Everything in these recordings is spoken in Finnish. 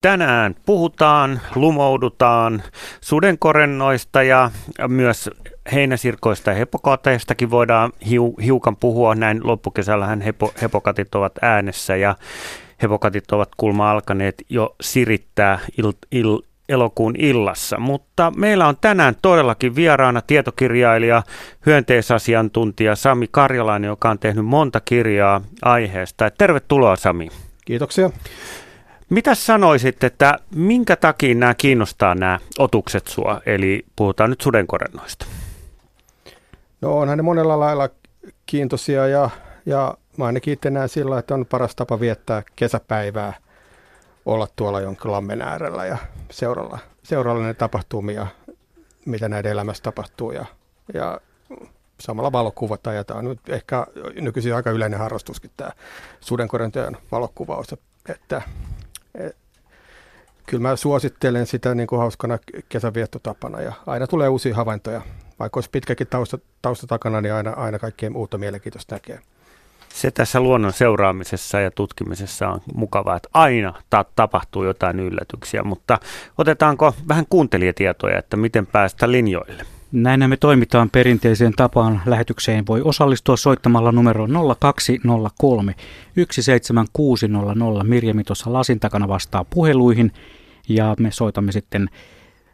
Tänään puhutaan, lumoudutaan sudenkorennoista ja myös heinäsirkoista ja hepokateistakin voidaan hiu, hiukan puhua. Näin loppukesällähän hepo, hepokatit ovat äänessä ja hepokatit ovat kulma alkaneet jo sirittää il, il, elokuun illassa. Mutta meillä on tänään todellakin vieraana tietokirjailija, hyönteisasiantuntija Sami Karjalainen, joka on tehnyt monta kirjaa aiheesta. Tervetuloa Sami. Kiitoksia. Mitä sanoisit, että minkä takia nämä kiinnostaa nämä otukset sua, eli puhutaan nyt sudenkorennoista? No onhan ne monella lailla kiintoisia ja, ja mä ainakin itse näen sillä, että on paras tapa viettää kesäpäivää olla tuolla jonkin lammen äärellä ja seuralla, seuralla ne tapahtumia, mitä näiden elämässä tapahtuu ja, ja samalla valokuvata. Ja tämä on nyt ehkä nykyisin aika yleinen harrastuskin tämä sudenkorentojen valokuvaus, että kyllä mä suosittelen sitä niin kuin hauskana kesäviettotapana ja aina tulee uusia havaintoja. Vaikka olisi pitkäkin tausta, tausta takana, niin aina, aina kaikkea uutta mielenkiintoista näkee. Se tässä luonnon seuraamisessa ja tutkimisessa on mukavaa, että aina ta- tapahtuu jotain yllätyksiä, mutta otetaanko vähän kuuntelijatietoja, että miten päästä linjoille? Näin me toimitaan perinteiseen tapaan. Lähetykseen voi osallistua soittamalla numero 0203 17600. Mirjami tuossa lasin takana vastaa puheluihin ja me soitamme sitten,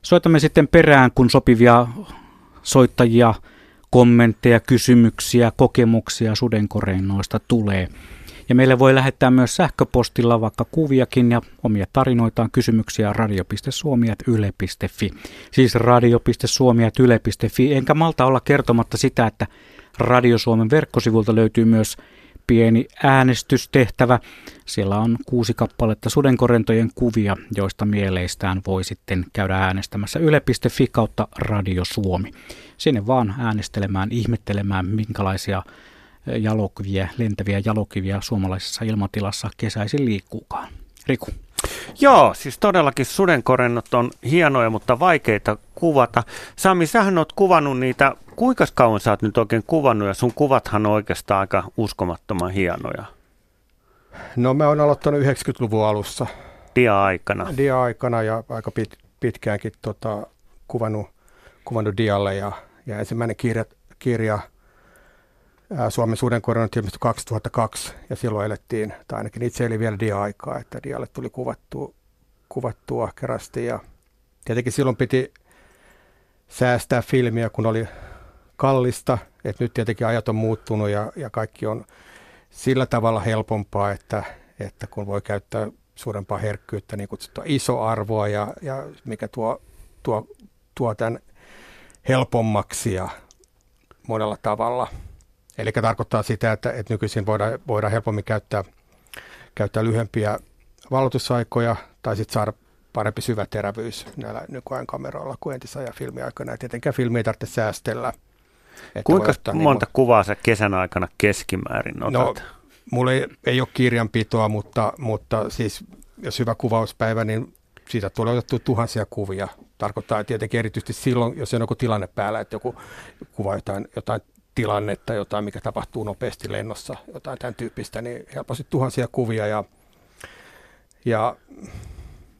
soitamme sitten perään, kun sopivia soittajia, kommentteja, kysymyksiä, kokemuksia sudenkoreinoista tulee. Ja meille voi lähettää myös sähköpostilla vaikka kuviakin ja omia tarinoitaan, kysymyksiä radio.suomi.yle.fi. Siis radio.suomi.yle.fi. Enkä malta olla kertomatta sitä, että Radio Suomen verkkosivulta löytyy myös pieni äänestystehtävä. Siellä on kuusi kappaletta sudenkorentojen kuvia, joista mieleistään voi sitten käydä äänestämässä yle.fi kautta Radio Suomi. Sinne vaan äänestelemään, ihmettelemään, minkälaisia jalokiviä, lentäviä jalokiviä suomalaisessa ilmatilassa kesäisin liikkuukaan. Riku. Joo, siis todellakin sudenkorennot on hienoja, mutta vaikeita kuvata. Sami, sähän oot kuvannut niitä, kuinka kauan sä oot nyt oikein kuvannut ja sun kuvathan on oikeastaan aika uskomattoman hienoja. No mä oon aloittanut 90-luvun alussa. Dia-aikana. Dia-aikana ja aika pit, pitkäänkin tota, kuvannut, kuvannut dialle ja, ja ensimmäinen kirja, kirja – Suomen sudenkorjannut ilmestyi 2002 ja silloin elettiin, tai ainakin itse eli vielä dia-aikaa, että dialle tuli kuvattua, kuvattua ahkerasti ja tietenkin silloin piti säästää filmiä, kun oli kallista, että nyt tietenkin ajat on muuttunut ja, ja kaikki on sillä tavalla helpompaa, että, että kun voi käyttää suurempaa herkkyyttä, niin kutsuttua isoarvoa ja, ja mikä tuo, tuo, tuo tämän helpommaksi ja monella tavalla – Eli tarkoittaa sitä, että, että nykyisin voidaan, voidaan helpommin käyttää, käyttää lyhyempiä valotusaikoja tai sitten saada parempi syväterävyys näillä nykyajan kameroilla kuin entisajan filmiaikana. Ja tietenkään filmi ei tarvitse säästellä. Kuinka ottaa, niin monta niin, kuvaa sä kesän aikana keskimäärin otat? No, mulla ei, ei ole kirjanpitoa, mutta, mutta siis jos hyvä kuvauspäivä, niin siitä tulee otettu tuhansia kuvia. Tarkoittaa tietenkin erityisesti silloin, jos on joku tilanne päällä, että joku kuvaa jotain, jotain tilannetta, jotain, mikä tapahtuu nopeasti lennossa, jotain tämän tyyppistä, niin helposti tuhansia kuvia ja, ja,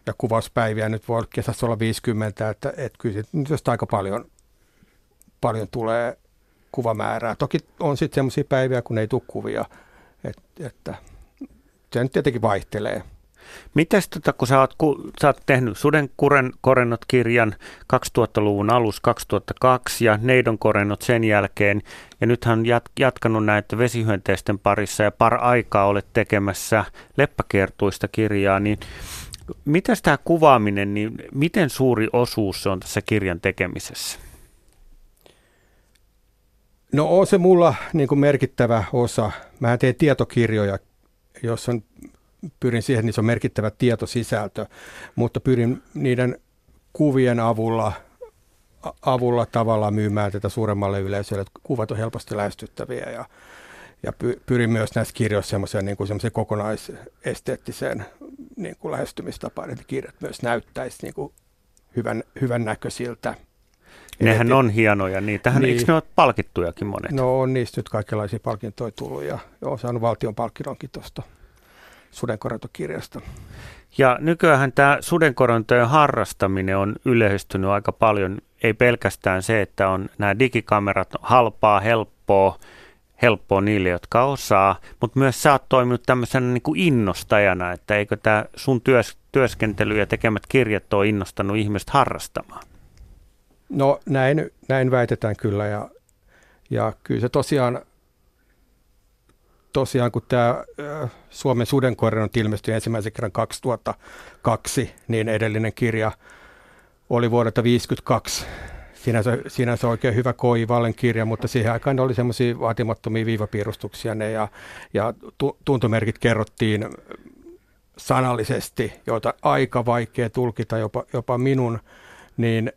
ja kuvauspäiviä nyt voi kesässä olla 50, että, että kyllä nyt josta aika paljon, paljon tulee kuvamäärää. Toki on sitten sellaisia päiviä, kun ei tule kuvia, että, että se nyt tietenkin vaihtelee. Mites tota, kun sä oot, kun sä oot tehnyt Sudenkuren korennot kirjan 2000-luvun alussa 2002 ja Neidon korennot sen jälkeen, ja nythän jat, jatkanut näitä vesihyönteisten parissa ja par aikaa olet tekemässä leppäkertuista kirjaa, niin Mitäs tämä kuvaaminen, niin miten suuri osuus se on tässä kirjan tekemisessä? No on se mulla niin kuin merkittävä osa. Mä teen tietokirjoja, jos on pyrin siihen, niin se on merkittävä tietosisältö, mutta pyrin niiden kuvien avulla, avulla tavallaan myymään tätä suuremmalle yleisölle, että kuvat on helposti lähestyttäviä ja, ja pyrin myös näissä kirjoissa semmoiseen, niin kuin kokonaisesteettiseen niin kuin lähestymistapaan, että kirjat myös näyttäisi niin kuin hyvän, hyvän näköisiltä. Nehän on hienoja, niitähän, niin, eikö ne ole palkittujakin monet? No on niistä nyt kaikenlaisia palkintoja tullut ja olen saanut valtion palkinnonkin tuosta sudenkorantokirjasta. Ja nykyään tämä sudenkorontojen harrastaminen on yleistynyt aika paljon. Ei pelkästään se, että on nämä digikamerat halpaa, helppoa, helppoa niille, jotka osaa, mutta myös sä oot toiminut tämmöisenä niin kuin innostajana, että eikö tämä sun työs, työskentely ja tekemät kirjat ole innostanut ihmiset harrastamaan? No näin, näin väitetään kyllä ja, ja kyllä se tosiaan, tosiaan kun tämä Suomen on ilmestyi ensimmäisen kerran 2002, niin edellinen kirja oli vuodelta 1952 sinänsä, sinänsä oikein hyvä K.I. Vallen kirja, mutta siihen aikaan oli semmoisia vaatimattomia viivapiirustuksia ne ja, ja tuntomerkit kerrottiin sanallisesti, joita aika vaikea tulkita jopa, jopa minun, niin,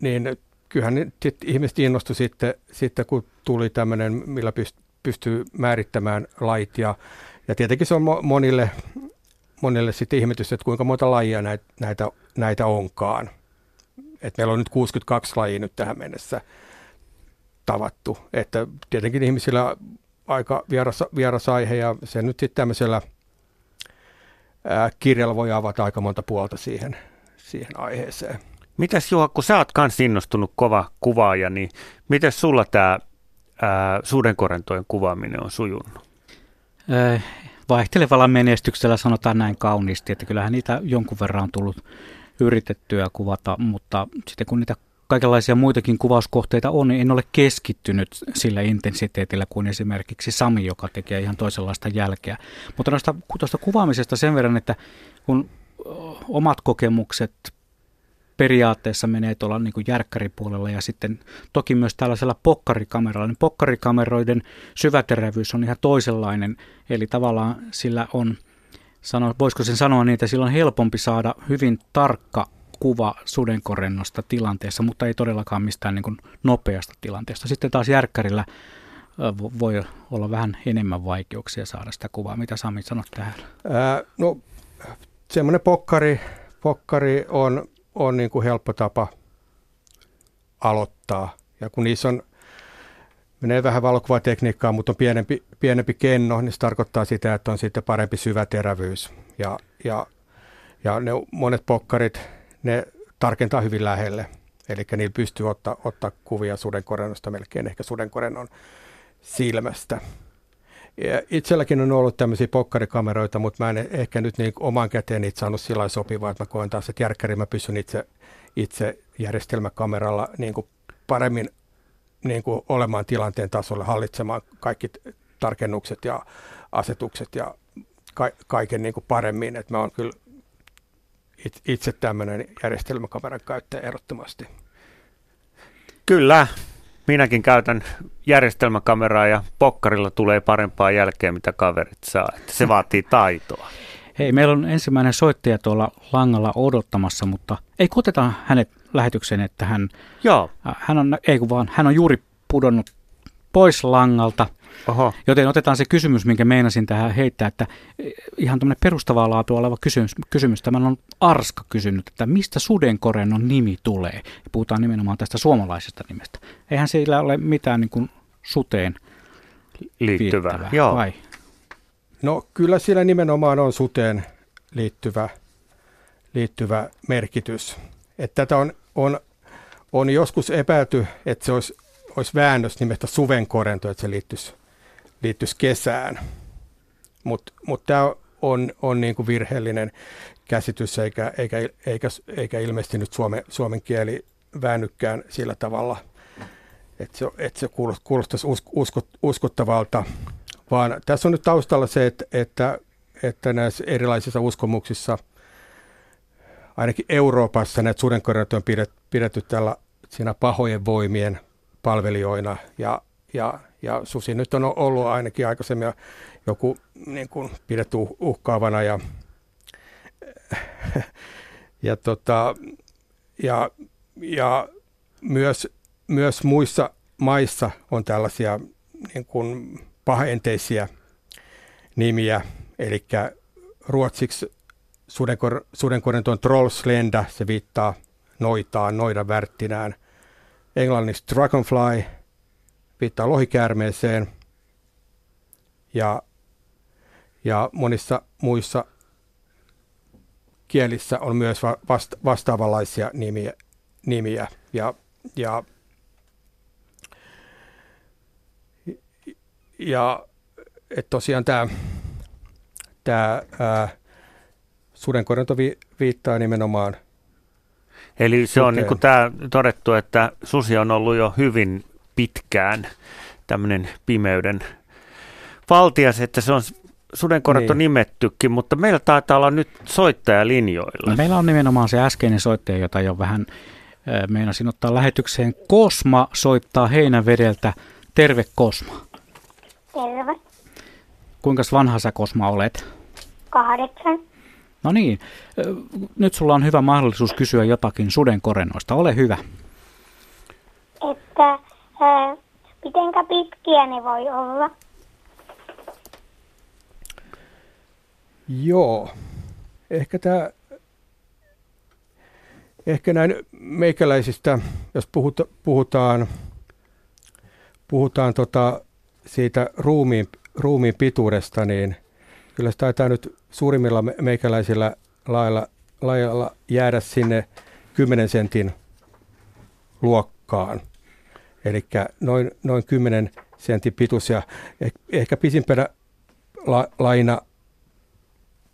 niin kyllähän ihmiset innostui sitten, sitten, kun tuli tämmöinen, millä pyst, pystyy määrittämään lait ja, ja tietenkin se on monille, monille sitten ihmetys, että kuinka monta lajia näitä, näitä, näitä onkaan. Et meillä on nyt 62 lajia nyt tähän mennessä tavattu. Että tietenkin ihmisillä aika vieras, vieras aihe ja se nyt sitten tämmöisellä ää, kirjalla voi avata aika monta puolta siihen, siihen aiheeseen. Mitäs Juha, kun sä oot kans innostunut kova kuvaaja, niin miten sulla tämä sudenkorentojen kuvaaminen on sujunut? vaihtelevalla menestyksellä sanotaan näin kauniisti, että kyllähän niitä jonkun verran on tullut yritettyä kuvata, mutta sitten kun niitä kaikenlaisia muitakin kuvauskohteita on, niin en ole keskittynyt sillä intensiteetillä kuin esimerkiksi Sami, joka tekee ihan toisenlaista jälkeä. Mutta noista, tuosta kuvaamisesta sen verran, että kun omat kokemukset periaatteessa menee tuolla niin kuin järkkäripuolella ja sitten toki myös tällaisella pokkarikameralla, niin pokkarikameroiden syväterävyys on ihan toisenlainen, eli tavallaan sillä on sano, voisiko sen sanoa niin, että silloin on helpompi saada hyvin tarkka kuva sudenkorennosta tilanteessa, mutta ei todellakaan mistään niin kuin nopeasta tilanteesta. Sitten taas järkkärillä voi olla vähän enemmän vaikeuksia saada sitä kuvaa. Mitä Sami sanot tähän? Ää, no semmoinen pokkari, pokkari on, on niin kuin helppo tapa aloittaa. Ja kun niissä on menee vähän valokuvatekniikkaa, mutta on pienempi, pienempi kenno, niin se tarkoittaa sitä, että on sitten parempi syväterävyys. Ja, ja, ja ne monet pokkarit, ne tarkentaa hyvin lähelle. Eli niillä pystyy ottaa, ottaa kuvia sudenkorennosta melkein ehkä sudenkorennon silmästä. Itselläkin on ollut tämmöisiä pokkarikameroita, mutta mä en ehkä nyt niin oman käteen niitä saanut sillä sopivaa, että mä koen taas, että järkkäri mä pysyn itse, itse järjestelmäkameralla niin kuin paremmin niin kuin olemaan tilanteen tasolla, hallitsemaan kaikki tarkennukset ja asetukset ja ka- kaiken niin kuin paremmin. Että mä oon kyllä itse tämmöinen järjestelmäkameran käyttäjä ehdottomasti. Kyllä, minäkin käytän järjestelmäkameraa ja pokkarilla tulee parempaa jälkeä, mitä kaverit saa. Että se vaatii taitoa. Hei, meillä on ensimmäinen soittaja tuolla langalla odottamassa, mutta ei koteta hänet lähetykseen, että hän, Joo. hän, on, ei kun vaan, hän on juuri pudonnut pois langalta. Oho. Joten otetaan se kysymys, minkä meinasin tähän heittää, että ihan tämmöinen perustavaa laatua oleva kysymys. kysymys. Tämän on Arska kysynyt, että mistä sudenkorennon nimi tulee? Ja puhutaan nimenomaan tästä suomalaisesta nimestä. Eihän sillä ole mitään niin kuin suteen liittyvää, Joo. vai? No kyllä siellä nimenomaan on suteen liittyvä, liittyvä merkitys. Että tätä on, on, on joskus epäilty, että se olisi, olisi väännös nimestä suvenkorento, että se liittyisi, liittyisi kesään. Mutta mut tämä on, on niin kuin virheellinen käsitys, eikä, eikä, eikä, eikä ilmeisesti nyt suome, suomen kieli väännykään sillä tavalla, että se, että se kuulostaisi usko, uskottavalta, vaan tässä on nyt taustalla se, että, että, että näissä erilaisissa uskomuksissa – ainakin Euroopassa näitä sudenkorjat on pidetty tällä siinä pahojen voimien palvelijoina ja, ja, ja susi nyt on ollut ainakin aikaisemmin joku niin kuin pidetty uhkaavana ja, ja, tota, ja, ja myös, myös muissa maissa on tällaisia niin kuin pahenteisiä nimiä, eli ruotsiksi sudenkor, sudenkorenton trollslenda, se viittaa noitaan, noidan värttinään. Englanniksi dragonfly viittaa lohikäärmeeseen. Ja, ja monissa muissa kielissä on myös vasta- vastaavanlaisia nimiä. nimiä. Ja, ja, ja että tosiaan tämä tämä sudenkorjanto vi, viittaa nimenomaan Eli se on niin kuin tämä todettu, että susi on ollut jo hyvin pitkään tämmöinen pimeyden valtias, että se on sudenkorjat niin. on nimettykin, mutta meillä taitaa olla nyt soittajalinjoilla. No, meillä on nimenomaan se äskeinen soittaja, jota jo vähän meinasin ottaa lähetykseen. Kosma soittaa Heinävedeltä. Terve Kosma. Terve. Kuinka vanha sä Kosma olet? Kahdeksan. No niin, nyt sulla on hyvä mahdollisuus kysyä jotakin sudenkorennoista. Ole hyvä. Että ää, mitenkä pitkiä ne voi olla? Joo. Ehkä tämä ehkä näin meikäläisistä, jos puhuta, puhutaan, puhutaan tota siitä ruumiin, ruumiin pituudesta, niin kyllä se taitaa nyt suurimmilla meikäläisillä lailla, lailla jäädä sinne 10 sentin luokkaan. Eli noin, noin 10 sentin pituus ja eh, ehkä pisimpänä la, laina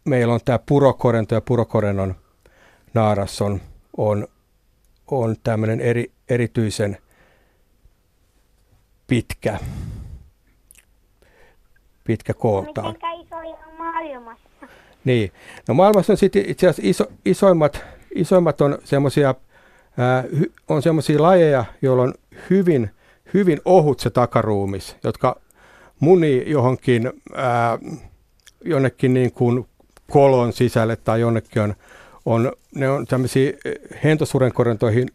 meillä on tämä purokorento ja purokorennon naaras on, on, on tämmöinen eri, erityisen pitkä, pitkä kooltaan. Miten isoja maailmassa? Niin. No maailmassa on sitten itse asiassa iso, isoimmat, isoimmat on semmoisia on semmoisia lajeja, joilla on hyvin, hyvin ohut se takaruumis, jotka muni johonkin ää, jonnekin niin kuin kolon sisälle tai jonnekin on, on ne on tämmöisiä hentosurenkorentoihin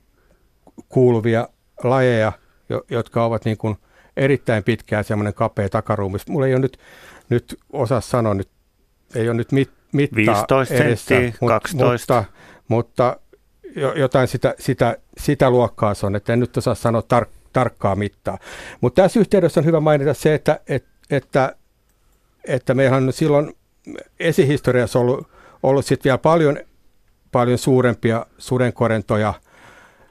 kuuluvia lajeja, jo, jotka ovat niin kuin erittäin pitkään semmoinen kapea takaruumis. Mulla ei ole nyt, nyt osaa sanoa, nyt, ei ole nyt mit, mittaa 15 edessä, senttiä, mut, 12. Mutta, mutta jotain sitä, sitä, sitä luokkaa se on, että en nyt osaa sanoa tar, tarkkaa mittaa. Mutta tässä yhteydessä on hyvä mainita se, että, että, että, että meillä on silloin esihistoriassa ollut, ollut sit vielä paljon, paljon suurempia sudenkorentoja,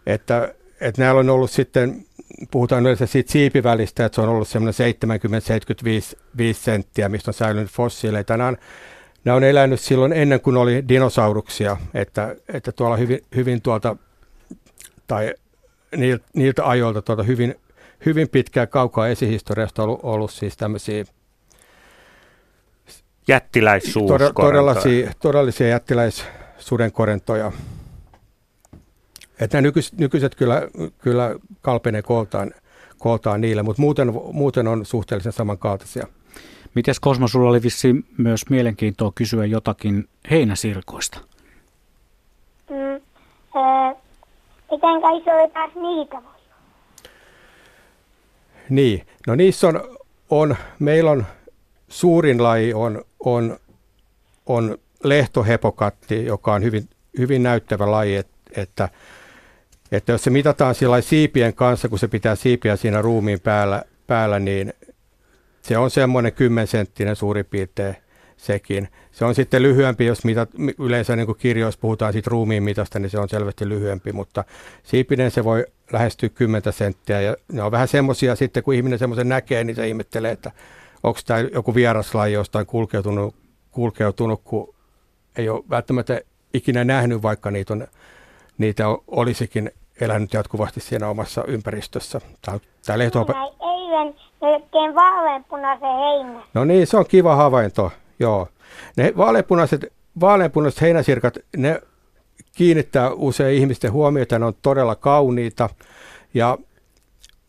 että, että näillä on ollut sitten, puhutaan yleensä siitä siipivälistä, että se on ollut semmoinen 70-75 senttiä, mistä on säilynyt fossiileita. Nämä nämä on elänyt silloin ennen kuin oli dinosauruksia, että, että tuolla hyvin, hyvin tuolta, tai niiltä, ajoilta tuolta hyvin, hyvin pitkää kaukaa esihistoriasta on ollut, ollut siis tämmöisiä jättiläissuuskorentoja. Todellisia, todellisia jättiläissudenkorentoja. Että nämä nykyiset, nykyiset kyllä, kyllä kalpenee kooltaan, kooltaan niille, mutta muuten, muuten on suhteellisen samankaltaisia. Mites Kosmo, sulla oli vissi myös mielenkiintoa kysyä jotakin heinäsirkoista? Mm, äh, mitenkä isoja niitä voi Niin, no niissä on, on meillä on suurin laji on, on, on lehtohepokatti, joka on hyvin, hyvin näyttävä laji, että, että, että jos se mitataan sillä siipien kanssa, kun se pitää siipiä siinä ruumiin päällä, päällä niin se on semmoinen 10 senttinen suurin piirtein sekin. Se on sitten lyhyempi, jos mitat, yleensä niin kuin kirjoissa puhutaan siitä ruumiin mitasta, niin se on selvästi lyhyempi, mutta siipinen se voi lähestyä 10 senttiä ja ne on vähän semmoisia sitten, kun ihminen semmoisen näkee, niin se ihmettelee, että onko tämä joku vieraslaji jostain kulkeutunut, kulkeutunut, kun ei ole välttämättä ikinä nähnyt, vaikka niitä, on, niitä olisikin elänyt jatkuvasti siinä omassa ympäristössä. Tämä, tämä lehto... Eilen melkein vaaleanpunaisen heinä. No niin, se on kiva havainto, joo. Ne vaaleanpunaiset, vaaleanpunaiset heinäsirkat, ne kiinnittää usein ihmisten huomiota, ne on todella kauniita. Ja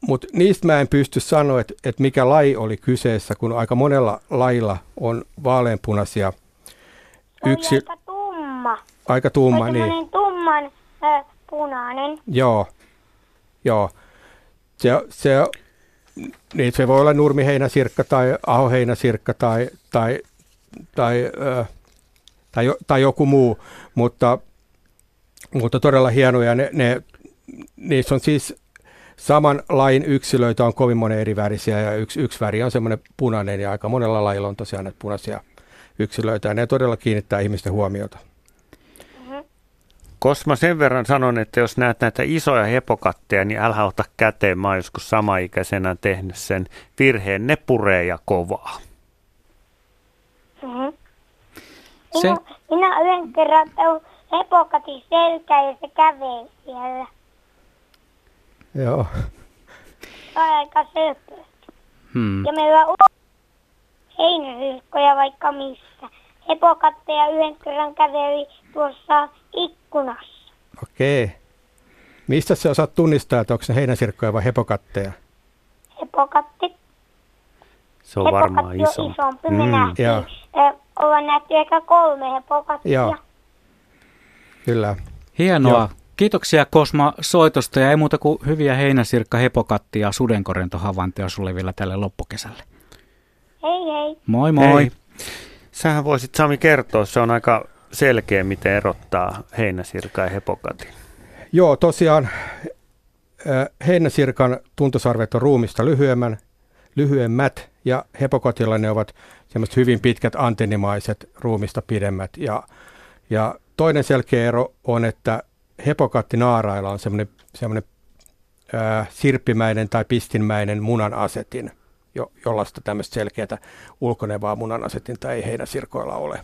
mutta niistä mä en pysty sanoa, että, että mikä laji oli kyseessä, kun aika monella lajilla on vaaleanpunaisia. Yksi... Aika tumma. Aika tumma, niin. tumman äh, punainen. Joo, joo. Se, se, niin se voi olla nurmiheinäsirkka tai ahoheinäsirkka tai, tai, tai, äh, tai, tai joku muu, mutta, mutta todella hienoja. Ne, ne, niissä on siis saman lain yksilöitä on kovin monen eri värisiä ja yksi, yksi väri on semmoinen punainen ja aika monella lajilla on tosiaan näitä punaisia yksilöitä. Ja ne todella kiinnittää ihmisten huomiota. Koska mä sen verran sanon, että jos näet näitä isoja hepokatteja, niin älä ota käteen. Mä oon joskus samaikäisenä tehnyt sen virheen. Ne puree ja kovaa. Mm-hmm. Se- Minä, minä yhden kerran tein hepokatin selkää ja se kävee siellä. Joo. Se on aika söpö. Hmm. Ja meillä on heinäsirkkoja vaikka missä. Hepokatteja yhden kerran käveli tuossa ikkunassa. Okei. Mistä sä osaat tunnistaa, että onko ne heinäsirkkoja vai hepokatteja? Hepokatti. Se on varmaan Hepokatti on iso. isompi. Me Mm. nähtiin. Joo. Ö, ollaan nähty ehkä kolme hepokattia. Joo. Kyllä. Hienoa. Joo. Kiitoksia Kosma soitosta ja ei muuta kuin hyviä heinäsirkka, hepokatti ja sudenkorentohavaintoja sulle vielä tälle loppukesälle. Hei hei. Moi moi. Hei. Sähän voisit Sami kertoa, se on aika selkeä, miten erottaa heinäsirka ja hepokatin. Joo, tosiaan äh, heinäsirkan tuntosarvet on ruumista lyhyemmän, lyhyemmät ja hepokotilla ne ovat semmoiset hyvin pitkät antennimaiset ruumista pidemmät. Ja, ja toinen selkeä ero on, että hepokattinaarailla on semmoinen, semmoinen äh, sirppimäinen tai pistinmäinen munan asetin, jo, jollaista tämmöistä selkeää ulkonevaa munan asetinta ei heinäsirkoilla ole.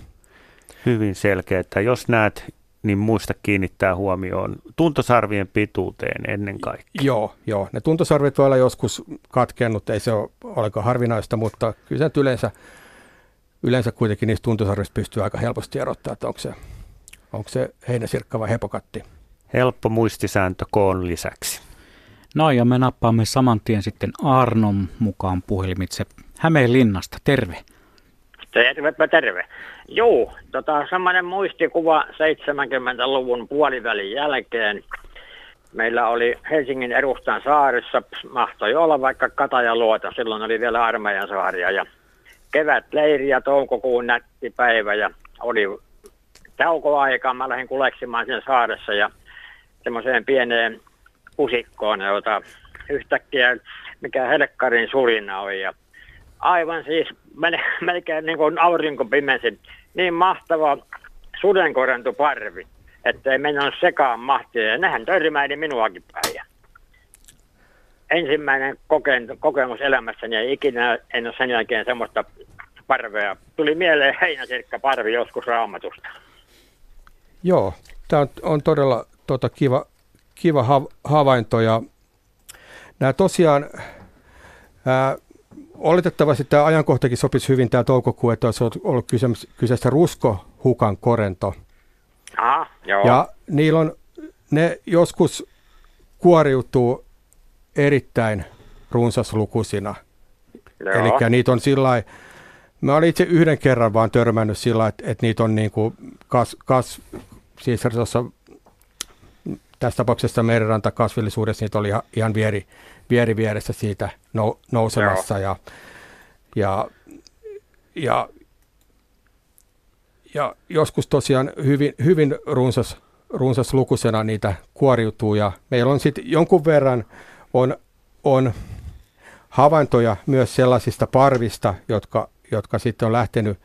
Hyvin selkeä, että jos näet, niin muista kiinnittää huomioon tuntosarvien pituuteen ennen kaikkea. Joo, joo. Ne tuntosarvet voi olla joskus katkennut, ei se ole ollenkaan harvinaista, mutta kyllä se yleensä, yleensä kuitenkin niistä tuntosarvista pystyy aika helposti erottaa, että onko se, onko se heinäsirkka vai hepokatti. Helppo muistisääntö koon lisäksi. No ja me nappaamme saman tien sitten Arnon mukaan puhelimitse Hämeenlinnasta. Terve. Tervepä terve. Juu, tota, semmoinen muistikuva 70-luvun puolivälin jälkeen. Meillä oli Helsingin edustan saarissa, mahtoi olla vaikka Katajaluota, silloin oli vielä armeijan saaria. Ja kevät leiri ja toukokuun nätti päivä ja oli taukoaika. Mä lähdin kuleksimaan sen saaressa ja semmoiseen pieneen pusikkoon, jota yhtäkkiä mikä helkkarin surina on. Ja aivan siis melkein niin kuin aurinko pimensi. Niin mahtava sudenkorentuparvi, että ei mennyt sekaan mahtia. Ja nehän törmäili minuakin päin. Ensimmäinen kokemus elämässäni ja ikinä en ole sen jälkeen semmoista parvea. Tuli mieleen heinäsirkka parvi joskus raamatusta. Joo, tämä on, on todella tota, kiva, kiva ha- havainto ja nämä tosiaan, ää, oletettavasti tämä ajankohtakin sopisi hyvin tämä toukokuu, että olisi ollut- kyseessä, kyseessä ruskohukan korento. Aha, joo. Ja niillä on, ne joskus kuoriutuu erittäin runsaslukuisina. Eli niitä on sillä mä olin itse yhden kerran vaan törmännyt sillä että, että niitä on niin kuin kas, kas, siis tuossa tässä tapauksessa merenranta kasvillisuudessa niitä oli ihan, ihan vieri, vieri vieressä siitä nou, nousemassa ja, ja, ja, ja joskus tosiaan hyvin, hyvin runsas, runsas lukusena niitä kuoriutuu ja meillä on sitten jonkun verran on, on havaintoja myös sellaisista parvista, jotka, jotka sitten on lähtenyt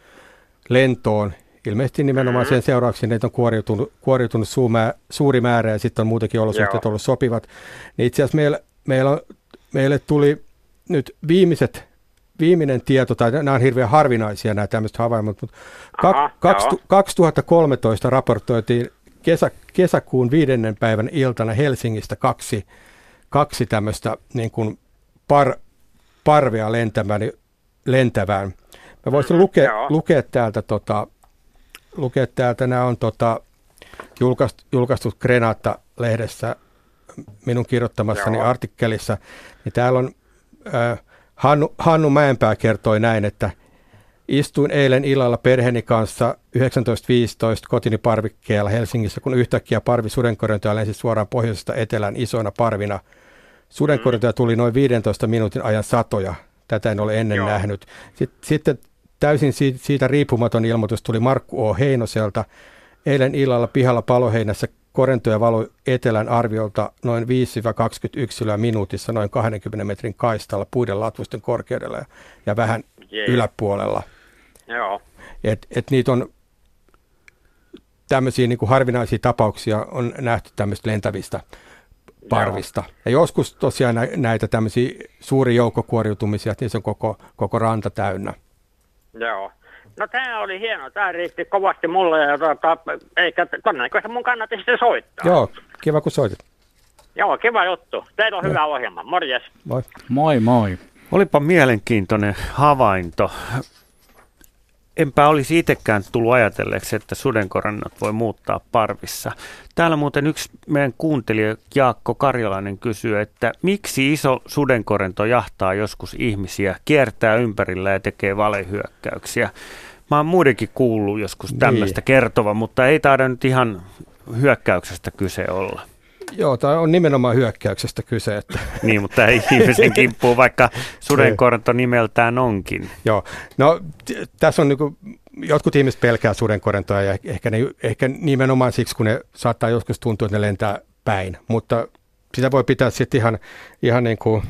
lentoon. Ilmeisesti nimenomaan sen seurauksena niitä on kuoriutunut, kuoriutunut suumää, suuri määrä ja sitten on muutenkin olosuhteet Joo. ollut sopivat. Niin itse asiassa meillä, meillä on, meille tuli nyt viimeiset, viimeinen tieto, tai nämä on hirveän harvinaisia nämä tämmöiset havainnot, mutta Aha, kak, joo. 2013 raportoitiin kesä, kesäkuun viidennen päivän iltana Helsingistä kaksi, kaksi tämmöistä niin kuin par, parvea lentävän, lentävään. Mä voisin lukea, joo. lukea täältä, tota, lukea täältä, nämä on tota, julkaistu, julkaistu Grenata-lehdessä minun kirjoittamassani Joo. artikkelissa, niin täällä on äh, Hannu, Hannu Mäenpää kertoi näin, että istuin eilen illalla perheeni kanssa 19.15 kotini parvikkeella Helsingissä, kun yhtäkkiä parvi sudenkorjontoja lensi suoraan pohjoisesta etelään isoina parvina. Sudenkorjontoja tuli noin 15 minuutin ajan satoja. Tätä en ole ennen Joo. nähnyt. Sitten, sitten täysin siitä, siitä riippumaton ilmoitus tuli Markku O. Heinoselta. Eilen illalla pihalla paloheinässä korentoja valoi etelän arviolta noin 5-20 yksilöä minuutissa noin 20 metrin kaistalla puiden latvusten korkeudella ja, vähän Jee. yläpuolella. Joo. Et, et niitä on tämmöisiä niin kuin harvinaisia tapauksia on nähty tämmöistä lentävistä parvista. Joo. Ja joskus tosiaan näitä tämmöisiä suuri joukkokuoriutumisia, että niissä on koko, koko ranta täynnä. Joo. No tämä oli hieno, tämä riitti kovasti mulle ja tuota, eikä todennäköisesti mun kannatti sitten soittaa. Joo, kiva kun soitit. Joo, kiva juttu. Teillä on hyvä ohjelma. Morjes. Moi. Moi moi. Olipa mielenkiintoinen havainto. Enpä olisi itsekään tullut ajatelleeksi, että sudenkorannat voi muuttaa parvissa. Täällä muuten yksi meidän kuuntelija Jaakko Karjalainen kysyy, että miksi iso sudenkorento jahtaa joskus ihmisiä, kiertää ympärillä ja tekee valehyökkäyksiä. Mä oon muidenkin kuullut joskus tämmöistä niin. kertova, mutta ei taida nyt ihan hyökkäyksestä kyse olla. Joo, tämä on nimenomaan hyökkäyksestä kyse. Että. niin, mutta ei ihmisen kimppuun, vaikka sudenkorto nimeltään onkin. Joo, no t- tässä on niinku, jotkut ihmiset pelkää sudenkorentoa ja ehkä, ne, ehkä nimenomaan siksi, kun ne saattaa joskus tuntua, että ne lentää päin, mutta sitä voi pitää sitten ihan, ihan niin kuin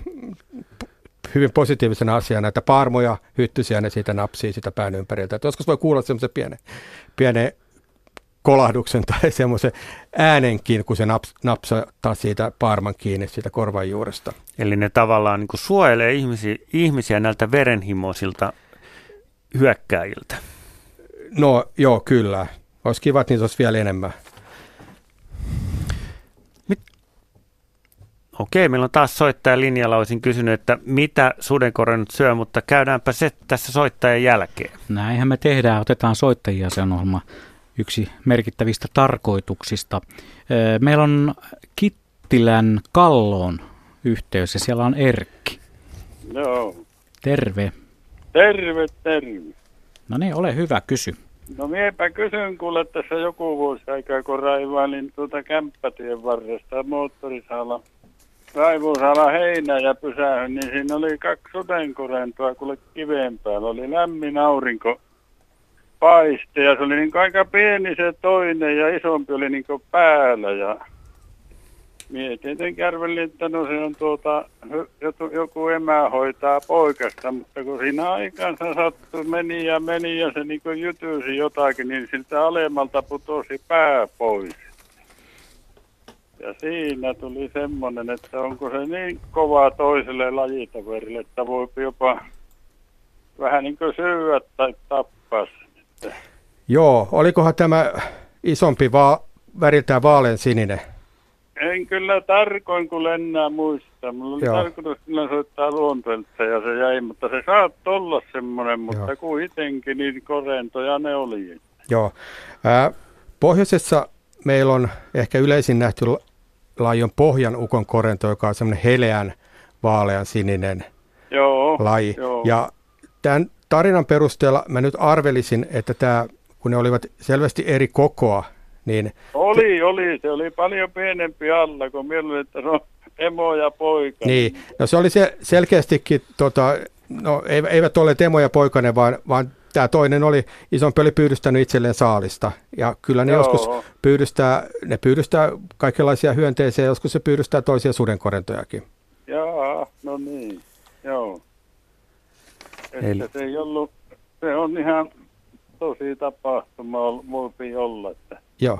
hyvin positiivisena asiana, että paarmoja, hyttysiä, ne siitä napsii sitä pään ympäriltä. Että joskus voi kuulla semmoisen pienen, pienen kolahduksen tai semmoisen äänenkin, kun se naps, napsattaa siitä paarman kiinni siitä korvan juuresta. Eli ne tavallaan niin suojelee ihmisiä, ihmisiä näiltä verenhimoisilta hyökkääjiltä. No joo, kyllä. Olisi kiva, että niitä olisi vielä enemmän. Okei, meillä on taas soittaja linjalla. Olisin kysynyt, että mitä sudenkorennut syö, mutta käydäänpä se tässä soittajan jälkeen. Näinhän me tehdään. Otetaan soittajia, se on ohjelma yksi merkittävistä tarkoituksista. Meillä on Kittilän Kalloon yhteys ja siellä on Erkki. Joo. Terve. Terve, terve. No niin, ole hyvä, kysy. No miepä kysyn kuule tässä joku vuosi aikaa, kun raivailin tuota kämppätien varresta moottorisala. Raivuusala heinä ja pysähyn, niin siinä oli kaksi sudenkorentoa kuule kiveen päällä. Oli lämmin aurinko paiste ja se oli niin aika pieni se toinen ja isompi oli niin päällä ja Mie tietenkin arvelin, että no se on tuota, joku emä hoitaa poikasta, mutta kun siinä aikansa sattui, meni ja meni ja se niin jytyysi jotakin, niin siltä alemmalta putosi pää pois. Ja siinä tuli semmoinen, että onko se niin kova toiselle lajitoverille, että voi jopa vähän niin kuin syödä tai tappaa sitten. Joo, olikohan tämä isompi va- väriltään vaalean sininen? En kyllä tarkoin kun enää muista. Mulla oli Joo. tarkoitus kyllä soittaa luontoilta ja se jäi, mutta se saa olla semmoinen, mutta Joo. kuitenkin niin korentoja ne oli. Joo. Äh, pohjoisessa meillä on ehkä yleisin nähty laji pohjan ukon korento, joka on semmoinen heleän vaalean sininen Joo, laji. Joo. Ja tämän tarinan perusteella mä nyt arvelisin, että tämä, kun ne olivat selvästi eri kokoa, niin... Oli, oli. Se oli paljon pienempi alla, kun mieluummin, että on emo ja poika. Niin, no se oli se selkeästikin, tota, no eivät ole emo ja poikainen, vaan, vaan tämä toinen oli, isompi oli pyydystänyt itselleen saalista. Ja kyllä ne Joo. joskus pyydystää, ne pyydystää kaikenlaisia hyönteisiä, joskus se pyydystää toisia sudenkorentojakin. Joo, no niin, joo. Että Eli... se ei ollut, se on ihan tosi tapahtuma voi olla, että Joo.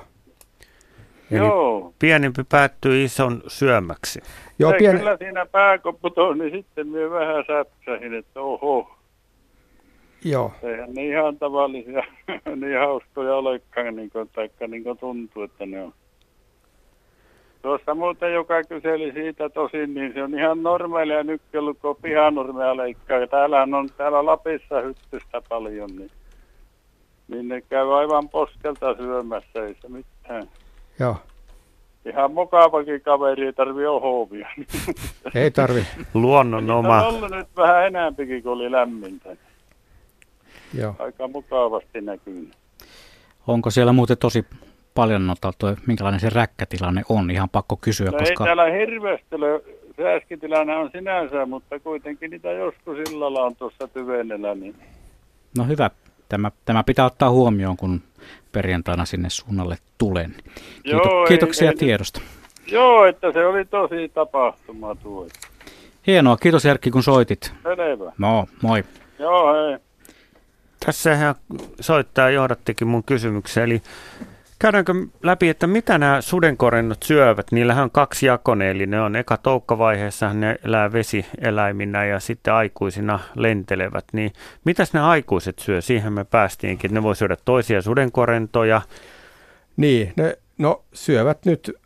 Eli Joo. pienempi päättyy ison syömäksi. Joo, Se pieni... Kyllä siinä pääkopputo, niin sitten minä vähän säpsähin, että oho. Joo. Eihän ne ihan tavallisia, niin hauskoja olekaan, niin kuin, taikka niin kuin tuntuu, että ne on. Tuossa muuten, joka kyseli siitä tosin, niin se on ihan normaalia nykkelukko pihanurmea leikkaa. Täällä on täällä Lapissa hyttystä paljon, niin niin ne käy aivan poskelta syömässä, ei se mitään. Joo. Ihan mukavakin kaveri, ei tarvi ohovia. Ei tarvi. Luonnon oma. On ollut nyt vähän enemmänkin, kun oli lämmintä. Joo. Aika mukavasti näkyy. Onko siellä muuten tosi paljon notaltu, minkälainen se räkkätilanne on? Ihan pakko kysyä, no koska... Ei täällä hirveästi ole, sääskitilanne on sinänsä, mutta kuitenkin niitä joskus illalla on tuossa tyvenellä. Niin... No hyvä, Tämä, tämä pitää ottaa huomioon, kun perjantaina sinne suunnalle tulen. Kiito, Joo, kiitoksia ei, tiedosta. Joo, että se oli tosi tapahtuma tuo. Hienoa, kiitos Erkki kun soitit. Selvä. No, moi. Joo, hei. Tässä ihan soittaa johdattikin mun kysymykseen, eli Käydäänkö läpi, että mitä nämä sudenkorennot syövät? Niillähän on kaksi jakone, eli ne on eka toukkavaiheessa, ne elää vesieläiminä ja sitten aikuisina lentelevät. Niin mitäs ne aikuiset syö? Siihen me päästiinkin, ne voi syödä toisia sudenkorentoja. Niin, ne no, syövät nyt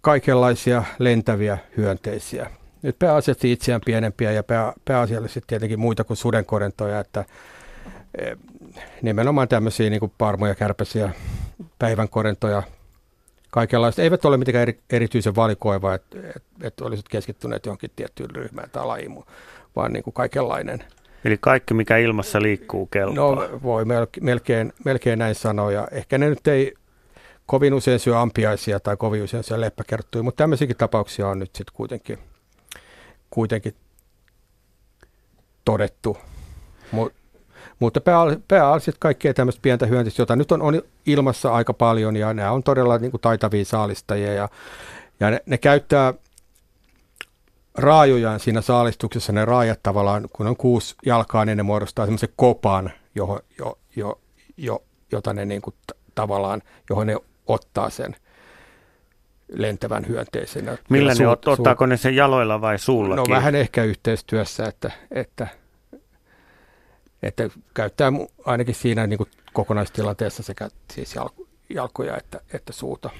kaikenlaisia lentäviä hyönteisiä. Nyt pääasiassa itseään pienempiä ja pää, pääasiallisesti tietenkin muita kuin sudenkorentoja, että nimenomaan tämmöisiä niin parmoja, kärpäsiä, päivän korentoja, kaikenlaista. Eivät ole mitenkään eri, erityisen valikoiva, että et, et olisit keskittyneet johonkin tiettyyn ryhmään tai lajiin, vaan niin kuin kaikenlainen. Eli kaikki, mikä ilmassa liikkuu, kelpaa. No voi melkein, melkein näin sanoa. Ja ehkä ne nyt ei kovin usein syö ampiaisia tai kovin usein syö leppäkerttuja, mutta tämmöisiäkin tapauksia on nyt sitten kuitenkin, kuitenkin todettu. Mutta mutta pääasiassa kaikkea tämmöistä pientä hyöntistä, jota nyt on, on ilmassa aika paljon ja nämä on todella niin kuin taitavia saalistajia ja, ja ne, ne käyttää raajojaan siinä saalistuksessa, ne raajat tavallaan, kun on kuusi jalkaa, niin ne muodostaa semmoisen kopan, johon, jo, jo, jo, jota ne niin kuin t- tavallaan, johon ne ottaa sen lentävän hyönteisen. Millä ne ot, ottaako ne sen jaloilla vai suulla? No vähän ehkä yhteistyössä, että, että että käyttää ainakin siinä niin kuin kokonaistilanteessa sekä siis jalko, jalkoja että, että suuta.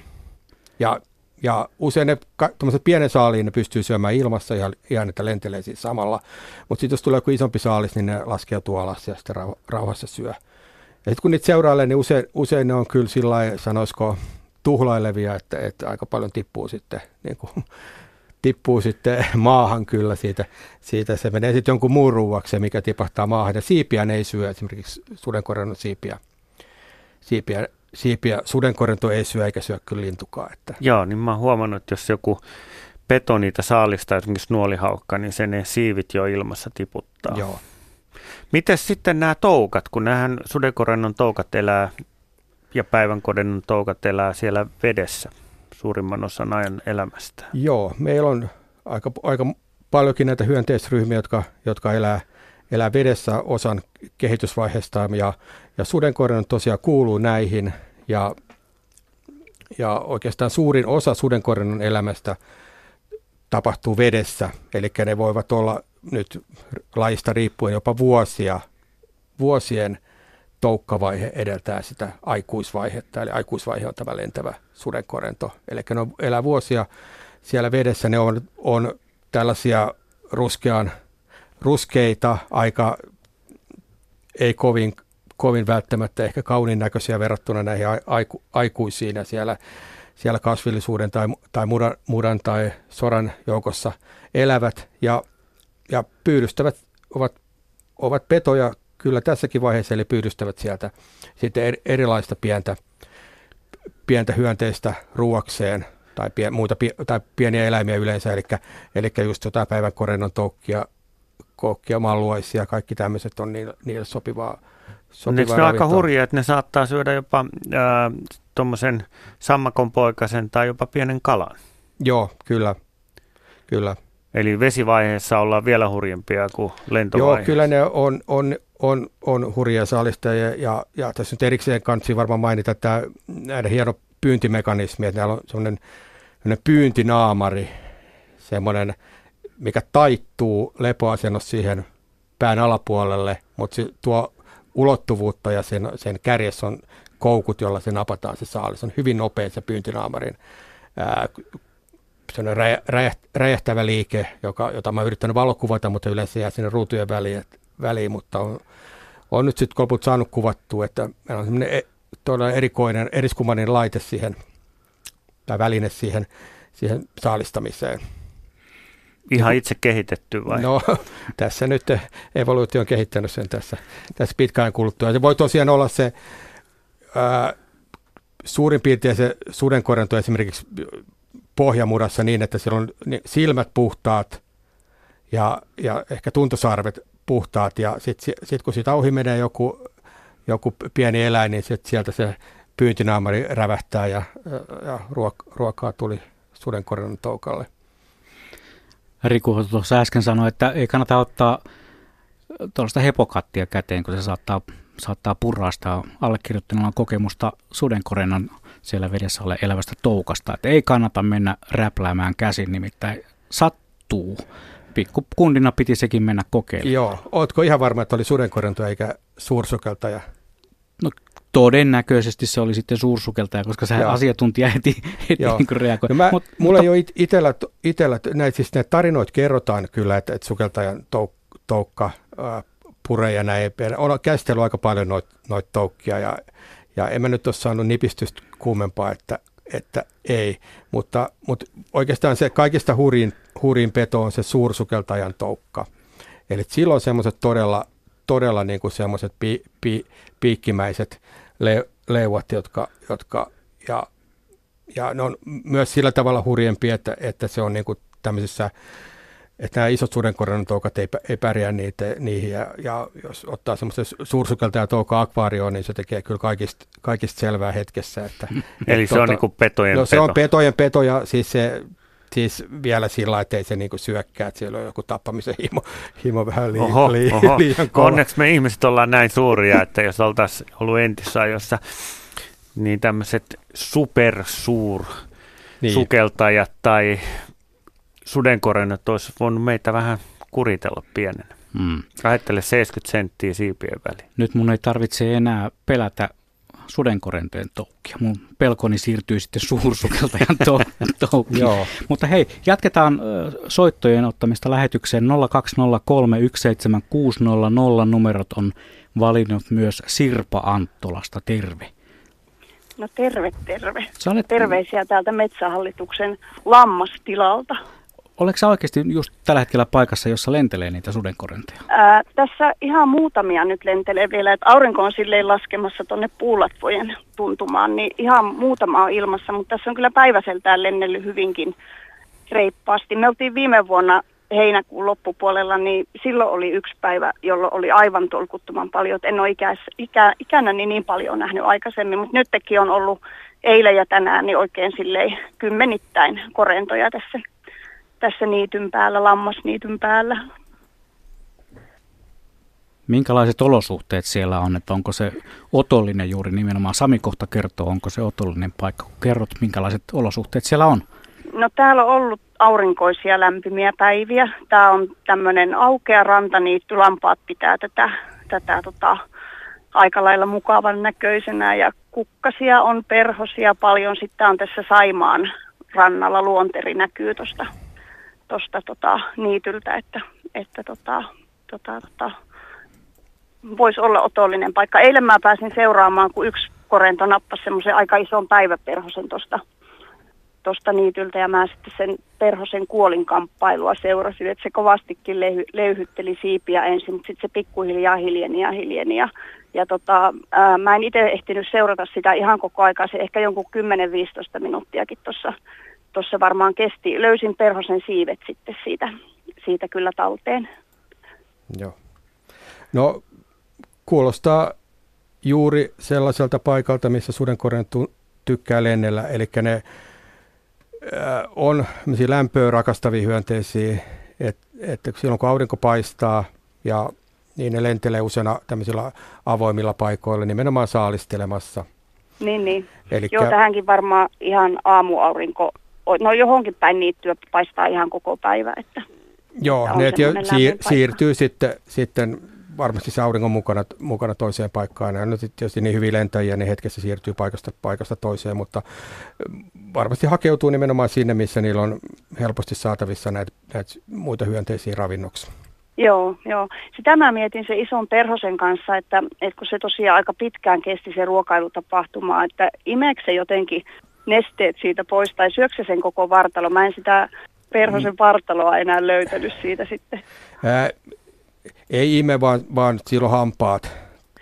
Ja, ja usein ne pienen saaliin ne pystyy syömään ilmassa ja ihan, että lentelee siis samalla. Mutta sitten jos tulee joku isompi saalis, niin ne laskeutuu alas ja sitten rauhassa syö. Ja sitten kun niitä seurailee, niin usein, usein ne on kyllä sillä sanoisiko tuhlailevia, että, että aika paljon tippuu sitten niin kuin tippuu sitten maahan kyllä siitä, siitä se menee sitten jonkun muun ruuaksi, mikä tipahtaa maahan. Ja siipiä ne ei syö, esimerkiksi sudenkorjannut siipiä. siipiä siipiä sudenkorjanto ei syö eikä syö kyllä lintukaa. Että. Joo, niin mä oon huomannut, että jos joku peto niitä saalista, esimerkiksi nuolihaukka, niin se ne siivit jo ilmassa tiputtaa. Joo. Miten sitten nämä toukat, kun nämähän sudenkorennon toukat elää ja päivänkodennon toukat elää siellä vedessä? Suurimman osan ajan elämästä. Joo, meillä on aika, aika paljonkin näitä hyönteisryhmiä, jotka, jotka elää, elää vedessä osan kehitysvaiheesta ja, ja sudenkoiran tosiaan kuuluu näihin ja, ja oikeastaan suurin osa sudenkoiran elämästä tapahtuu vedessä, eli ne voivat olla nyt lajista riippuen jopa vuosia, vuosien toukkavaihe edeltää sitä aikuisvaihetta, eli aikuisvaihe on tämä lentävä sudenkorento. Eli ne on, elää vuosia siellä vedessä, ne on, on tällaisia ruskean, ruskeita, aika ei kovin, kovin välttämättä ehkä kauniin näköisiä verrattuna näihin aiku, aikuisiin ja siellä, siellä kasvillisuuden tai, tai mudan, mudan tai soran joukossa elävät ja, ja pyydystävät ovat, ovat petoja kyllä tässäkin vaiheessa eli pyydystävät sieltä sitten erilaista pientä, pientä hyönteistä ruuakseen tai, pien, muita, tai pieniä eläimiä yleensä, eli, eli just jotain päivän korennon toukkia, kokkia, malluaisia, kaikki tämmöiset on niille, niille sopivaa, sopivaa Eikö ne aika hurjia, että ne saattaa syödä jopa tuommoisen sammakon poikasen tai jopa pienen kalan? Joo, kyllä. kyllä. Eli vesivaiheessa ollaan vielä hurjempia kuin lentovaiheessa. Joo, kyllä ne on, on, on, on hurjia saalistajia ja, ja tässä nyt erikseen kansi varmaan mainita tämä näiden hieno pyyntimekanismi, että täällä on semmoinen, semmoinen pyyntinaamari, semmoinen, mikä taittuu lepoasennossa siihen pään alapuolelle, mutta se tuo ulottuvuutta ja sen, sen kärjessä on koukut, jolla se napataan se saalis. On hyvin nopea se pyyntinaamarin ää, räjähtävä liike, joka, jota mä oon yrittänyt valokuvata, mutta yleensä jää sinne ruutujen väliin, väliin mutta on, on nyt sitten loput saanut kuvattua, että meillä on semmoinen e, todella erikoinen, eriskummallinen laite siihen, tai väline siihen, siihen saalistamiseen. Ihan itse kehitetty vai? No, tässä nyt evoluutio on kehittänyt sen tässä, tässä pitkään kuluttua. Se voi tosiaan olla se ää, suurin piirtein se sudenkorjanto esimerkiksi pohjamurassa niin, että siellä on silmät puhtaat ja, ja ehkä tuntosarvet puhtaat ja sitten sit kun siitä ohi menee joku, joku pieni eläin, niin sit sieltä se pyyntinaamari rävähtää ja, ja ruokaa tuli sudenkorjan toukalle. Riku tuossa äsken sanoi, että ei kannata ottaa tuollaista hepokattia käteen, kun se saattaa, saattaa purrastaa allekirjoittaneella kokemusta sudenkorennan siellä vedessä ole elävästä toukasta. Että ei kannata mennä räpläämään käsin, nimittäin sattuu. Pikkukundina piti sekin mennä kokeilemaan. Joo. Ootko ihan varma, että oli sudenkorentoja eikä suursukeltaja? No, todennäköisesti se oli sitten suursukeltaja, koska se Joo. asiantuntija heti, heti niin reagoi. No mä, Mut, mulla mutta... ei ole itellä, itellä näitä, siis näitä tarinoita kerrotaan kyllä, että, että sukeltajan touk- toukka äh, pure ja näin. On käsitellyt aika paljon noita noit toukkia ja, ja en mä nyt ole saanut nipistystä kuumempaa, että, että ei. Mutta, mutta oikeastaan se kaikista hurin, hurin peto on se suursukeltajan toukka. Eli silloin semmoiset todella, todella niin kuin semmoiset pi, pi, piikkimäiset le, leuat, jotka, jotka ja, ja ne on myös sillä tavalla hurjempi, että, että se on niin kuin tämmöisissä että nämä isot sudenkorjannotoukat ei, ei pärjää niitä, niihin. Ja, ja jos ottaa semmoisen suursukelta ja touka akvaarioon, niin se tekee kyllä kaikista, kaikista selvää hetkessä. Että, Eli et, se tota, on niin kuin petojen no, peto. se on petojen peto ja siis se Siis vielä sillä että ei se niinku syökkää, että siellä on joku tappamisen himo, himo vähän liian, oho, liian, oho. liian kova. Onneksi me ihmiset ollaan näin suuria, että jos oltaisiin ollut entisajossa, niin tämmöiset supersuur niin. sukeltajat tai sudenkorennat olisi voinut meitä vähän kuritella pienenä. Mm. Ajattele 70 senttiä siipien väliin. Nyt mun ei tarvitse enää pelätä sudenkorentojen toukkia. Mun pelkoni siirtyy sitten suursukeltajan to- toukkiin. Joo. Mutta hei, jatketaan soittojen ottamista lähetykseen 020317600. Numerot on valinnut myös Sirpa Anttolasta. Terve. No terve, terve. Olet... Terveisiä täältä Metsähallituksen lammastilalta. Oletko sä oikeasti just tällä hetkellä paikassa, jossa lentelee niitä sudenkorentoja? Ää, tässä ihan muutamia nyt lentelee vielä, että aurinko on silleen laskemassa tuonne puulatvojen tuntumaan, niin ihan muutama on ilmassa, mutta tässä on kyllä päiväseltään lennellyt hyvinkin reippaasti. Me oltiin viime vuonna heinäkuun loppupuolella, niin silloin oli yksi päivä, jolloin oli aivan tolkuttoman paljon. Et en ole ikäis, ikä, ikänä niin, niin paljon nähnyt aikaisemmin, mutta nytkin on ollut eilen ja tänään niin oikein silleen kymmenittäin korentoja tässä tässä niityn päällä, lammasniityn päällä. Minkälaiset olosuhteet siellä on, että onko se otollinen juuri nimenomaan? Sami kohta kertoo, onko se otollinen paikka. Kerrot, minkälaiset olosuhteet siellä on? No täällä on ollut aurinkoisia lämpimiä päiviä. Tämä on tämmöinen aukea rantaniitty. Lampaat pitää tätä, tätä tota, aika lailla mukavan näköisenä ja kukkasia on perhosia paljon. Sitten on tässä Saimaan rannalla luonteri näkyy tuosta tuosta tota, niityltä, että, että tota, tota, tota, voisi olla otollinen paikka. Eilen mä pääsin seuraamaan, kun yksi korento nappasi semmoisen aika ison päiväperhosen tuosta tosta niityltä ja mä sitten sen perhosen kuolinkamppailua seurasin, että se kovastikin leyhy, leyhytteli siipiä ensin, mutta sitten se pikkuhiljaa hiljeni ja hiljeni ja, ja tota, ää, mä en itse ehtinyt seurata sitä ihan koko aikaa, se ehkä jonkun 10-15 minuuttiakin tuossa tuossa varmaan kesti. Löysin perhosen siivet sitten siitä, siitä kyllä talteen. Joo. No kuulostaa juuri sellaiselta paikalta, missä sudenkorjan tykkää lennellä. Eli ne äh, on lämpöä rakastavia hyönteisiä, että et silloin kun aurinko paistaa ja niin ne lentelee usein tämmöisillä avoimilla paikoilla nimenomaan saalistelemassa. Niin, niin. Elikkä... Joo, tähänkin varmaan ihan aamuaurinko no johonkin päin niittyä paistaa ihan koko päivä. Että Joo, ne siir- siirtyy sitten, sitten varmasti se auringon mukana, mukana toiseen paikkaan. Ja nyt tietysti niin hyvin lentäjiä, niin hetkessä siirtyy paikasta, paikasta toiseen, mutta varmasti hakeutuu nimenomaan sinne, missä niillä on helposti saatavissa näitä, näitä muita hyönteisiä ravinnoksi. Joo, joo. Sitä mä mietin se ison perhosen kanssa, että, että kun se tosiaan aika pitkään kesti se ruokailutapahtuma, että imeekö se jotenkin nesteet siitä pois tai syöksä sen koko vartalo. Mä en sitä perhosen mm. vartaloa enää löytänyt siitä sitten. Ää, ei ime, vaan, vaan silloin hampaat.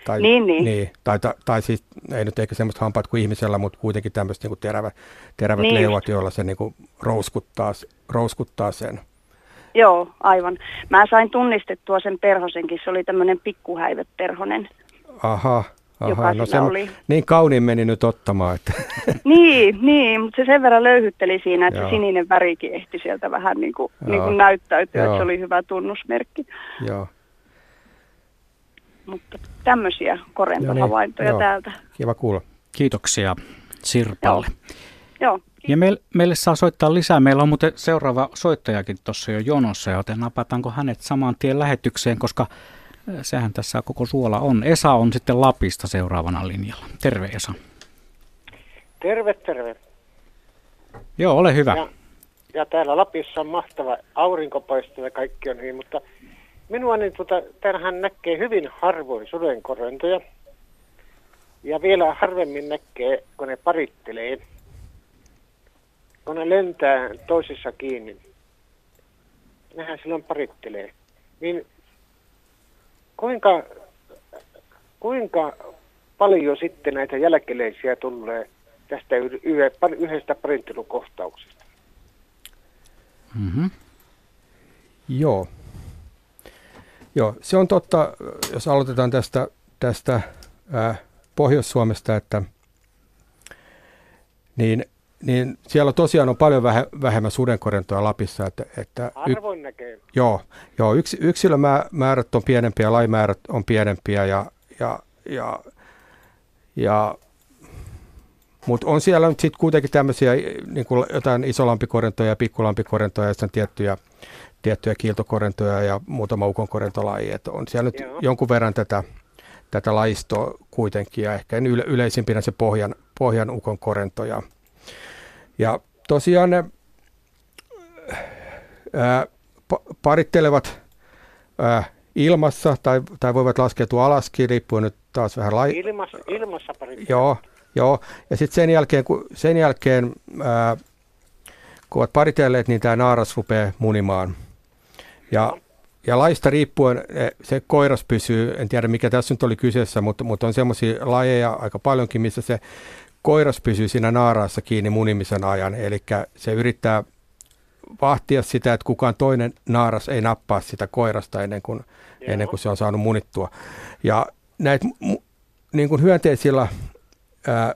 Tai, niin, niin. niin tai, tai, tai siis ei nyt ehkä semmoista hampaat kuin ihmisellä, mutta kuitenkin tämmöiset niin terävät, terävät niin. leuat, joilla se niin kuin rouskuttaa, rouskuttaa sen. Joo, aivan. Mä sain tunnistettua sen perhosenkin. Se oli tämmöinen pikkuhäiveperhonen. Aha. Aha, no se oli. niin kauniin meni nyt ottamaan. Että. niin, niin, mutta se sen verran löyhytteli siinä, että Joo. sininen värikin ehti sieltä vähän niin kuin, niin kuin näyttäytyä, Joo. että se oli hyvä tunnusmerkki. Joo. mutta tämmöisiä korentohavaintoja Joo, niin, täältä. Kiva kuulla. Kiitoksia Sirpalle. Joo, Ja meille, meille saa soittaa lisää. Meillä on muuten seuraava soittajakin tuossa jo jonossa, joten napataanko hänet saman tien lähetykseen, koska sehän tässä koko suola on. Esa on sitten Lapista seuraavana linjalla. Terve Esa. Terve, terve. Joo, ole hyvä. Ja, ja täällä Lapissa on mahtava aurinkopaiste ja kaikki on hyvin, mutta minua niin tuota, täällähän näkee hyvin harvoin sudenkorentoja. Ja vielä harvemmin näkee, kun ne parittelee. Kun ne lentää toisissa kiinni. Nehän silloin parittelee. Niin kuinka, kuinka paljon sitten näitä jälkeläisiä tulee tästä yhdestä parinttelukohtauksesta? Mm-hmm. Joo. Joo, se on totta, jos aloitetaan tästä, tästä ää, Pohjois-Suomesta, että niin, niin siellä tosiaan on paljon vähe, vähemmän sudenkorentoa Lapissa. Että, että Harvoin näkee. Joo, joo yks, yksilömäärät on pienempiä, laimäärät on pienempiä ja, ja, ja, ja mutta on siellä nyt sitten kuitenkin tämmöisiä niin kuin jotain isolampikorentoja ja pikkulampikorentoja ja sitten tiettyjä, tiettyjä kiiltokorentoja ja muutama ukonkorentolaji. Et on siellä nyt Joo. jonkun verran tätä, tätä lajistoa kuitenkin ja ehkä yle, yleisimpinä se pohjan, pohjan ukonkorentoja. Ja tosiaan ne ää, pa- parittelevat ää, ilmassa tai, tai voivat laskeutua alaskin, riippuen nyt taas vähän lai- Ilmassa, ilmassa pari. Joo, joo. Ja sitten sen jälkeen, kun, sen jälkeen ää, kun ovat paritelleet, niin tämä naaras rupeaa munimaan. Ja, ja laista riippuen eh, se koiras pysyy, en tiedä mikä tässä nyt oli kyseessä, mutta, mutta on semmoisia lajeja aika paljonkin, missä se koiras pysyy siinä naaraassa kiinni munimisen ajan. Eli se yrittää vahtia sitä, että kukaan toinen naaras ei nappaa sitä koirasta ennen kuin, ennen kuin se on saanut munittua. Ja näitä niin kuin hyönteisillä ää,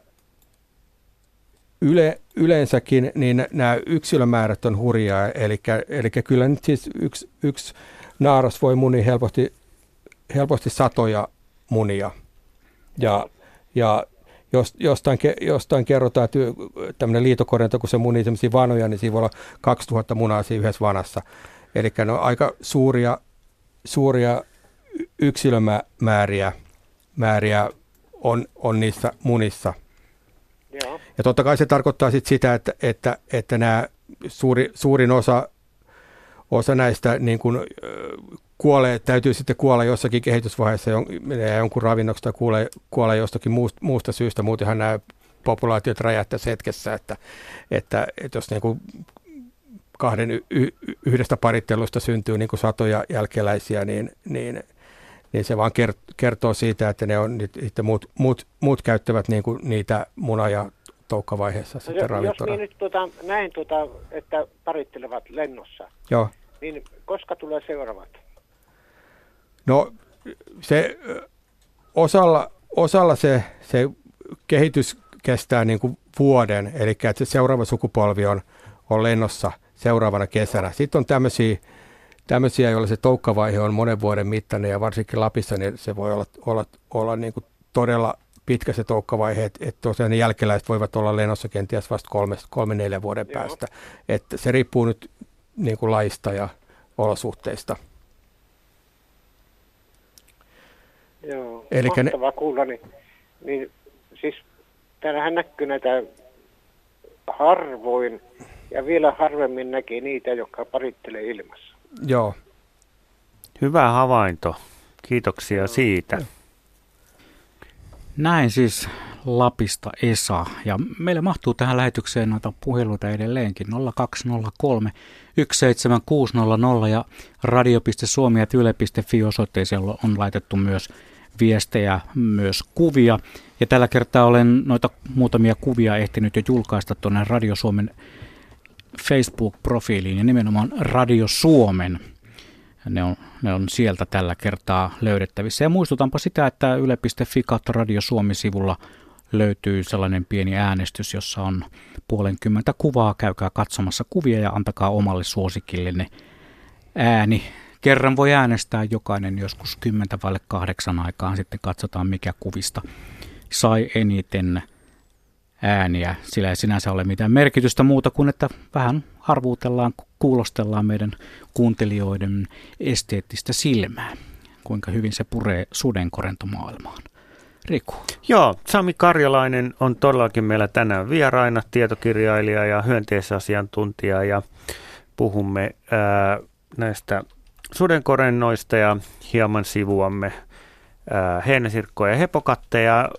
yle, yleensäkin, niin nämä yksilömäärät on hurjaa. Eli, eli kyllä nyt siis yksi, yksi naaras voi munia helposti, helposti satoja munia. Ja, ja jostain, jostain kerrotaan, että tämmöinen liitokorento, kun se munii semmoisia vanoja, niin siinä voi olla 2000 munaa siinä yhdessä vanassa. Eli ne on aika suuria, suuria yksilömääriä määriä on, on niissä munissa. Joo. Ja totta kai se tarkoittaa sit sitä, että, että, että nämä suuri, suurin osa, osa näistä niin kun, kuolee, täytyy sitten kuolla jossakin kehitysvaiheessa jon, menee jonkun ravinnoksi tai kuolee, kuolee jostakin muusta, muusta syystä. Muutenhan nämä populaatiot räjähtäisi hetkessä, että, että, että jos niin kuin kahden y, y, yhdestä parittelusta syntyy niin kuin satoja jälkeläisiä, niin, niin, niin se vaan kert- kertoo siitä, että ne on, niitä muut, muut, muut käyttävät niin kuin niitä muna- ja toukkavaiheessa No, sitten jos, jos minä nyt tuota, näin, tuota, että parittelevat lennossa, Joo. niin koska tulee seuraavat? No se osalla, osalla se, se kehitys kestää niin kuin vuoden, eli että se seuraava sukupolvi on, on lennossa seuraavana kesänä. Sitten on tämmöisiä, tämmöisiä, joilla se toukkavaihe on monen vuoden mittainen ja varsinkin Lapissa niin se voi olla, olla, olla niin kuin todella pitkä se toukkavaihe, että et tosiaan ne jälkeläiset voivat olla lennossa kenties vasta kolme, kolme neljä vuoden Joo. päästä. Että se riippuu nyt niin kuin laista ja olosuhteista. Joo, Elikkä ne- kuulla. Niin, niin siis täällähän näkyy näitä harvoin ja vielä harvemmin näkee niitä, jotka parittelee ilmassa. Joo. Hyvä havainto. Kiitoksia siitä. Näin siis Lapista Esa. Ja meille mahtuu tähän lähetykseen noita puheluita edelleenkin 0203 17600 ja radio.suomi ja yle.fi osoitteeseen on laitettu myös viestejä, myös kuvia. Ja tällä kertaa olen noita muutamia kuvia ehtinyt jo julkaista tuonne Radio Suomen Facebook-profiiliin ja nimenomaan Radio Suomen. Ne on, ne on sieltä tällä kertaa löydettävissä. Ja muistutanpa sitä, että yle.fi kautta Radio Suomi-sivulla löytyy sellainen pieni äänestys, jossa on puolenkymmentä kuvaa. Käykää katsomassa kuvia ja antakaa omalle suosikillenne ääni kerran voi äänestää jokainen joskus 10 vaille kahdeksan aikaan. Sitten katsotaan, mikä kuvista sai eniten ääniä. Sillä ei sinänsä ole mitään merkitystä muuta kuin, että vähän arvuutellaan, kuulostellaan meidän kuuntelijoiden esteettistä silmää. Kuinka hyvin se puree sudenkorentomaailmaan. Riku. Joo, Sami Karjalainen on todellakin meillä tänään vieraina, tietokirjailija ja hyönteisasiantuntija ja puhumme ää, näistä sudenkorennoista ja hieman sivuamme heinäsirkkoja ja hepokatteja.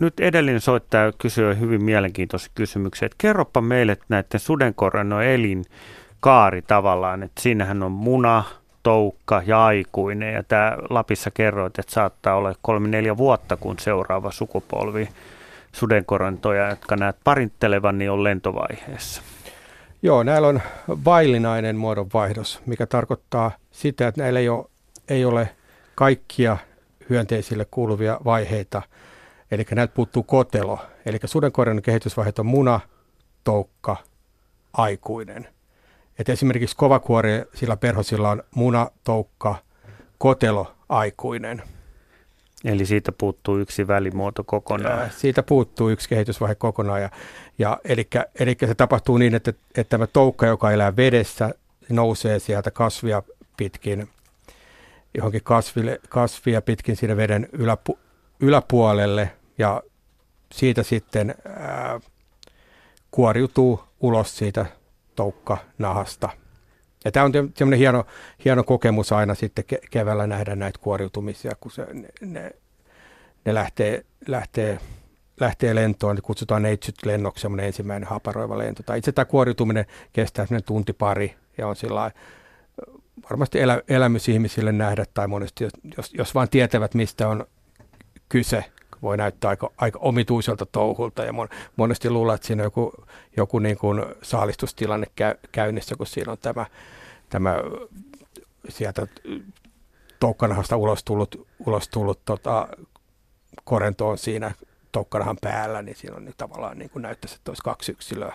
Nyt edellinen soittaja kysyi hyvin mielenkiintoisia kysymyksiä, että kerropa meille näiden sudenkorennon elinkaari tavallaan, että siinähän on muna, toukka ja aikuinen. Ja tämä Lapissa kerroit, että saattaa olla kolme neljä vuotta, kun seuraava sukupolvi sudenkorontoja, jotka näet parittelevan, niin on lentovaiheessa. Joo, näillä on vaillinainen muodonvaihdos, mikä tarkoittaa sitä, että näillä ei ole, ei ole kaikkia hyönteisille kuuluvia vaiheita. Eli näitä puuttuu kotelo. Eli sudenkoiran kehitysvaiheet on muna, toukka, aikuinen. Et esimerkiksi kovakuori sillä perhosilla on muna, toukka, kotelo, aikuinen. Eli siitä puuttuu yksi välimuoto kokonaan. Ja siitä puuttuu yksi kehitysvaihe kokonaan. Ja, ja eli, eli se tapahtuu niin, että, että tämä toukka, joka elää vedessä, nousee sieltä kasvia pitkin johonkin kasville, kasvia pitkin siinä veden yläpu, yläpuolelle ja siitä sitten ää, kuoriutuu ulos siitä toukka-nahasta. Ja tämä on semmoinen hieno, hieno kokemus aina sitten ke- keväällä nähdä näitä kuoriutumisia, kun se, ne, ne, ne lähtee, lähtee, lähtee lentoon, kutsutaan neitsyt lennoksi, semmoinen ensimmäinen haparoiva lento. Tai itse tämä kuoriutuminen kestää semmoinen tunti pari ja on sillä varmasti elä, elämys ihmisille nähdä tai monesti, jos, jos, jos vaan tietävät, mistä on kyse, voi näyttää aika, aika omituiselta touhulta ja mon, monesti luulee, että siinä on joku, joku niin kuin saalistustilanne käy, käynnissä, kun siinä on tämä, tämä sieltä toukkanahasta ulos tullut, ulos tullut tota, korento on siinä toukkanahan päällä, niin siinä on niin tavallaan niin kuin näyttäisi, että olisi kaksi yksilöä.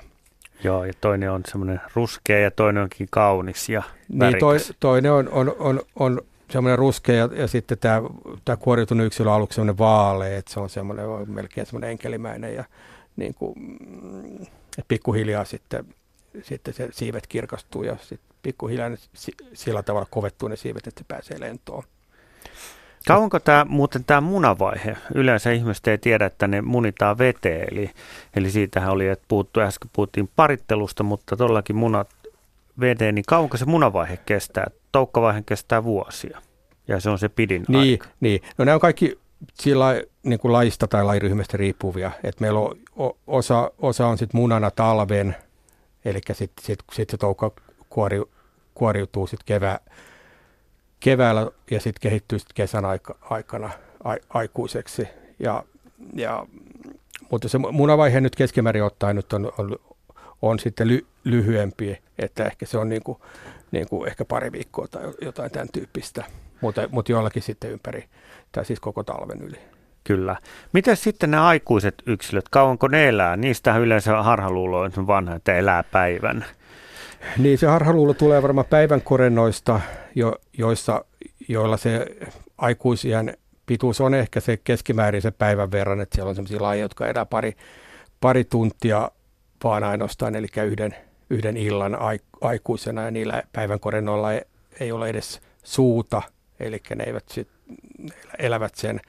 Joo, ja toinen on semmoinen ruskea ja toinen onkin kaunis ja Niin, toi, toinen on, on, on, on semmoinen ruskea ja, ja sitten tämä, tämä kuoriutunut yksilö on aluksi semmoinen vaalea, että se on semmoinen melkein semmoinen enkelimäinen ja niin kuin, mm, että pikkuhiljaa sitten, sitten se siivet kirkastuu ja sitten pikkuhiljaa ne, sillä tavalla kovettuu ne siivet, että se pääsee lentoon. Kauanko tämä, muuten tämä munavaihe? Yleensä ihmiset ei tiedä, että ne munitaan veteen, eli, eli siitähän oli, että puhuttu, äsken puhuttiin parittelusta, mutta todellakin munat veteen, niin kauanko se munavaihe kestää? Toukkavaihe kestää vuosia, ja se on se pidin niin, aika. Niin, no nämä on kaikki sillä niin kuin lajista tai lajiryhmästä riippuvia, että meillä on osa, osa on sitten munana talven, eli sitten sit, sit se toukka kuori, kuoriutuu sitten kevää, keväällä ja sitten kehittyy sit kesän aika, aikana a, aikuiseksi. Ja, ja, mutta se munavaihe nyt keskimäärin ottaen nyt on, on, on sitten ly, lyhyempi, että ehkä se on niin kuin, niin kuin ehkä pari viikkoa tai jotain tämän tyyppistä, mutta, mutta joillakin sitten ympäri, tai siis koko talven yli. Kyllä. Miten sitten ne aikuiset yksilöt, kauanko ne elää? Niistä yleensä harhaluulo on vanha, että elää päivän. Niin se harhaluulo tulee varmaan päivän korennoista, jo, joissa, joilla se aikuisien pituus on ehkä se keskimäärin se päivän verran, että siellä on sellaisia lajeja, jotka elää pari, pari tuntia vaan ainoastaan, eli yhden, yhden illan aikuisena, ja niillä päivän korennoilla ei, ei ole edes suuta, eli ne eivät sit, elävät sen,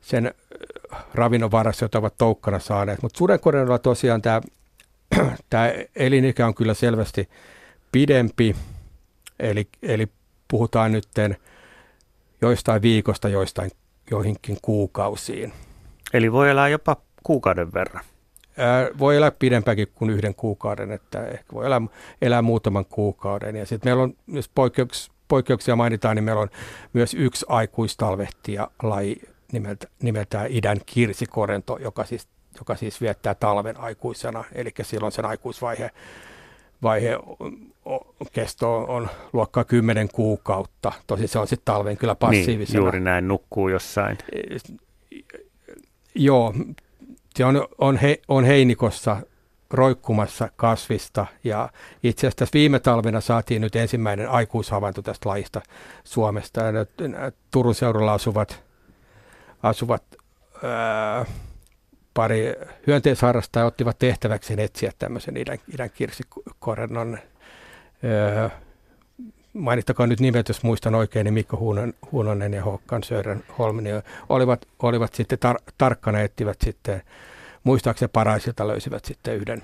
sen ravinnon varassa, jota ovat toukkana saaneet. Mutta sudenkorennoilla tosiaan tämä tämä elinikä on kyllä selvästi pidempi, eli, eli puhutaan nyt joistain viikosta joistain joihinkin kuukausiin. Eli voi elää jopa kuukauden verran? Ää, voi elää pidempäänkin kuin yhden kuukauden, että ehkä voi elää, elää muutaman kuukauden. Ja sitten meillä on, jos poikkeuks, poikkeuksia mainitaan, niin meillä on myös yksi aikuistalvehtija laji nimeltä, nimeltään idän kirsikorento, joka siis joka siis viettää talven aikuisena, eli silloin sen aikuisvaihe vaihe kesto on luokkaa 10 kuukautta. Tosi se on sitten talven kyllä passiivisena. Niin, juuri näin, nukkuu jossain. Joo, se on, on, he, on heinikossa roikkumassa kasvista. Ja itse asiassa viime talvena saatiin nyt ensimmäinen aikuishavainto tästä lajista Suomesta. Ja Turun seudulla asuvat, asuvat ää, pari hyönteisharrastajaa ottivat tehtäväksi etsiä tämmöisen idän, idän kirsikorennon. Ää, mainittakaa nyt nimet, jos muistan oikein, niin Mikko Huunonen, Huunonen ja Håkan Sören Holminen olivat, olivat sitten tar- tarkkana, etsivät sitten, muistaakseni paraisilta löysivät sitten yhden,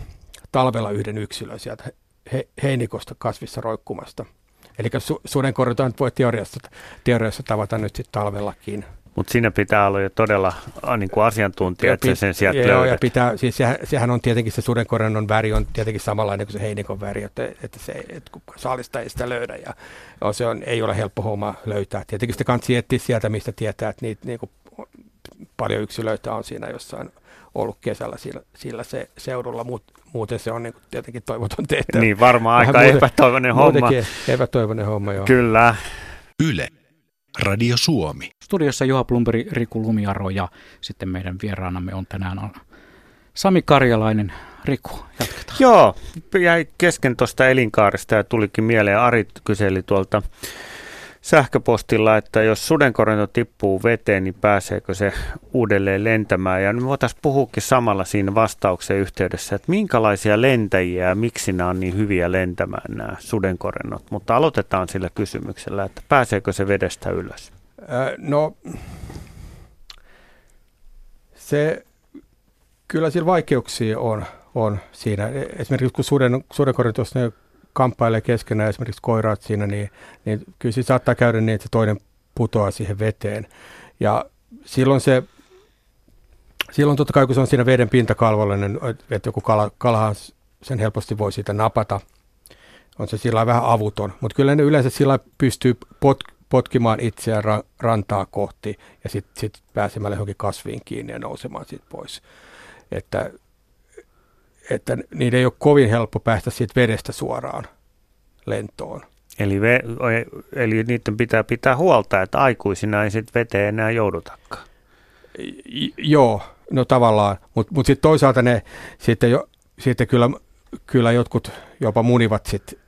talvella yhden yksilön sieltä he, heinikosta kasvissa roikkumasta. Eli su- sudenkorjutaan voi teoriassa, teoriassa tavata nyt sitten talvellakin. Mutta siinä pitää olla jo todella niin kuin asiantuntija, että sen sieltä joo, löydät. ja pitää, siis sehän, sehän, on tietenkin se sudenkorennon väri on tietenkin samanlainen kuin se heinikon väri, että, että, se, että kun saalista ei sitä löydä ja, ja se on, ei ole helppo homma löytää. Tietenkin sitä kansi etsiä sieltä, mistä tietää, että niitä niin kuin, paljon yksilöitä on siinä jossain ollut kesällä sillä, sillä se seudulla, Muut, muuten se on niin kuin tietenkin toivoton tehtävä. Niin, varmaan aika muuten, epätoivoinen homma. epätoivoinen homma, joo. Kyllä. Yle. Radio Suomi. Studiossa Juha Plumperi, Riku Lumiaro ja sitten meidän vieraanamme on tänään Sami Karjalainen. Riku, jatketaan. Joo, jäi kesken tuosta elinkaarista ja tulikin mieleen, Ari kyseli tuolta sähköpostilla, että jos sudenkorento tippuu veteen, niin pääseekö se uudelleen lentämään. Ja me voitaisiin puhukin samalla siinä vastauksen yhteydessä, että minkälaisia lentäjiä ja miksi nämä on niin hyviä lentämään nämä sudenkorennot. Mutta aloitetaan sillä kysymyksellä, että pääseekö se vedestä ylös? no, se kyllä sillä vaikeuksia on, on siinä. Esimerkiksi kun suden, sudenkorrentossa ne kamppailee keskenään esimerkiksi koiraat siinä, niin, niin kyllä se saattaa käydä niin, että se toinen putoaa siihen veteen. Ja silloin se, silloin totta kai kun se on siinä veden pintakalvollinen, niin että joku kala, kalahan sen helposti voi siitä napata, on se sillä vähän avuton. Mutta kyllä ne yleensä sillä pystyy pot, potkimaan itseään ra, rantaa kohti ja sitten sit pääsemällä johonkin kasviin kiinni ja nousemaan siitä pois. Että että niiden ei ole kovin helppo päästä siitä vedestä suoraan lentoon. Eli, ve, eli niiden pitää pitää huolta, että aikuisina ei sitten veteen enää joudutakaan. J- joo, no tavallaan, mutta mut sitten toisaalta ne sitten, jo, sitten kyllä, kyllä jotkut jopa munivat sit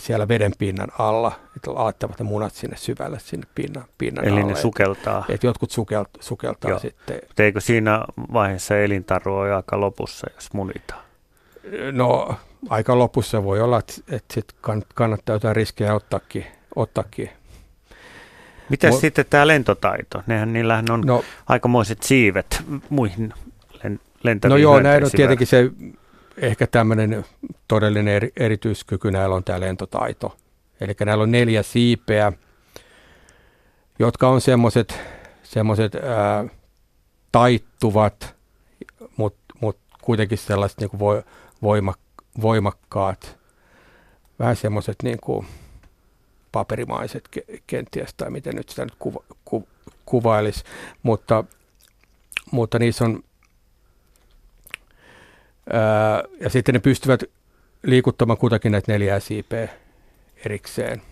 siellä veden pinnan alla, että laittavat ne munat sinne syvälle sinne pinnan, pinnan Eli alle. ne sukeltaa. Että jotkut sukelt, sukeltaa Joo. sitten. Eikö siinä vaiheessa elintarvo ole aika lopussa, jos munitaan? No aika lopussa voi olla, että, että sit kannattaa jotain riskejä ottaakin. ottaakin. Miten Mo- sitten tämä lentotaito? Nehän, niillähän on no, aikamoiset siivet muihin lentäviin No joo, näin on tietenkin se ehkä tämmöinen todellinen eri, erityiskyky näillä on tämä lentotaito. Eli näillä on neljä siipeä, jotka on semmoiset semmoiset taittuvat, mutta mut kuitenkin sellaiset niin voi, voimak, voimakkaat, vähän semmoiset niin kuin paperimaiset kenties, tai miten nyt sitä nyt kuva, ku, kuvailisi, mutta, mutta niissä on ja sitten ne pystyvät liikuttamaan kutakin näitä neljää siipeä erikseen.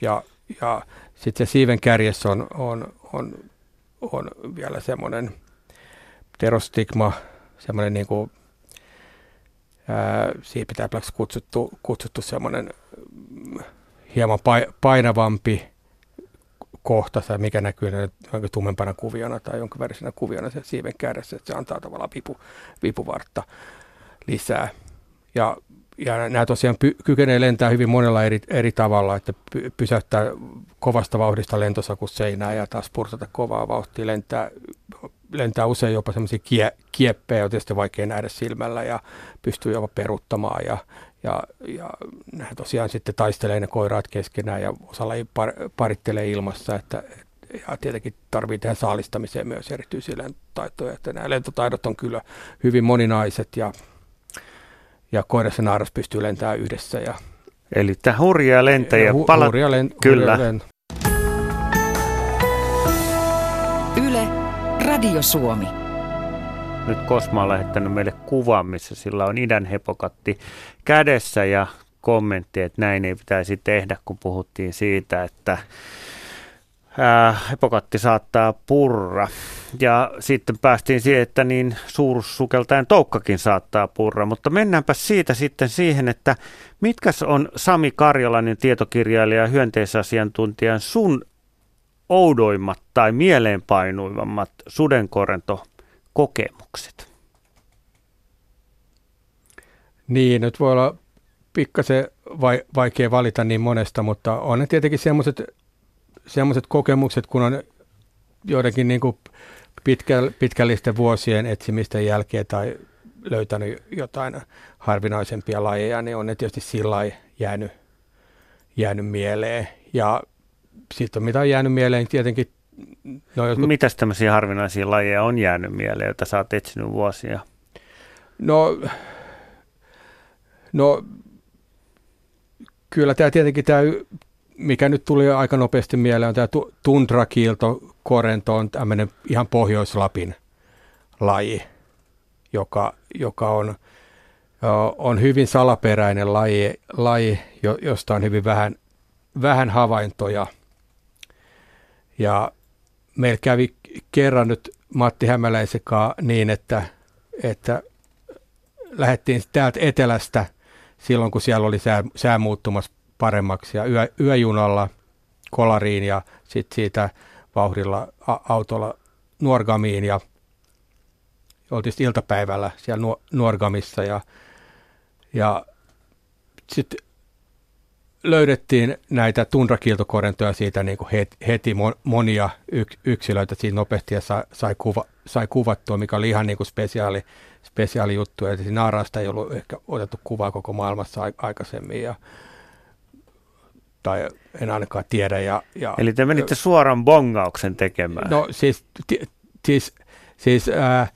Ja, ja sitten se siiven kärjessä on, on, on, on vielä semmoinen terostigma, semmoinen niin kuin, ää, siipitäpläksi kutsuttu, kutsuttu semmoinen mm, hieman painavampi kohta, tai mikä näkyy tummempana kuviona tai jonkin värisenä kuviona se siiven kärjessä, että se antaa tavallaan vipu, vipuvartta lisää. Ja, ja nämä tosiaan py, kykenee lentää hyvin monella eri, eri tavalla, että py, pysäyttää kovasta vauhdista lentosakusta seinää ja taas purtata kovaa vauhtia, lentää, lentää usein jopa semmoisia kie, kieppejä, joita sitten vaikea nähdä silmällä ja pystyy jopa peruttamaan ja, ja, ja nehän tosiaan sitten taistelee ne koiraat keskenään ja osalla ei par, parittelee ilmassa, että ja tietenkin tarvii tehdä saalistamiseen myös erityisiä lentotaitoja, että nämä lentotaidot on kyllä hyvin moninaiset ja, ja koiras ja naaras pystyy lentämään yhdessä. Ja, Eli tämä hurjaa lentäjä. Hu, pala- hurja len- kyllä. Hurja len- Yle, Radio Suomi. Nyt Kosma on lähettänyt meille kuvan, missä sillä on idän hepokatti kädessä ja kommentti, että näin ei pitäisi tehdä, kun puhuttiin siitä, että hepokatti saattaa purra. Ja sitten päästiin siihen, että niin suursukeltajan toukkakin saattaa purra. Mutta mennäänpä siitä sitten siihen, että mitkäs on Sami Karjalainen tietokirjailija ja hyönteisasiantuntijan sun oudoimmat tai mieleenpainuivammat sudenkorento-kokemukset? Niin, nyt voi olla pikkasen vai, vaikea valita niin monesta, mutta on ne tietenkin semmoiset semmoiset kokemukset, kun on joidenkin niin kuin pitkä, pitkällisten vuosien etsimisten jälkeen tai löytänyt jotain harvinaisempia lajeja, niin on ne tietysti sillä jäänyt, jäänyt mieleen. Ja sitten mitä on jäänyt mieleen tietenkin... No, jotkut... Mitäs tämmöisiä harvinaisia lajeja on jäänyt mieleen, joita sä oot etsinyt vuosia? No, no kyllä tämä tietenkin tämä mikä nyt tuli aika nopeasti mieleen, on tämä tundrakiilto korento on tämmöinen ihan Pohjois-Lapin laji, joka, joka on, on hyvin salaperäinen laji, laji, josta on hyvin vähän, vähän havaintoja. Ja meillä kävi kerran nyt Matti Hämäläisekaan niin, että, että lähdettiin täältä etelästä silloin, kun siellä oli sää, sää muuttumassa paremmaksi ja yö, yöjunalla kolariin ja sitten siitä vauhdilla a- autolla Nuorgamiin ja oltiin iltapäivällä siellä Nuorgamissa ja, ja sitten löydettiin näitä tundrakiiltokorentoja siitä niin kuin heti, heti monia yksilöitä siinä nopeasti ja sai, sai, kuva, sai kuvattua, mikä oli ihan niin kuin spesiaali, spesiaali juttu. Eli naarasta ei ollut ehkä otettu kuvaa koko maailmassa aikaisemmin ja tai en ainakaan tiedä. Ja, ja, Eli te menitte suoran bongauksen tekemään? No siis, t- siis, siis ää,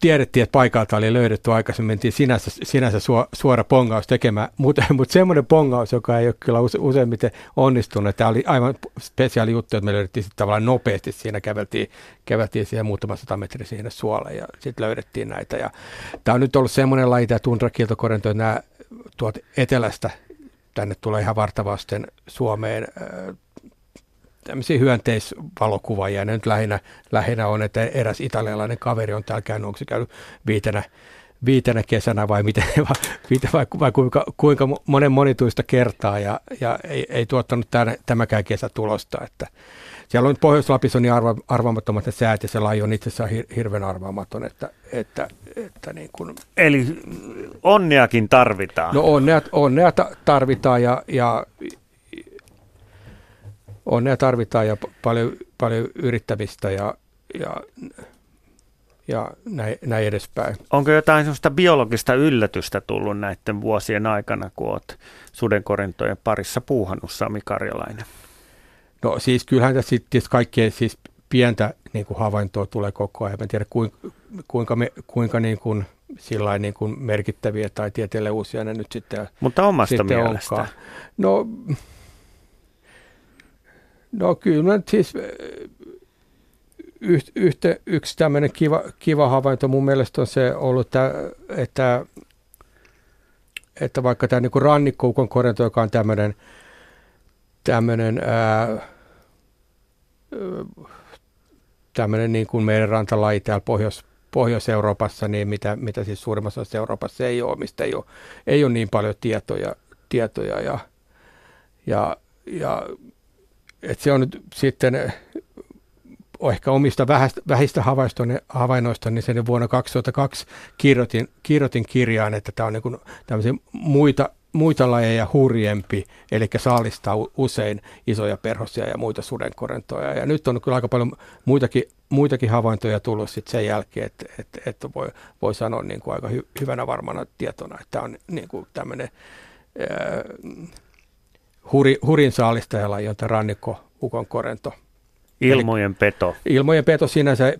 tiedettiin, että paikalta oli löydetty aikaisemmin, mentiin sinänsä, sinänsä suora pongaus tekemään, mutta, mutta semmoinen pongaus, joka ei ole kyllä use, useimmiten onnistunut. Tämä oli aivan spesiaali juttu, että me löydettiin sitten tavallaan nopeasti siinä, käveltiin, käveltiin siihen muutama sata metriä siihen suolle ja sitten löydettiin näitä. Ja tämä on nyt ollut semmoinen laji, tämä tundrakiiltokorento, että nämä tuolta etelästä tänne tulee ihan vartavasten Suomeen tämmöisiä hyönteisvalokuvaajia. Ne nyt lähinnä, lähinnä on, että eräs italialainen kaveri on täällä käynyt, onko se käynyt viitenä, viitenä kesänä vai, miten, vai, vai, vai kuinka, kuinka monen monituista kertaa ja, ja ei, ei tuottanut tämän, tämäkään kesä tulosta. Että siellä on Pohjois-Lapissa niin arva, arvaamattomat säät ja se laji on itse asiassa hir, hirveän arvaamaton. Että, että, että niin kuin, Eli onneakin tarvitaan. No onnea, onnea tarvitaan ja, ja onnea tarvitaan ja paljon, paljon yrittämistä ja, ja, ja näin, näin edespäin. Onko jotain sellaista biologista yllätystä tullut näiden vuosien aikana, kun olet sudenkorintojen parissa puuhannut Sami Karjalainen? No siis kyllähän tässä sitten kaikkea siis pientä niin kuin havaintoa tulee koko ajan. En tiedä kuinka, kuinka, me, kuinka niin kuin, sillain niin kuin merkittäviä tai tieteelle uusia ne nyt sitten Mutta omasta sitten mielestä? Onkaan. No, no kyllä siis yht, yhtä, yksi tämmöinen kiva, kiva havainto mun mielestä on se ollut, että, että, että vaikka tämä niin rannikkoukon korento, joka on tämmöinen tämmöinen ää, tämmöinen niin kuin meidän rantalaji täällä Pohjois, Pohjois-Euroopassa, niin mitä, mitä siis suurimmassa osassa Euroopassa ei ole, mistä ei ole, ei ole niin paljon tietoja, tietoja ja, ja, ja että se on nyt sitten ehkä omista vähistä havainnoista, niin sen vuonna 2002 kirjoitin, kirjoitin kirjaan, että tämä on niin tämmöisiä muita muita lajeja hurjempi, eli saalistaa usein isoja perhosia ja muita sudenkorentoja. Ja nyt on kyllä aika paljon muitakin, muitakin havaintoja tullut sit sen jälkeen, että, että, että voi, voi sanoa niin kuin aika hy, hyvänä varmana tietona, että tämä on niin kuin tämmöinen äh, huri, hurin saalistajalaji, jota rannikko ukon korento Ilmojen peto. Ilmojen peto sinänsä,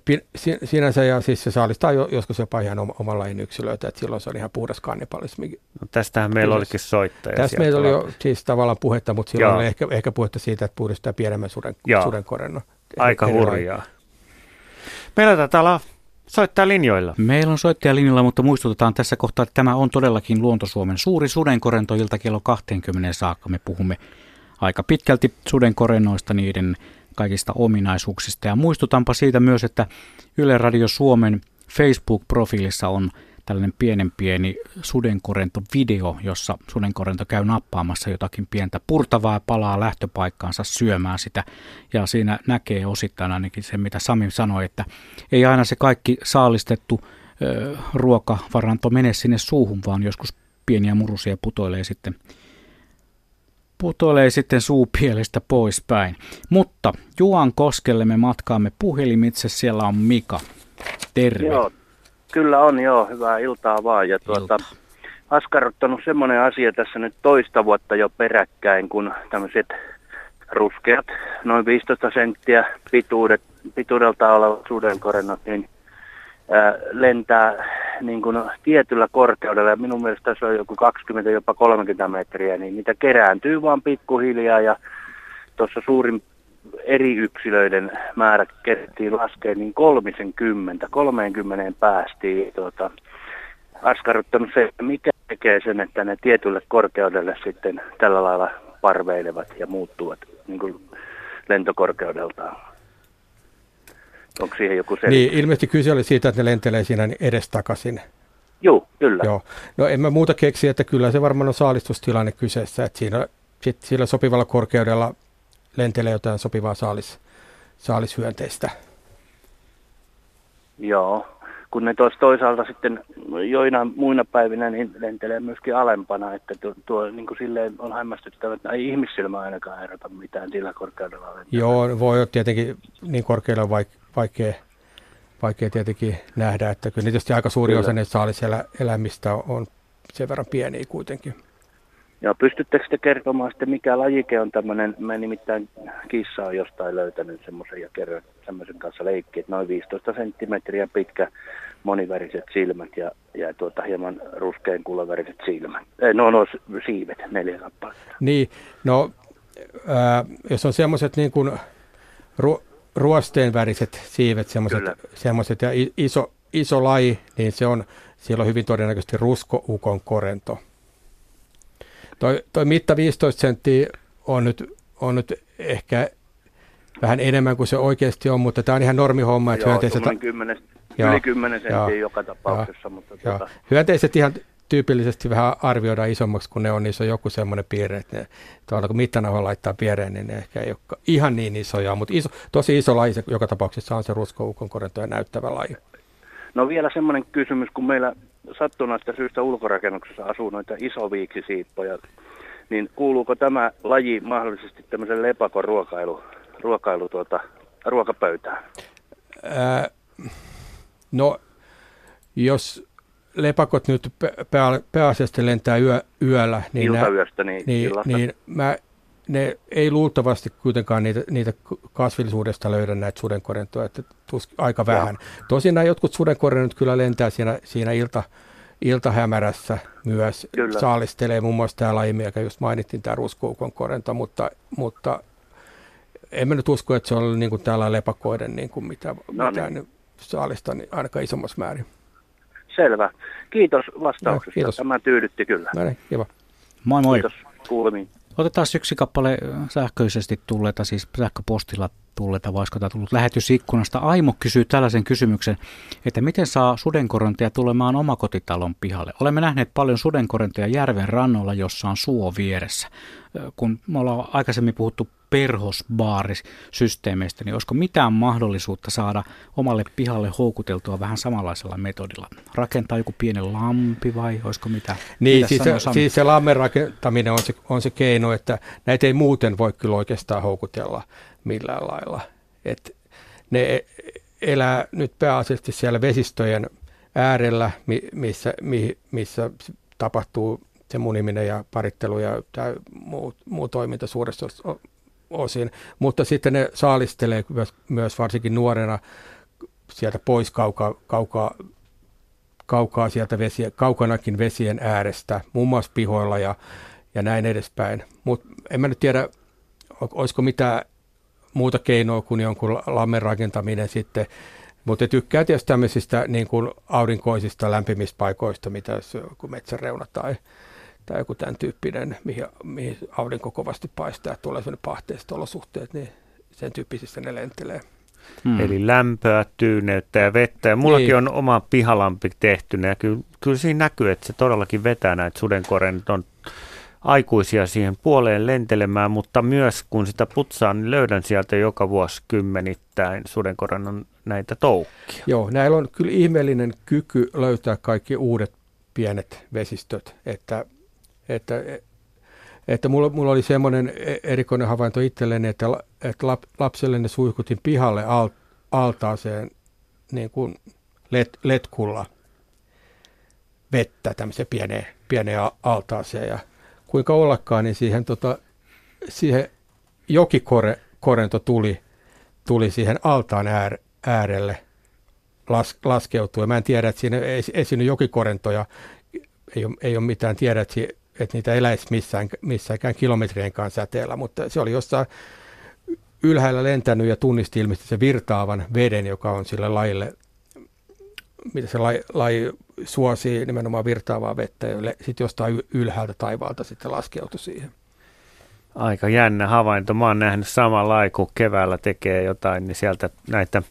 sinänsä ja siis se saalistaa joskus jopa ihan oman lajin yksilöitä, että silloin se on ihan puhdas kannibalismi. No tästähän meillä Kyllä. olikin soittaja. Tässä meillä oli jo siis tavallaan puhetta, mutta silloin Joo. oli ehkä, ehkä puhetta siitä, että puhdistaa pienemmän suden, suden korennon. Aika hurjaa. Meillä taitaa olla soittaa linjoilla. Meillä on soittaja linjoilla, mutta muistutetaan tässä kohtaa, että tämä on todellakin Luontosuomen suuri sudenkorento ilta kello 20 saakka. Me puhumme aika pitkälti sudenkorennoista niiden kaikista ominaisuuksista. Ja muistutanpa siitä myös, että Yle Radio Suomen Facebook-profiilissa on tällainen pienen pieni sudenkorento-video, jossa sudenkorento käy nappaamassa jotakin pientä purtavaa ja palaa lähtöpaikkaansa syömään sitä. Ja siinä näkee osittain ainakin se, mitä Sami sanoi, että ei aina se kaikki saalistettu ö, ruokavaranto mene sinne suuhun, vaan joskus pieniä murusia putoilee sitten putoilee sitten suupielestä poispäin. Mutta Juan Koskelle me matkaamme puhelimitse, siellä on Mika. Terve. Joo, kyllä on joo, hyvää iltaa vaan. Ja tuota, Ilta. askarruttanut semmoinen asia tässä nyt toista vuotta jo peräkkäin, kun tämmöiset ruskeat, noin 15 senttiä pituudet, pituudelta olevat sudenkorennot, niin ää, lentää niin kuin tietyllä korkeudella, ja minun mielestä se on joku 20, jopa 30 metriä, niin niitä kerääntyy vaan pikkuhiljaa, ja tuossa suurin eri yksilöiden määrä kerättiin laskea, niin 30, 30 päästiin. Tuota, askarruttanut se, mikä tekee sen, että ne tietylle korkeudelle sitten tällä lailla parveilevat ja muuttuvat niin kuin lentokorkeudeltaan. Onko siihen joku selitys? Niin, ilmeisesti kyse oli siitä, että ne lentelee siinä edestakaisin. Joo, kyllä. Joo. No en mä muuta keksi, että kyllä se varmaan on saalistustilanne kyseessä, että siinä sit sillä sopivalla korkeudella lentelee jotain sopivaa saalis, saalishyönteistä. Joo, kun ne tuossa toisaalta sitten joina muina päivinä niin lentelee myöskin alempana, että tuo, tuo niin kuin silleen on hämmästyttävä, että ei ihmissilmä ainakaan erota mitään sillä korkeudella. Lentelee. Joo, voi tietenkin niin korkealla vaik- vaikea, vaikea tietenkin nähdä, että kyllä tietysti aika suuri kyllä. osa näistä saaliselämistä on sen verran pieniä kuitenkin. Ja pystyttekö te kertomaan sitten, mikä lajike on tämmöinen, mä nimittäin kissa on jostain löytänyt semmoisen ja kerran semmoisen kanssa leikki, että noin 15 senttimetriä pitkä moniväriset silmät ja, ja tuota, hieman ruskean kullaväriset silmät. Eh, no, no siivet, neljä kappaletta. Niin, no ää, jos on semmoiset niin kuin ru, ruosteen väriset siivet, semmoiset ja iso, iso laji, niin se on, siellä on hyvin todennäköisesti ruskoukon korento. Toi, toi mitta 15 senttiä on nyt, on nyt ehkä vähän enemmän kuin se oikeasti on, mutta tämä on ihan normihomma. Että Joo, hyönteiset... 10, joo, yli 10 senttiä joo, joka tapauksessa. Joo, mutta joo. Tuota... Hyönteiset ihan tyypillisesti vähän arvioidaan isommaksi, kun ne on, niissä on joku semmoinen piirre, että ne, tuolla kun mittanauha laittaa piereen, niin ne ehkä ei ole ihan niin isoja, mutta iso, tosi iso laji se, joka tapauksessa on se ruskoukon korento ja näyttävä laji. No vielä semmoinen kysymys, kun meillä sattuneesta syystä ulkorakennuksessa asuu noita isoviiksisiippoja, niin kuuluuko tämä laji mahdollisesti tämmöisen lepakon ruokailu, ruokailu tuota, ruokapöytään? Ää, no, jos lepakot nyt pää, pääasiassa lentää yö, yöllä, niin, Iltayöstä, niin, niin, niin mä, ne ei luultavasti kuitenkaan niitä, niitä kasvillisuudesta löydä näitä sudenkorentoja, että tus, aika vähän. Ja. Tosin nämä jotkut sudenkorennot kyllä lentää siinä, siinä ilta, iltahämärässä myös, kyllä. saalistelee muun muassa tämä laji, joka just mainittiin, tämä ruskoukon korento, mutta, mutta en mä nyt usko, että se on niin kuin täällä lepakoiden, niin kuin mitä, no mitä niin. saalista, niin ainakaan isommassa määrin. Selvä. Kiitos vastauksesta. No, kiitos. Tämä tyydytti kyllä. No niin, kiva. Moi moi. Kiitos. Kuulemiin. Otetaan yksi kappale sähköisesti tulleita, siis sähköpostilla tulleita, vaikka tämä tullut lähetysikkunasta. Aimo kysyy tällaisen kysymyksen, että miten saa sudenkorontia tulemaan omakotitalon pihalle? Olemme nähneet paljon sudenkorontia järven rannoilla, jossa on suo vieressä. Kun me ollaan aikaisemmin puhuttu perhosbaarisysteemeistä, niin olisiko mitään mahdollisuutta saada omalle pihalle houkuteltua vähän samanlaisella metodilla? Rakentaa joku pieni lampi vai olisiko mitä? Niin, siis se, siis se lammen rakentaminen on se, on se keino, että näitä ei muuten voi kyllä oikeastaan houkutella millään lailla. Et ne elää nyt pääasiassa siellä vesistöjen äärellä, missä, missä tapahtuu se muniminen ja parittelu ja tämä muu, muu toiminta suuressa osin, mutta sitten ne saalistelee myös, myös varsinkin nuorena sieltä pois kaukaa, kaukaa, kaukaa sieltä vesi, kaukanakin vesien äärestä, muun muassa pihoilla ja, ja näin edespäin. Mutta en mä nyt tiedä, olisiko mitään muuta keinoa kuin jonkun lammen rakentaminen sitten, mutta tykkää tietysti tämmöisistä niin kuin aurinkoisista lämpimistä paikoista, mitä kun metsän reuna tai, tai joku tämän tyyppinen, mihin, mihin aurinko kovasti paistaa, että tulee sellainen pahteiset olosuhteet, niin sen tyyppisissä ne lentelee. Hmm. Eli lämpöä, tyyneyttä ja vettä. Ja mullakin niin. on oma pihalampi tehty, ja kyllä, kyllä siinä näkyy, että se todellakin vetää näitä sudenkoren. On aikuisia siihen puoleen lentelemään, mutta myös kun sitä putsaan, niin löydän sieltä joka vuosi kymmenittäin sudenkorennon näitä toukkia. Joo, näillä on kyllä ihmeellinen kyky löytää kaikki uudet pienet vesistöt, että, että, että mulla, mulla oli semmoinen e- erikoinen havainto itselleni, että, että lap, lapselleni suihkutin pihalle al, altaaseen niin kuin let, letkulla vettä tämmöiseen pieneen, pieneen altaaseen ja kuinka ollakaan, niin siihen, tota, siihen jokikorento tuli, tuli siihen altaan äär, äärelle las, laskeutua. Mä en tiedä, että siinä ei esiinny jokikorentoja, ei ole, ei ole mitään tiedä, että, että niitä eläisi missään, missäänkään kilometrien kanssa säteellä, mutta se oli jossain ylhäällä lentänyt ja tunnisti ilmeisesti se virtaavan veden, joka on sille lajille, mitä se laji, laji suosii nimenomaan virtaavaa vettä ja sitten jostain ylhäältä taivaalta sitten laskeutui siihen. Aika jännä havainto. Mä oon nähnyt samalla kun keväällä tekee jotain, niin sieltä näitä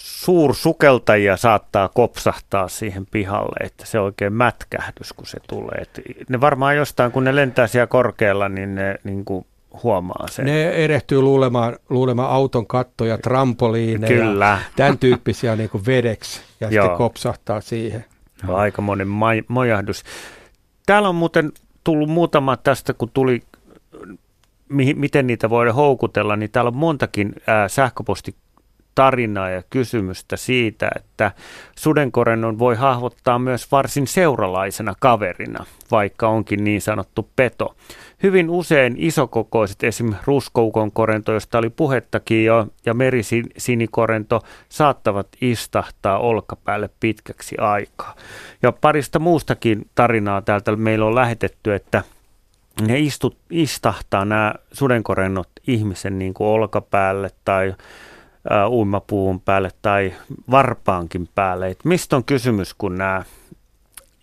suursukeltajia saattaa kopsahtaa siihen pihalle, että se on oikein mätkähdys, kun se tulee. Et ne varmaan jostain, kun ne lentää siellä korkealla, niin ne niin kuin huomaa sen. Ne erehtyy luulemaan, luulemaan auton kattoja, trampoliineja, Kyllä. tämän tyyppisiä niin kuin vedeksi ja Joo. sitten kopsahtaa siihen. Aika monen mojahdus. Täällä on muuten tullut muutama tästä, kun tuli, mi- miten niitä voidaan houkutella, niin täällä on montakin ää, sähköposti tarinaa ja kysymystä siitä, että sudenkorennon voi hahvottaa myös varsin seuralaisena kaverina, vaikka onkin niin sanottu peto. Hyvin usein isokokoiset, esim. ruskoukon korento, josta oli puhettakin jo, ja merisinikorento saattavat istahtaa olkapäälle pitkäksi aikaa. Ja parista muustakin tarinaa täältä meillä on lähetetty, että ne istut, istahtaa nämä sudenkorennot ihmisen niin kuin olkapäälle tai uimapuun päälle tai varpaankin päälle. Et mistä on kysymys, kun nämä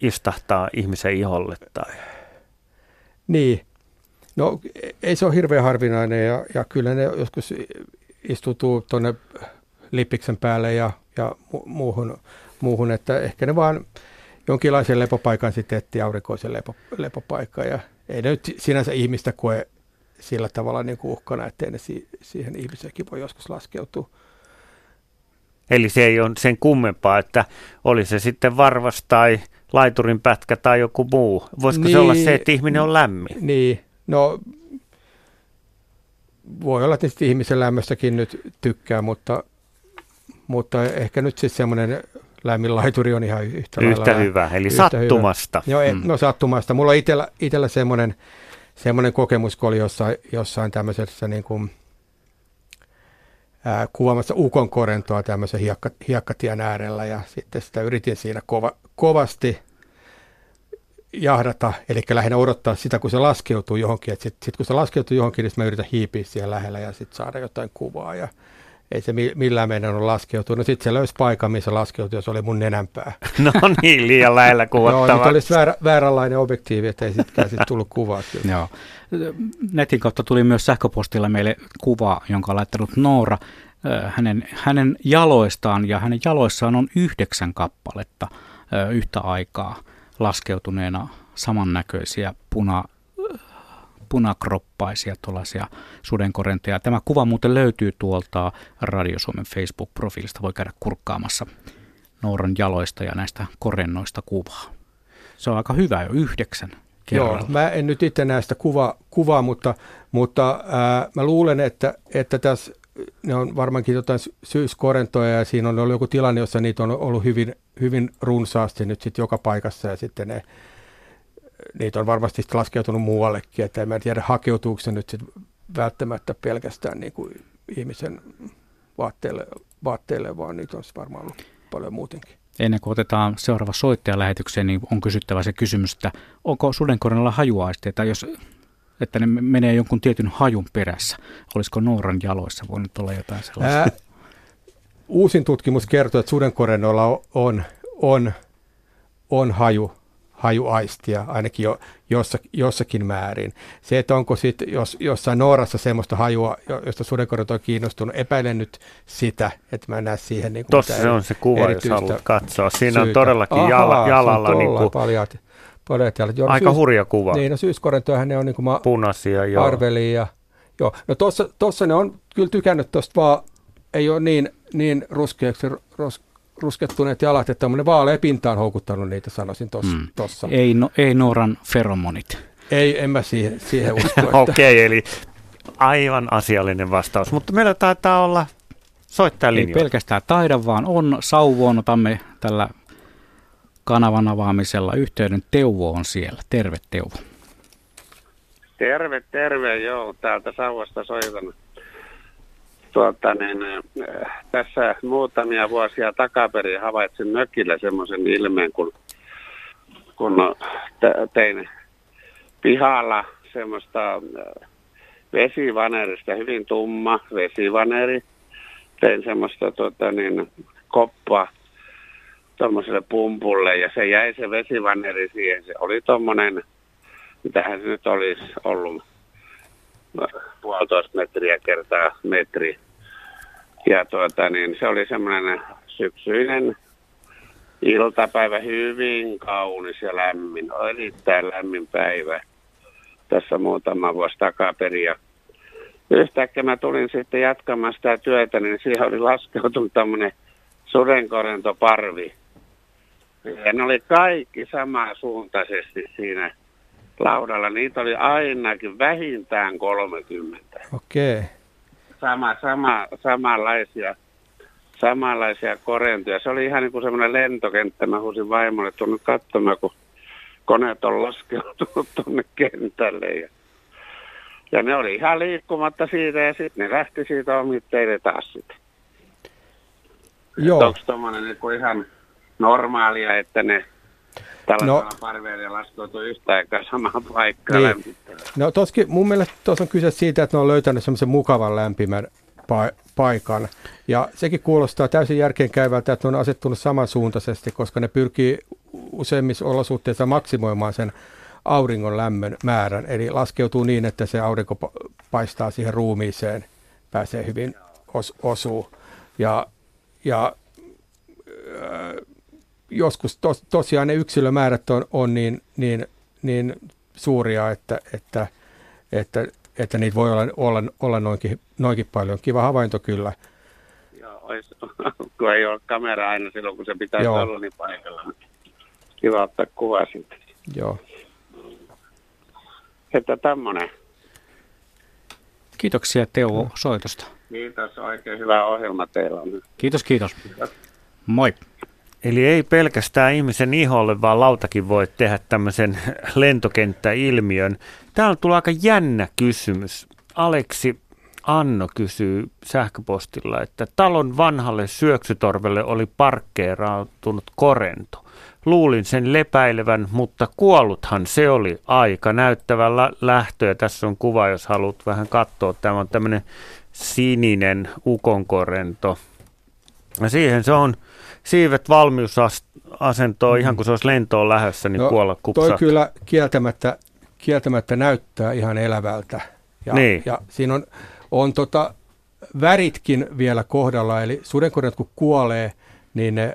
istahtaa ihmisen iholle? Tai? Niin, no ei se ole hirveän harvinainen ja, ja kyllä ne joskus istutuu tuonne lippiksen päälle ja, ja muuhun, muuhun, että ehkä ne vaan jonkinlaisen lepopaikan sitten etti aurinkoisen lepo, lepopaikan ja ei ne nyt sinänsä ihmistä koe sillä tavalla niin kuin uhkana, ettei ne si- siihen ihmiseenkin voi joskus laskeutua. Eli se ei ole sen kummempaa, että oli se sitten varvas tai laiturin pätkä tai joku muu. Voisiko niin, se olla se, että ihminen on lämmin? Niin, no voi olla tietysti ihmisen lämmöstäkin nyt tykkää, mutta, mutta ehkä nyt sitten semmoinen lämmin laituri on ihan yhtä, yhtä lailla, hyvä, eli yhtä sattumasta. Hyvä. Joo, mm. no sattumasta. Mulla on itsellä, itsellä semmoinen semmoinen kokemus, kun oli jossain, jossain tämmöisessä niin kuin, ää, kuvaamassa ukon korentoa tämmöisen hiekka, hiekkatien äärellä ja sitten sitä yritin siinä kova, kovasti jahdata, eli lähinnä odottaa sitä, kun se laskeutuu johonkin. Sitten sit kun se laskeutuu johonkin, niin mä yritän hiipiä siellä lähellä ja sitten saada jotain kuvaa. Ja ei se millään meidän ole laskeutunut. No sitten se löysi paikan, missä laskeutui, ja se oli mun nenänpää. No niin, liian lähellä kuvattava. Joo, nyt olisi väärä, vääränlainen objektiivi, että ei sittenkään sit tullut kuvaa. Kyllä. Joo. Netin kautta tuli myös sähköpostilla meille kuva, jonka on laittanut Noora hänen, hänen jaloistaan, ja hänen jaloissaan on yhdeksän kappaletta yhtä aikaa laskeutuneena samannäköisiä puna, punakroppaisia tuollaisia sudenkorentoja. Tämä kuva muuten löytyy tuolta Radio Suomen Facebook-profiilista. Voi käydä kurkkaamassa Nooran jaloista ja näistä korennoista kuvaa. Se on aika hyvä jo yhdeksän kerralla. Joo, mä en nyt itse näistä kuva, kuvaa, mutta, mutta ää, mä luulen, että, että tässä ne on varmaankin jotain syyskorentoja ja siinä on ollut joku tilanne, jossa niitä on ollut hyvin, hyvin runsaasti nyt sitten joka paikassa ja sitten ne niitä on varmasti laskeutunut muuallekin, että en mä tiedä hakeutuuko se nyt sit välttämättä pelkästään niin kuin ihmisen vaatteille, vaatteille, vaan niitä on varmaan ollut paljon muutenkin. Ennen kuin otetaan seuraava soittaja lähetykseen, niin on kysyttävä se kysymys, että onko sudenkoronalla hajuaisteita, jos että ne menee jonkun tietyn hajun perässä. Olisiko Nooran jaloissa voinut olla jotain sellaista? Ää, uusin tutkimus kertoo, että sudenkorennoilla on, on, on haju, hajuaistia, ainakin jo, jossa, jossakin määrin. Se, että onko sitten jos, jossain Noorassa semmoista hajua, josta sudenkorjat on kiinnostunut, epäilen nyt sitä, että mä en näe siihen niin Tuossa se on se kuva, jos haluat katsoa. Siinä syytä. on todellakin Ahaa, jala, jalalla niin kuin, paljat, paljat jalat. Joo, aika syys, hurja kuva. Niin, no syyskorentojahan ne on niin kuin ma- punaisia. Joo. Ja, joo. No tuossa ne on kyllä tykännyt tuosta vaan, ei ole niin, niin ruskeaksi ros, ruskettuneet jalat, että tämmöinen vaalea pinta on houkuttanut niitä, sanoisin tuossa. Mm. Ei, no, ei Nooran feromonit. Ei, en mä siihen, siihen usko. Okei, okay, eli aivan asiallinen vastaus, mutta meillä taitaa olla soittaa Ei pelkästään taida, vaan on sauvoon. Otamme tällä kanavan avaamisella yhteyden. Teuvo on siellä. Terve Teuvo. Terve, terve. Joo, täältä Sauvasta soitan tuota, niin, äh, tässä muutamia vuosia takaperin havaitsin mökillä semmoisen ilmeen, kun, kun tein pihalla semmoista äh, vesivanerista, hyvin tumma vesivaneri. Tein semmoista tuota, niin, koppaa tuommoiselle pumpulle ja se jäi se vesivaneri siihen. Se oli tuommoinen, mitähän se nyt olisi ollut, puolitoista metriä kertaa metri ja tuota, niin se oli semmoinen syksyinen iltapäivä, hyvin kaunis ja lämmin, erittäin lämmin päivä tässä muutama vuosi takaperin. Ja yhtäkkiä mä tulin sitten jatkamaan sitä työtä, niin siihen oli laskeutunut tämmöinen sudenkorentoparvi. Ja ne oli kaikki samansuuntaisesti siinä laudalla. Niitä oli ainakin vähintään 30. Okei. Okay sama, sama, samanlaisia, samanlaisia korentoja. Se oli ihan niin kuin semmoinen lentokenttä. Mä huusin vaimolle tuonne katsomaan, kun koneet on laskeutunut tuonne kentälle. Ja, ja ne oli ihan liikkumatta siitä ja sitten ne lähti siitä omitteille taas sitten. Joo. Onko tuommoinen niin ihan normaalia, että ne tällaisella no, parveilla laskeutuu yhtä aikaa samaan paikkaan niin. No toskin mun mielestä tuossa on kyse siitä, että ne on löytänyt semmoisen mukavan lämpimän pa- paikan. Ja sekin kuulostaa täysin järkeenkäyvältä, että ne on asettunut samansuuntaisesti, koska ne pyrkii useimmissa olosuhteissa maksimoimaan sen auringon lämmön määrän. Eli laskeutuu niin, että se aurinko paistaa siihen ruumiiseen, pääsee hyvin os- osuu. Ja, ja joskus tos, tosiaan ne yksilömäärät on, on niin, niin, niin suuria, että, että, että, että niitä voi olla, olla, olla noinkin, noinkin paljon. Kiva havainto kyllä. Joo, ois, kun ei ole kamera aina silloin, kun se pitää Joo. olla niin paikalla. Kiva ottaa kuva sitten. Joo. Että tämmöinen. Kiitoksia Teo soitosta. Kiitos, oikein hyvä ohjelma teillä on. Kiitos, kiitos. Moi. Eli ei pelkästään ihmisen iholle, vaan lautakin voi tehdä tämmöisen lentokenttäilmiön. Täällä tulee aika jännä kysymys. Aleksi Anno kysyy sähköpostilla, että talon vanhalle syöksytorvelle oli parkkeerautunut korento. Luulin sen lepäilevän, mutta kuolluthan se oli aika näyttävä lähtö. Ja tässä on kuva, jos haluat vähän katsoa. Tämä on tämmöinen sininen ukonkorento. Ja siihen se on siivet valmiusasentoon mm. ihan kuin se olisi lentoon lähdössä, niin no, kuolla kupsat. Toi kyllä kieltämättä, kieltämättä näyttää ihan elävältä. Ja, niin. ja siinä on, on tota, väritkin vielä kohdalla, eli sudenkorjat kun kuolee, niin ne,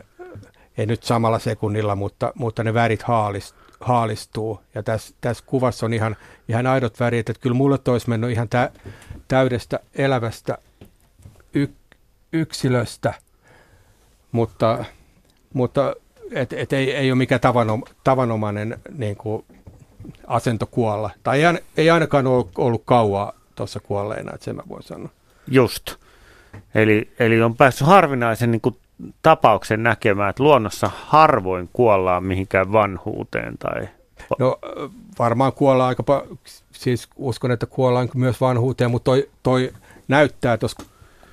ei nyt samalla sekunnilla, mutta, mutta ne värit haalist, haalistuu. Ja tässä, tässä kuvassa on ihan, ihan aidot värit, että kyllä mulle olisi mennyt ihan tä, täydestä elävästä y, yksilöstä – mutta, mutta et, et ei, ei ole mikään tavanom, tavanomainen niin kuin asento kuolla. Tai ei, ei ainakaan ollut, ollut kauaa tuossa kuolleena, että sen mä voin sanoa. Just. Eli, eli on päässyt harvinaisen niin kuin, tapauksen näkemään, että luonnossa harvoin kuollaan mihinkään vanhuuteen. Tai... No varmaan kuollaan aika siis uskon, että kuollaan myös vanhuuteen, mutta toi, toi näyttää tuossa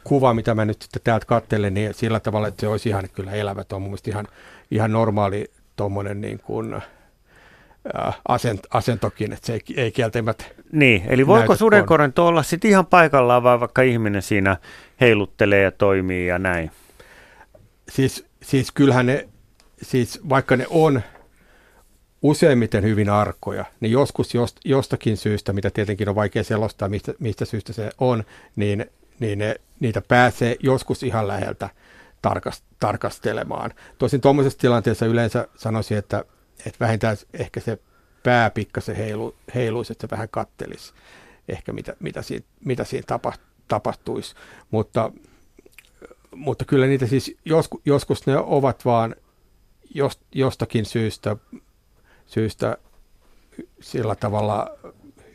kuva, mitä mä nyt sitten täältä katselen, niin sillä tavalla, että se olisi ihan kyllä elävä. Tuo on mun ihan, ihan normaali tuommoinen niin kuin, äh, asent, asentokin, että se ei, ei kieltämättä Niin, eli voiko sudenkorento olla sitten ihan paikallaan vai vaikka ihminen siinä heiluttelee ja toimii ja näin? Siis, siis kyllähän ne, siis vaikka ne on, useimmiten hyvin arkoja, niin joskus jost, jostakin syystä, mitä tietenkin on vaikea selostaa, mistä, mistä syystä se on, niin, niin ne, niitä pääsee joskus ihan läheltä tarkast, tarkastelemaan. Tosin tuommoisessa tilanteessa yleensä sanoisin, että, että vähintään ehkä se pää pikkasen heilu, heiluisi, että se vähän kattelisi ehkä mitä, mitä, siinä, mitä siinä tapahtuisi. Mutta, mutta kyllä niitä siis joskus, joskus ne ovat vaan jost, jostakin syystä, syystä sillä tavalla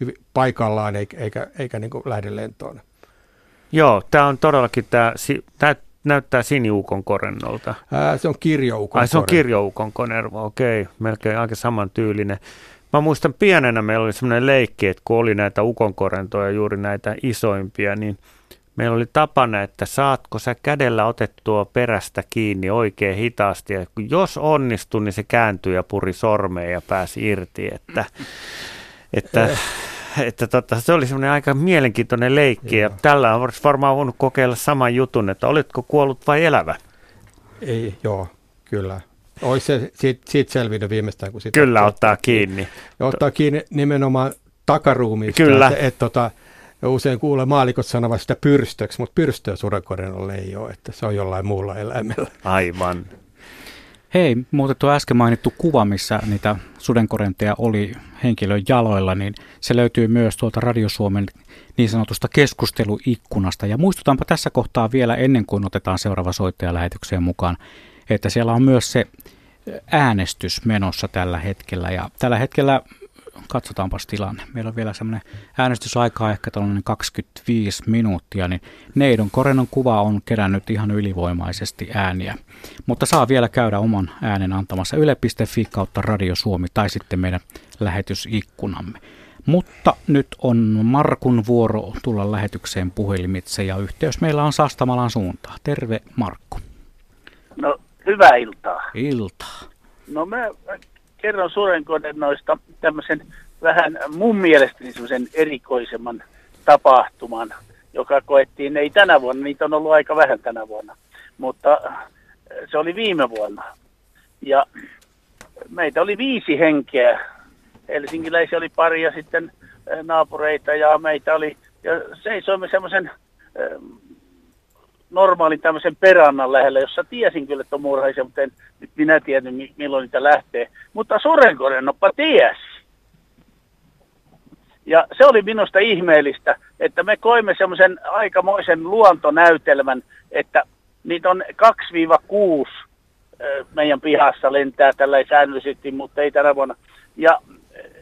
hyvin paikallaan eikä, eikä, eikä niin lähde lentoon. Joo, tämä on todellakin, tämä, tämä näyttää siniukon korennolta. Ää, se on kirjoukon Ai se on kirjoukon konervo, okei, melkein aika samantyylinen. Mä muistan pienenä meillä oli semmoinen leikki, että kun oli näitä ukonkorentoja, juuri näitä isoimpia, niin meillä oli tapana, että saatko sä kädellä otettua perästä kiinni oikein hitaasti. Ja jos onnistui, niin se kääntyi ja puri sormeen ja pääsi irti. Että, että, että tota, se oli semmoinen aika mielenkiintoinen leikki. Ja tällä olisi varmaan voinut kokeilla saman jutun, että olitko kuollut vai elävä? Ei, joo, kyllä. Olisi se siitä, siitä selvinnyt viimeistään, kun sitä Kyllä ottaa kiinni. Ja ottaa kiinni nimenomaan takaruumiista. Kyllä. Että, et, tota, usein kuulee maalikot sanovat sitä pyrstöksi, mutta pyrstöä sudenkorjanolle ei ole, että se on jollain muulla eläimellä. Aivan. Hei, muuten tuo äsken mainittu kuva, missä niitä sudenkorenteja oli henkilön jaloilla, niin se löytyy myös tuolta Radiosuomen niin sanotusta keskusteluikkunasta. Ja muistutanpa tässä kohtaa vielä ennen kuin otetaan seuraava soittaja lähetykseen mukaan, että siellä on myös se äänestys menossa tällä hetkellä. Ja tällä hetkellä katsotaanpas tilanne. Meillä on vielä semmoinen äänestysaikaa ehkä tällainen 25 minuuttia, niin Neidon Korenon kuva on kerännyt ihan ylivoimaisesti ääniä. Mutta saa vielä käydä oman äänen antamassa yle.fi kautta Radio Suomi tai sitten meidän lähetysikkunamme. Mutta nyt on Markun vuoro tulla lähetykseen puhelimitse ja yhteys meillä on Sastamalan suuntaan. Terve Markku. No Hyvää iltaa. Iltaa. No mä kerron sudenkodennoista tämmöisen vähän mun mielestäni semmoisen erikoisemman tapahtuman, joka koettiin, ei tänä vuonna, niitä on ollut aika vähän tänä vuonna, mutta se oli viime vuonna. Ja meitä oli viisi henkeä. Helsinkiläisiä oli pari ja sitten naapureita ja meitä oli, ja seisoimme semmoisen normaalin tämmöisen perannan lähellä, jossa tiesin kyllä, että on murhaisia, mutta en nyt minä tiedän, milloin niitä lähtee. Mutta Sorenkorennoppa tiesi. Ja se oli minusta ihmeellistä, että me koimme semmoisen aikamoisen luontonäytelmän, että niitä on 2-6 meidän pihassa lentää tällä säännöllisesti, mutta ei tänä vuonna. Ja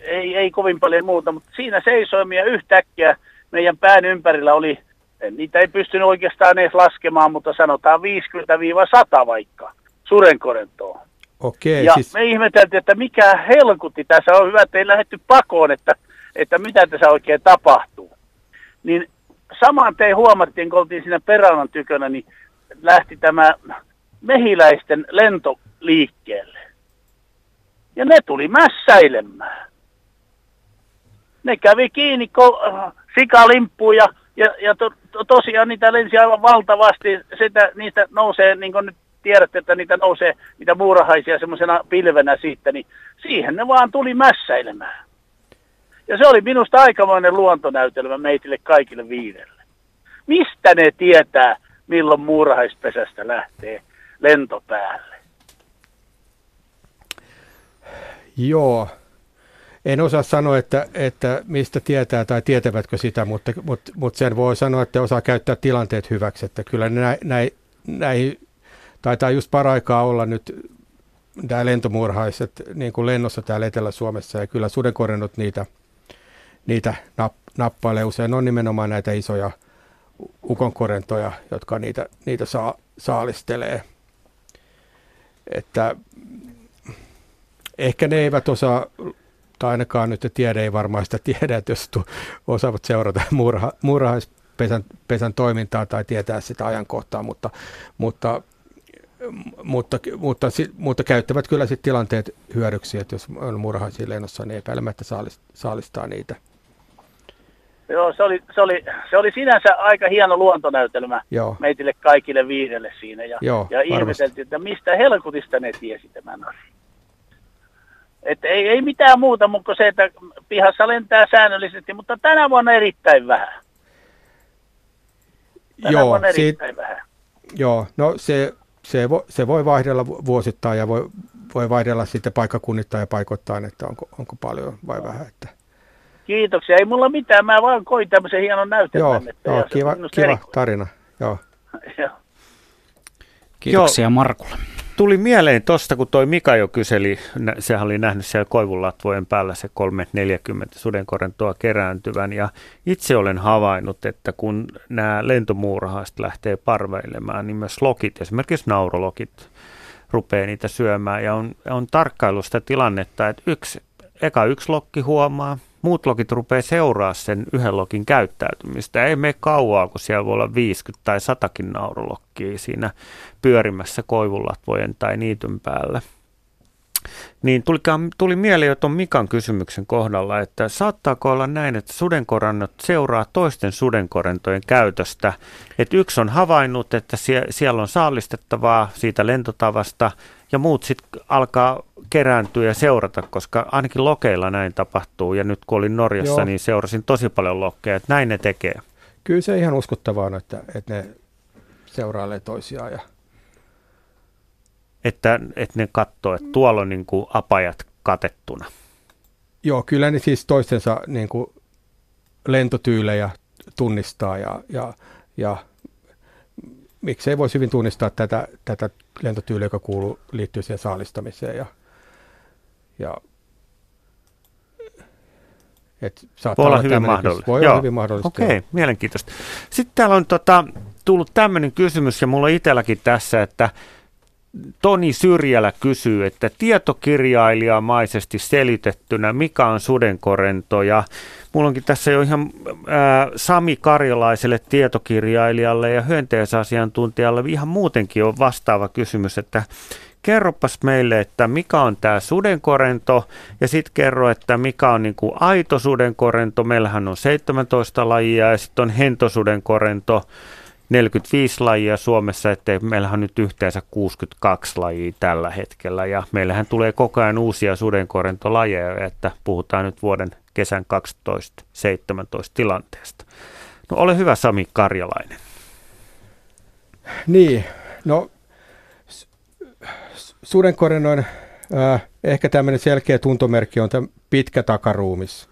ei, ei kovin paljon muuta, mutta siinä seisoimme ja yhtäkkiä meidän pään ympärillä oli niitä ei pystynyt oikeastaan edes laskemaan, mutta sanotaan 50-100 vaikka surenkorentoon. Okei, ja siis... me ihmeteltiin, että mikä helkutti tässä on hyvä, että ei lähdetty pakoon, että, että mitä tässä oikein tapahtuu. Niin saman tein huomattiin, kun oltiin siinä peränan tykönä, niin lähti tämä mehiläisten lento liikkeelle. Ja ne tuli mässäilemään. Ne kävi kiinni ko- sikalimppuun ja ja, ja to, to, tosiaan niitä lensi aivan valtavasti. Sitä, niistä nousee, niin kuin nyt tiedätte, että niitä nousee, niitä muurahaisia semmoisena pilvenä siitä, niin siihen ne vaan tuli mässäilemään. Ja se oli minusta aikamoinen luontonäytelmä meitille kaikille viidelle. Mistä ne tietää, milloin muurahaispesästä lähtee lento päälle? Joo, en osaa sanoa, että, että mistä tietää tai tietävätkö sitä, mutta, mutta, mutta sen voi sanoa, että osaa käyttää tilanteet hyväksi. Että kyllä nä, nä, näihin taitaa just paraikaa olla nyt nämä lentomurhaiset niin kuin lennossa täällä Etelä-Suomessa ja kyllä sudenkorennut niitä, niitä nap, nappailee. Usein on nimenomaan näitä isoja ukonkorentoja, jotka niitä, niitä saa, saalistelee. Että ehkä ne eivät osaa tai ainakaan nyt tiede ei varmaan sitä tiedä, että jos tu, osaavat seurata murha, murhaispesän pesän toimintaa tai tietää sitä ajankohtaa, mutta, mutta, mutta, mutta, mutta käyttävät kyllä sitten tilanteet hyödyksi, että jos on murhaisia lennossa, niin epäilemättä saalistaa niitä. Joo, se oli, se, oli, se oli sinänsä aika hieno luontonäytelmä Joo. meitille kaikille viidelle siinä. Ja, Joo, ja ihmeteltiin, että mistä helkutista ne tiesi tämän asian. Että ei, ei mitään muuta, mutta se, että pihassa lentää säännöllisesti, mutta tänä vuonna erittäin vähän. Tänä Joo, vuonna siitä- erittäin vähän. Joo, no se, se, voi, se voi vaihdella vu- vuosittain ja voi, voi vaihdella sitten paikkakunnittain ja paikoittain, että onko, onko paljon vai vähän. Että. Kiitoksia. Ei mulla mitään, mä vaan koin tämmöisen hienon näytelmän. Joo, että joo kiva, kiva erikoinen. tarina. Joo. Joo. Kiitoksia Markulle. Tuli mieleen tuosta, kun toi Mika jo kyseli, sehän oli nähnyt siellä koivunlatvojen päällä se 340 sudenkorentoa kerääntyvän. Ja itse olen havainnut, että kun nämä lentomuurahaiset lähtee parveilemaan, niin myös lokit, esimerkiksi naurolokit, rupeaa niitä syömään. Ja on, on tarkkailu sitä tilannetta, että yksi, eka yksi lokki huomaa, muut lokit rupeaa seuraa sen yhden lokin käyttäytymistä. Ei mene kauaa, kun siellä voi olla 50 tai 100 naurolokkia siinä pyörimässä koivunlatvojen tai niityn päällä. Niin tuli, tuli mieleen jo tuon Mikan kysymyksen kohdalla, että saattaako olla näin, että sudenkorannot seuraa toisten sudenkorentojen käytöstä. Että yksi on havainnut, että sie, siellä on saalistettavaa siitä lentotavasta ja muut sitten alkaa kerääntyä ja seurata, koska ainakin lokeilla näin tapahtuu. Ja nyt kun olin Norjassa, Joo. niin seurasin tosi paljon lokkeja, että näin ne tekee. Kyllä se ihan uskottavaa on, että, että ne seurailee toisiaan. Ja, Että, että ne katsoo, että tuolla on niin kuin apajat katettuna. joo, kyllä ne siis toistensa niin kuin lentotyylejä tunnistaa ja, ja, ja miksei voisi hyvin tunnistaa tätä, tätä lentotyyliä, joka kuuluu, liittyy siihen saalistamiseen. Ja, ja, et saattaa Voi olla hyvin mahdollista. Voi Joo. olla hyvin mahdollista. Okei, joo. mielenkiintoista. Sitten täällä on tota, tullut tämmöinen kysymys, ja mulla on itselläkin tässä, että Toni Syrjälä kysyy, että tietokirjailijamaisesti selitettynä, mikä on sudenkorento, ja mulla onkin tässä jo ihan ää, Sami Karjalaiselle tietokirjailijalle ja hyönteisasiantuntijalle ihan muutenkin on vastaava kysymys, että kerropas meille, että mikä on tämä sudenkorento? Ja sitten kerro, että mikä on niinku aito sudenkorento. Meillähän on 17 lajia ja sitten on hentosudenkorento 45 lajia Suomessa, että meillähän on nyt yhteensä 62 lajia tällä hetkellä ja meillähän tulee koko ajan uusia sudenkorentolajeja, että puhutaan nyt vuoden kesän 12-17 tilanteesta. No ole hyvä Sami Karjalainen. Niin, no sudenkorennon äh, ehkä tämmöinen selkeä tuntomerkki on tämä pitkä takaruumis,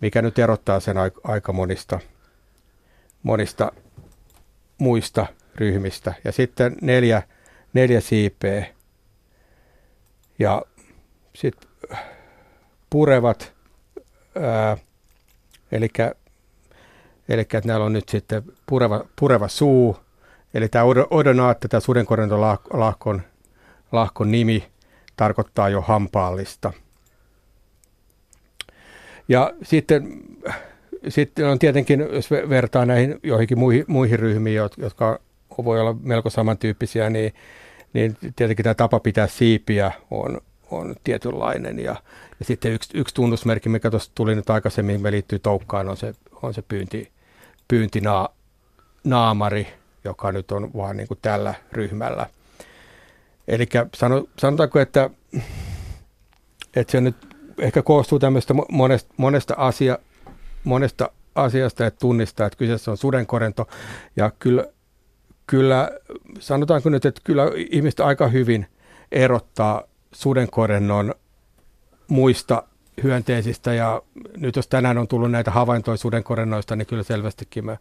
mikä nyt erottaa sen aika monista, monista muista ryhmistä. Ja sitten neljä, neljä siipeä ja sitten purevat, ää, eli Eli että näillä on nyt sitten pureva, pureva suu, eli tämä odonaatte, tämä sudenkorentolahkon lahkon nimi, tarkoittaa jo hampaallista. Ja sitten, sitten on tietenkin, jos ve- vertaa näihin joihinkin muihin, muihin ryhmiin, jot- jotka voi olla melko samantyyppisiä, niin, niin tietenkin tämä tapa pitää siipiä on, on tietynlainen. Ja, ja sitten yksi, yksi tunnusmerkki, mikä tuossa tuli nyt aikaisemmin, mikä liittyy toukkaan, on se, on se pyynti, pyyntinaamari, joka nyt on vaan niin kuin tällä ryhmällä. Eli sano, sanotaanko, että, että se nyt ehkä koostuu tämmöistä mo- monesta, monesta, asia, monesta asiasta, että tunnistaa, että kyseessä on sudenkorento. Ja kyllä, kyllä sanotaanko nyt, että kyllä ihmiset aika hyvin erottaa sudenkorennon muista hyönteisistä ja nyt jos tänään on tullut näitä havaintoja sudenkorennoista, niin kyllä selvästikin me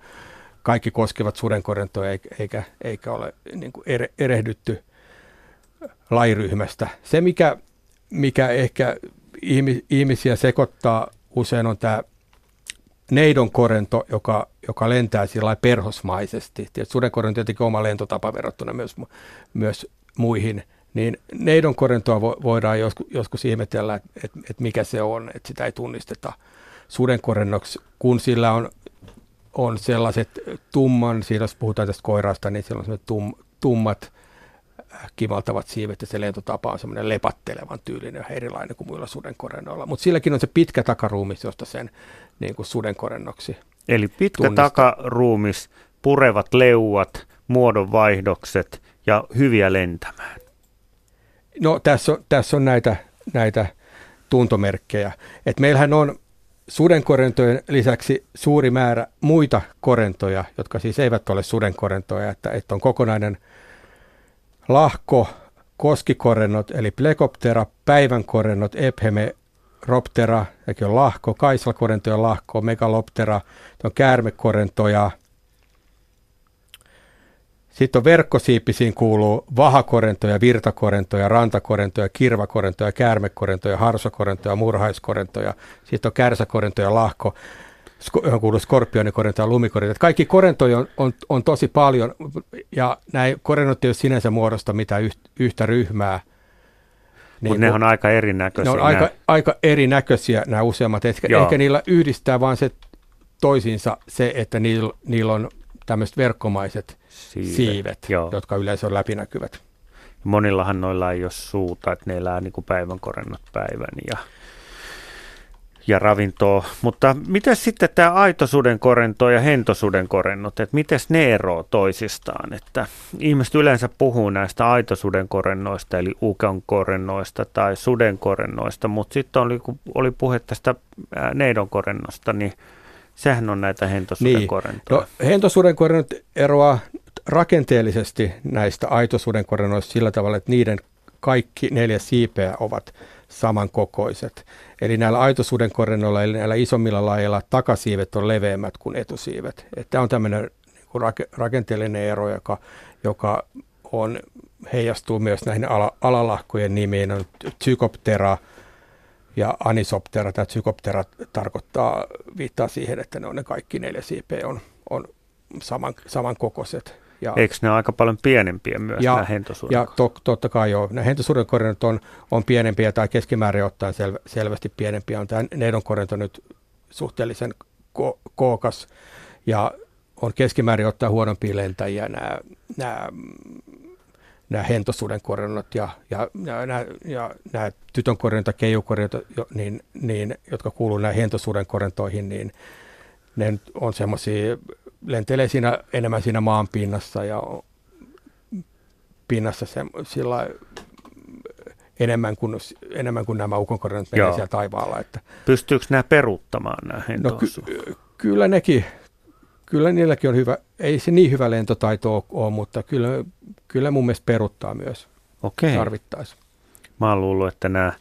kaikki koskevat sudenkorentoja eikä, eikä, ole niin kuin ere, erehdytty lajiryhmästä. Se, mikä, mikä ehkä ihmi, ihmisiä sekoittaa usein on tämä neidon korento, joka, joka lentää sillä perhosmaisesti. Tietysti sudenkorento tietenkin oma lentotapa verrattuna myös, myös muihin niin neidon korentoa vo, voidaan joskus, joskus ihmetellä, että et, et mikä se on, että sitä ei tunnisteta sudenkorennoksi, kun sillä on, on sellaiset tumman, siinä jos puhutaan tästä koirasta, niin siellä on sellaiset tum, tummat kimaltavat siivet ja se lentotapa on semmoinen lepattelevan tyylinen ja erilainen kuin muilla sudenkorennoilla. Mutta silläkin on se pitkä takaruumis, josta sen niin kuin sudenkorennoksi Eli pitkä tunnistaa. takaruumis, purevat leuat, muodonvaihdokset ja hyviä lentämään. No tässä on, tässä on näitä, näitä tuntomerkkejä. Et meillähän on sudenkorentojen lisäksi suuri määrä muita korentoja, jotka siis eivät ole sudenkorentoja, että, että on kokonainen lahko, koskikorennot eli plekoptera, päivänkorennot, epheme, roptera, sekin on lahko, kaisalkorentoja lahko, megaloptera, on käärmekorentoja, sitten on verkkosiipisiin kuuluu vahakorentoja, virtakorentoja, rantakorentoja, kirvakorentoja, käärmekorentoja, harsokorentoja, murhaiskorentoja. Sitten on kärsäkorentoja, lahko, johon kuuluu skorpionikorento ja lumikorentoja. Kaikki korentoja on, on, on, tosi paljon ja näin korennot ei ole sinänsä muodosta mitään yhtä ryhmää. Niin Mutta ne on aika erinäköisiä. Ne on aika, aika erinäköisiä nämä useammat. Ehkä, ehkä niillä yhdistää vaan se toisiinsa se, että niillä, niillä on tämmöiset verkkomaiset siivet, siivet jotka yleensä on läpinäkyvät. Monillahan noilla ei ole suuta, että ne elää niin kuin päivän korennot päivän ja, ja ravintoa. Mutta miten sitten tämä aitosuden korento ja hentosuden korennot, että miten ne eroavat toisistaan? Että ihmiset yleensä puhuu näistä aitosuden korennoista, eli ukon korennoista tai suden korennoista, mutta sitten oli, kun oli puhe tästä neidon korennosta, niin Sehän on näitä hentosudenkorentoja. Niin. No, hentosudenkorennot eroaa rakenteellisesti näistä aitosudenkorennoista sillä tavalla, että niiden kaikki neljä siipeä ovat samankokoiset. Eli näillä aitosudenkorennoilla, eli näillä isommilla lajeilla takasiivet on leveämmät kuin etusiivet. Tämä on tämmöinen niin rakenteellinen ero, joka, joka on, heijastuu myös näihin ala, alalahkojen nimiin. On Psykoptera, ja anisoptera tai psykoptera tarkoittaa, viittaa siihen, että ne on ne kaikki neljä siipeä on, on saman, samankokoiset. Ja, Eikö ne ole aika paljon pienempiä myös, ja, nämä Ja to, totta kai joo. Nämä hentosuudenkorennot on, on pienempiä tai keskimäärin ottaen sel, selvästi pienempiä. On tämä neidonkorento nyt suhteellisen ko, kookas ja on keskimäärin ottaa huonompia lentäjiä nämä, nämä nämä hentosuden korjannot ja, ja, ja, nämä, ja nämä tytön korjannot ja keijukorjannot, niin, niin, jotka kuuluvat näihin hentosuden korjantoihin, niin ne on semmoisia, lentelee siinä enemmän siinä maan pinnassa ja pinnassa se, sillä enemmän kuin, enemmän kuin nämä ukonkorjannot menee siellä taivaalla. Että. Pystyykö nämä peruuttamaan nämä No, ky- kyllä nekin, kyllä niilläkin on hyvä, ei se niin hyvä lentotaito ole, mutta kyllä, kyllä mun mielestä peruttaa myös Okei. tarvittaessa. Mä oon luullut, että nämä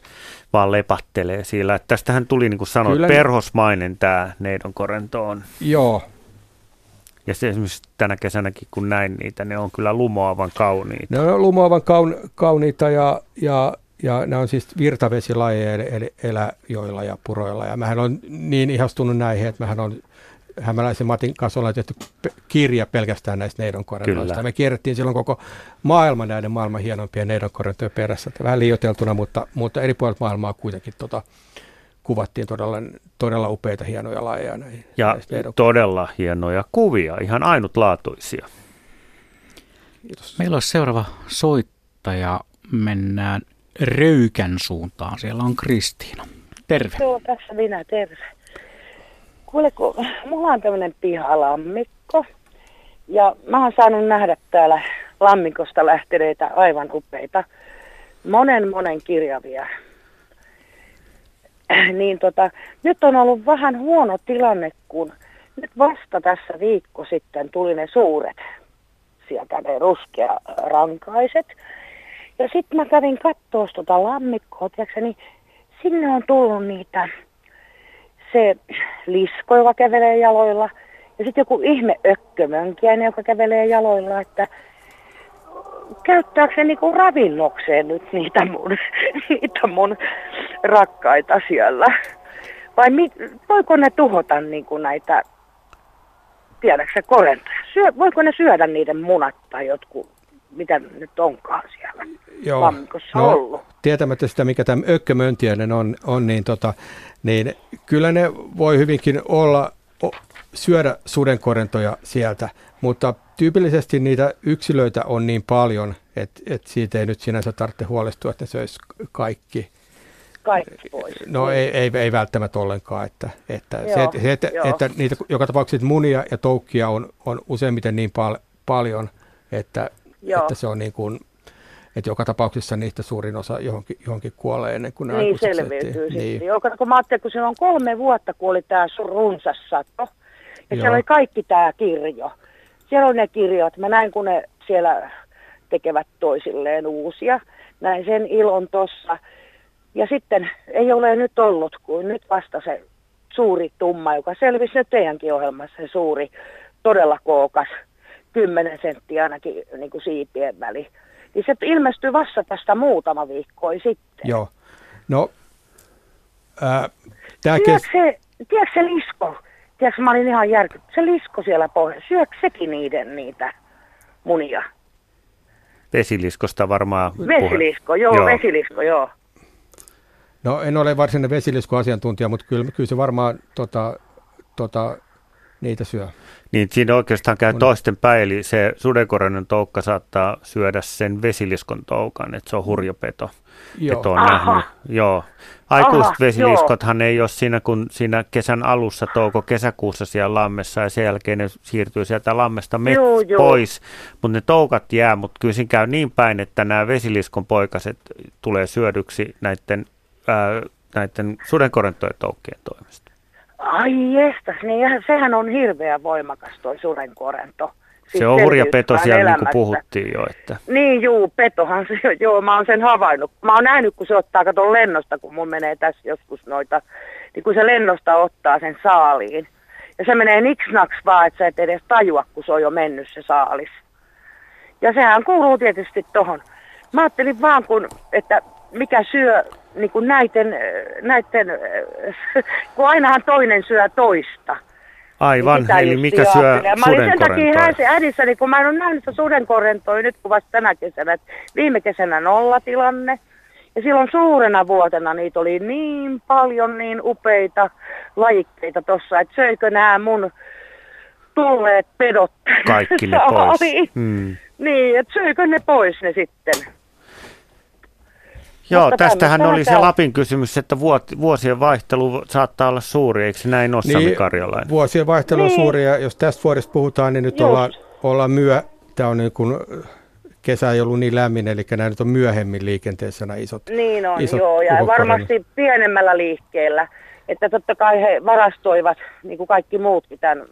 vaan lepattelee siellä. Että tästähän tuli, niin kuin sanoit, kyllä, perhosmainen tämä neidon korento on. Joo. Ja se esimerkiksi tänä kesänäkin, kun näin niitä, ne on kyllä lumoavan kauniita. Ne on lumoavan kaun, kauniita ja, ja, ja ne on siis virtavesilajeja eli eläjoilla ja puroilla. Ja mähän on niin ihastunut näihin, että mähän on Hämäläisen Matin kanssa ollaan tehty kirja pelkästään näistä neidonkorentoista. Me kierrettiin silloin koko maailma näiden maailman hienompia neidonkorentojen perässä. Vähän liioiteltuna, mutta, mutta eri puolet maailmaa kuitenkin tota, kuvattiin todella, todella upeita hienoja lajeja. Näihin, ja todella hienoja kuvia, ihan ainutlaatuisia. Kiitos. Meillä on seuraava soittaja. Mennään Röykän suuntaan. Siellä on Kristiina. Terve. Joo, tässä minä, terve. Kuule, kun mulla on tämmöinen pihalammikko ja mä oon saanut nähdä täällä lammikosta lähteneitä aivan upeita, monen monen kirjavia. niin tota, nyt on ollut vähän huono tilanne, kun nyt vasta tässä viikko sitten tuli ne suuret, sieltä ne ruskea rankaiset. Ja sitten mä kävin kattoo tota lammikkoa, tiiäksä, niin sinne on tullut niitä se lisko, joka kävelee jaloilla, ja sitten joku ihme ökkömönkiäinen, joka kävelee jaloilla, että käyttääkö se niinku ravinnokseen nyt niitä mun, niitä mun rakkaita siellä? Vai mi, voiko ne tuhota niinku näitä, tiedätkö se korentoja? Syö, voiko ne syödä niiden munat tai jotkut, mitä nyt onkaan siellä Joo. lammikossa no, ollut? Tietämättä sitä, mikä tämä ökkömöntiäinen on, on niin tota, niin kyllä ne voi hyvinkin olla, syödä sudenkorentoja sieltä, mutta tyypillisesti niitä yksilöitä on niin paljon, että, että siitä ei nyt sinänsä tarvitse huolestua, että ne söisi kaikki. Kaikki pois. No ei, ei, ei välttämättä ollenkaan. Että, että, joo, se, se, että, että niitä joka tapauksessa munia ja toukkia on, on useimmiten niin pal- paljon, että, että se on niin kuin, että joka tapauksessa niistä suurin osa johonkin, johonkin kuolee ennen kuin ne Niin selviytyy sitten. Niin. Kun mä ajattelin, kun silloin kolme vuotta, kun oli tämä runsas sato, ja Joo. siellä oli kaikki tämä kirjo. Siellä on ne kirjat. Mä näin, kun ne siellä tekevät toisilleen uusia. Näin sen ilon tossa. Ja sitten ei ole nyt ollut kuin nyt vasta se suuri tumma, joka selvisi nyt teidänkin ohjelmassa, se suuri, todella kookas, 10 senttiä ainakin niin kuin siipien väli. Niin se ilmestyi vasta tästä muutama viikko sitten. Joo. No, ää, tää kes- se, tiedätkö se lisko? Tiedätkö, mä olin ihan järky. Se lisko siellä pohjassa, syöks sekin niiden niitä munia? Vesiliskosta varmaan Vesilisko, joo, joo. vesilisko, joo. no en ole varsinainen vesiliskoasiantuntija, mutta kyllä, kyllä se varmaan tota, tota, niitä syö. Niin siinä oikeastaan käy toisten päin, eli se sudenkoreinen toukka saattaa syödä sen vesiliskon toukan, että se on hurjopeto. Joo. Että on Aha. nähnyt. Joo. Aikuiset vesiliskothan ei ole siinä, kun siinä kesän alussa, touko-kesäkuussa siellä lammessa, ja sen jälkeen ne siirtyy sieltä lammesta met- Joo, joo. pois, mutta ne toukat jää, mutta kyllä siinä käy niin päin, että nämä vesiliskon poikaset tulee syödyksi näiden, ää, näiden sudenkorentojen toukkien toimesta. Ai jestas, niin sehän on hirveän voimakas toi sudenkorento. Siis Se on hurja peto siellä, niin kuin puhuttiin jo, että Niin juu, petohan se, joo, mä oon sen havainnut. Mä oon nähnyt, kun se ottaa, kato lennosta, kun mun menee tässä joskus noita, niin kun se lennosta ottaa sen saaliin. Ja se menee niksnaks vaan, että sä et edes tajua, kun se on jo mennyt se saalis. Ja sehän kuuluu tietysti tohon. Mä ajattelin vaan, kun, että mikä syö niin kuin näiden, näiden, kun ainahan toinen syö toista. Aivan, Sitä eli mikä syö. Mä olin sen takia häsi ädissäni, kun mä en ole nähnyt sitä sudenkorentoa nyt kuin vasta tänä kesänä. Et Viime kesänä nollatilanne. Ja silloin suurena vuotena niitä oli niin paljon niin upeita lajikkeita tossa, että söikö nämä mun tulleet pedot Kaikki ne pois. saaliin. Hmm. Niin, että söikö ne pois ne sitten. Joo, Mutta tästähän oli se Lapin kysymys, että vuosien vaihtelu saattaa olla suuri, eikö se näin ole Sami Karjalainen? vuosien vaihtelu on Niin. suuri ja jos tästä vuodesta puhutaan, niin nyt Just. ollaan, ollaan myö, tämä on niin kuin, kesä ei ollut niin lämmin, eli nämä nyt on myöhemmin liikenteessä nämä isot. Niin on, isot joo, ja varmasti pienemmällä liikkeellä. Että totta kai he varastoivat, niin kuin kaikki muutkin, tämän,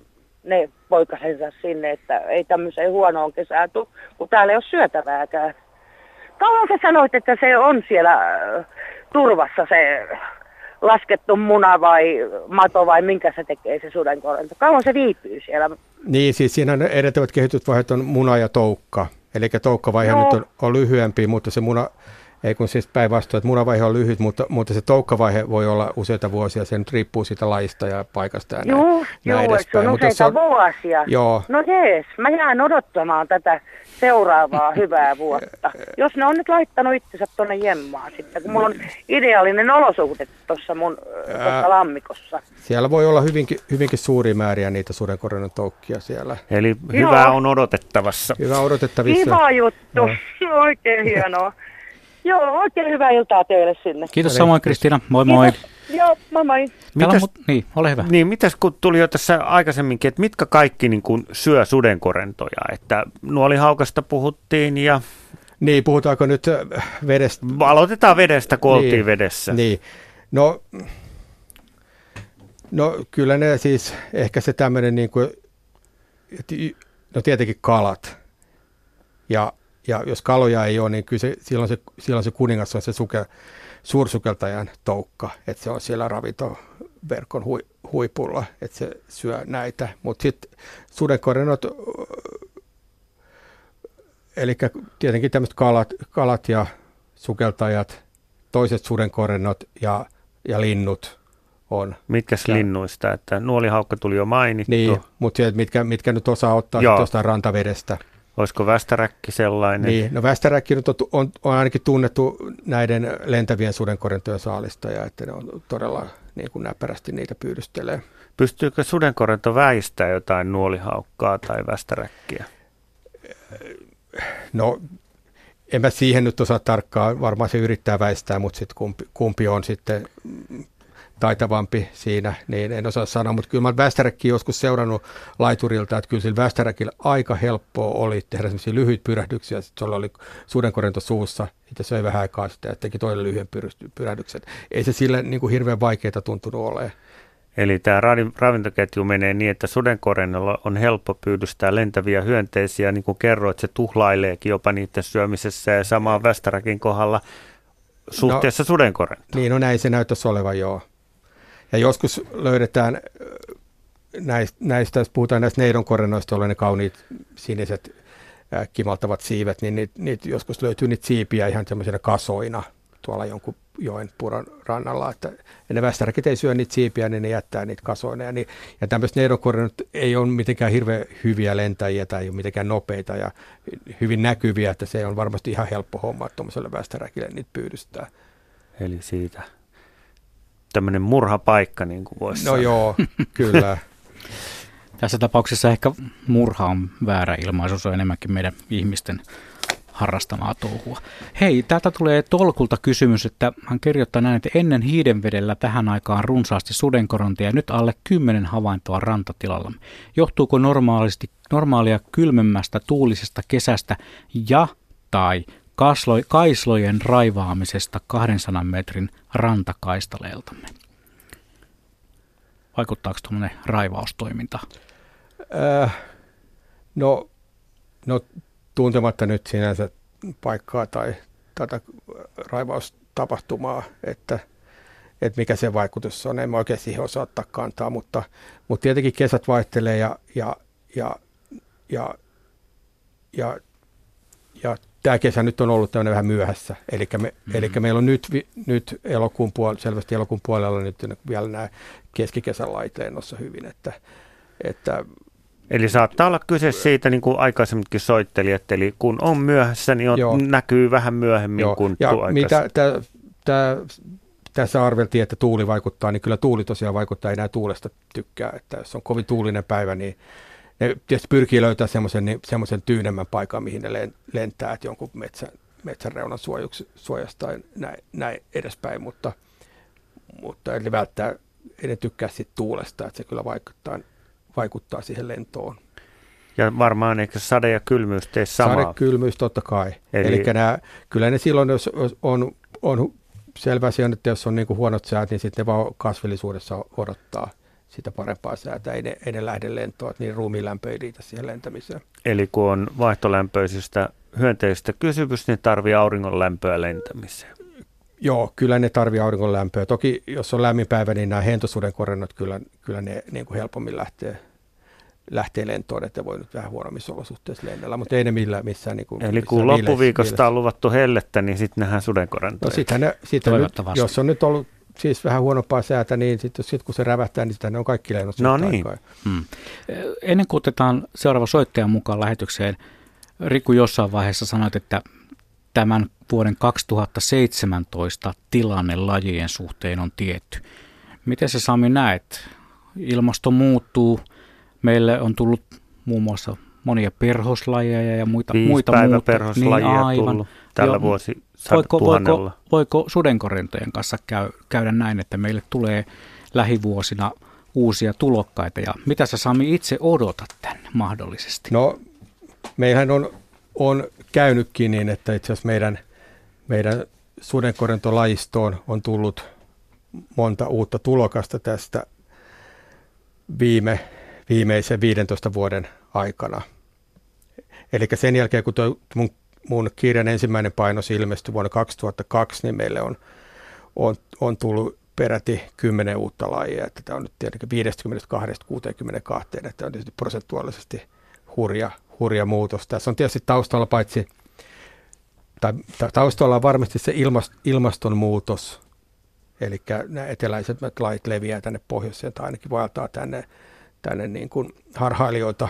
ne poikasensa sinne, että ei tämmöiseen huonoon kesään tule, kun täällä ei ole syötävääkään. Kauan sä sanoit, että se on siellä äh, turvassa se laskettu muna vai mato vai minkä se tekee se sudenkorento? Kauan se viipyy siellä? Niin, siis siinä edeltävät kehitysvaiheet on muna ja toukka. Eli toukkavaihe Joo. nyt on, on lyhyempi, mutta se muna, ei kun siis päinvastoin, että munavaihe on lyhyt, mutta, mutta se toukkavaihe voi olla useita vuosia, se nyt riippuu siitä lajista ja paikasta ja näin, Joo, näin joo, että se edespäin. on Mutta jos useita vuosia. Joo. No jees, mä jään odottamaan tätä seuraavaa hyvää vuotta. Jos ne on nyt laittanut itsensä tuonne jemmaan sitten, kun mulla on ideaalinen olosuhde tuossa mun Ää. lammikossa. Siellä voi olla hyvinkin, hyvinkin suuria määriä niitä sudenkorennon toukkia siellä. Eli Joo. hyvää on odotettavassa. Hyvä odotettavissa. Kiva juttu, Joo. oikein hienoa. Joo, oikein hyvää iltaa teille sinne. Kiitos samoin Kristiina, moi moi. Kiitos. Joo, moi moi. Mitäs- mut, niin, ole hyvä. Niin, mitäs kun tuli jo tässä aikaisemminkin, että mitkä kaikki niin kuin syö sudenkorentoja? Että nuolihaukasta puhuttiin ja Niin, puhutaanko nyt äh, vedestä? aloitetaan vedestä, kun oltiin Niin, vedessä. Niin. No, no kyllä ne siis, ehkä se tämmöinen niin kuin, no tietenkin kalat. Ja, ja jos kaloja ei ole, niin kyllä se, silloin, se, silloin se kuningas on se suke, suursukeltajan toukka, että se on siellä ravintoverkon hui, huipulla, että se syö näitä. Mutta sitten sudenkorennot, eli tietenkin tämmöiset kalat, kalat ja sukeltajat, toiset sudenkorennot ja, ja linnut on. Mitkäs Ja- linnuista? Että nuolihaukka tuli jo mainittu. Niin, mutta mitkä, mitkä nyt osaa ottaa jostain rantavedestä. Olisiko västäräkki sellainen? Niin, no västäräkki nyt on, on, on ainakin tunnettu näiden lentävien sudenkorentojen saalistaja, että ne on todella niin kuin näppärästi niitä pyydystelee. Pystyykö sudenkorento väistämään jotain nuolihaukkaa tai västäräkkiä? No, en mä siihen nyt osaa tarkkaan, varmaan se yrittää väistää, mutta sitten kumpi, kumpi on sitten taitavampi siinä, niin en osaa sanoa, mutta kyllä mä olen Västäräkkiä joskus seurannut laiturilta, että kyllä sillä Västäräkillä aika helppoa oli tehdä sellaisia lyhyitä pyrähdyksiä, sitten se oli sudenkorento suussa, itse söi vähän aikaa sitten ja teki toinen lyhyen pyrähdyksen. Ei se sille niin kuin hirveän vaikeaa tuntunut olemaan. Eli tämä ravintoketju menee niin, että sudenkorennolla on helppo pyydystää lentäviä hyönteisiä, niin kuin kerroit, se tuhlaileekin jopa niiden syömisessä ja samaan Västäräkin kohdalla suhteessa no, sudenkorentoon. Niin, no näin se näyttäisi olevan, joo. Ja joskus löydetään näistä, jos puhutaan näistä neidonkorennoista, joilla ne kauniit siniset kimaltavat siivet, niin niitä, niitä joskus löytyy niitä siipiä ihan semmoisena kasoina tuolla jonkun joen puron rannalla, että ne västäräkit ei syö niitä siipiä, niin ne jättää niitä kasoina. Ja, niin, ja tämmöiset neidonkorennot ei ole mitenkään hirveän hyviä lentäjiä tai ei ole mitenkään nopeita ja hyvin näkyviä, että se on varmasti ihan helppo homma tuommoiselle västäräkille niitä pyydystää. Eli siitä tämmöinen murhapaikka, niin kuin voisi No sanoa. joo, kyllä. Tässä tapauksessa ehkä murha on väärä ilmaisu, se on enemmänkin meidän ihmisten harrastamaa touhua. Hei, täältä tulee Tolkulta kysymys, että hän kirjoittaa näin, että ennen hiidenvedellä tähän aikaan runsaasti sudenkorontia ja nyt alle kymmenen havaintoa rantatilalla. Johtuuko normaalisti, normaalia kylmemmästä tuulisesta kesästä ja tai kaslo, kaislojen raivaamisesta 200 metrin rantakaistaleeltamme? Vaikuttaako tuommoinen raivaustoiminta? Äh, no, no tuntematta nyt sinänsä paikkaa tai tätä raivaustapahtumaa, että, että mikä se vaikutus on. En mä oikein siihen osaa ottaa kantaa, mutta, mutta tietenkin kesät vaihtelee ja, ja, ja, ja, ja, ja tämä kesä nyt on ollut tämmöinen vähän myöhässä. Eli me, mm-hmm. meillä on nyt, nyt elokuun puolella, selvästi elokuun puolella nyt vielä nämä keskikesän laiteennossa hyvin, että, että Eli saattaa olla kyse siitä, niin kuin aikaisemminkin soittelijat, eli kun on myöhässä, niin on, näkyy vähän myöhemmin Joo. kuin ja mitä tää, tässä arveltiin, että tuuli vaikuttaa, niin kyllä tuuli tosiaan vaikuttaa, ei enää tuulesta tykkää, että jos on kovin tuulinen päivä, niin ne tietysti pyrkii löytämään semmoisen, niin, semmoisen tyynemmän paikan, mihin ne lentää, että jonkun metsän, metsän reunan suojuksi, suojasta tai näin, näin edespäin, mutta, mutta eli välttää, ei ne tykkää siitä tuulesta, että se kyllä vaikuttaa vaikuttaa siihen lentoon. Ja varmaan eikö sade ja kylmyys tee samaa? Sade, kylmyys totta kai. Eli, Eli nämä, kyllä ne silloin, jos on, on selvä asia, että jos on niin kuin huonot säät, niin sitten ne vaan kasvillisuudessa odottaa sitä parempaa säätä. Ei ne, ei ne lähde lentoon, että niin ruumiilämpö ei riitä siihen lentämiseen. Eli kun on vaihtolämpöisistä hyönteisistä kysymys, niin tarvii auringon lämpöä lentämiseen. Joo, kyllä ne tarvii auringon lämpöä. Toki jos on lämmin päivä, niin nämä hentosuden korennot, kyllä, kyllä ne niin kuin helpommin lähtee lähtee lentoon, että voi nyt vähän huonommissa olosuhteissa lennellä, mutta ei ne millään missään. Niin kuin, Eli kun loppuviikosta on luvattu hellettä, niin sitten nähdään sudenkorentoja. No sitten ne, nyt, jos on nyt ollut siis vähän huonompaa säätä, niin sitten sit kun se rävähtää, niin sitten ne on kaikki lennot No niin. Hmm. Ennen kuin otetaan seuraava soittaja mukaan lähetykseen, Riku jossain vaiheessa sanoit, että tämän vuoden 2017 tilanne lajien suhteen on tietty. Miten se Sami näet? Ilmasto muuttuu, Meille on tullut muun muassa monia perhoslajeja ja muita, Viisi muita muuta. perhoslajia niin, aivan. tullut tällä jo, vuosi voiko, voiko, voiko sudenkorentojen kanssa käy, käydä näin, että meille tulee lähivuosina uusia tulokkaita ja mitä sä Sami itse odotat tänne mahdollisesti? No meillähän on, on käynytkin niin, että itse asiassa meidän, meidän sudenkorentolajistoon on tullut monta uutta tulokasta tästä viime viimeisen 15 vuoden aikana. Eli sen jälkeen, kun tuo mun, mun kirjan ensimmäinen painos ilmestyi vuonna 2002, niin meille on, on, on tullut peräti 10 uutta lajia. Että tämä on nyt tietenkin 52 62, että on tietysti prosentuaalisesti hurja, hurja muutos. Tässä on tietysti taustalla paitsi, tai taustalla on varmasti se ilmast, ilmastonmuutos, eli nämä eteläiset lait leviää tänne pohjoiseen tai ainakin vaeltaa tänne tänne niin kuin harhailijoita,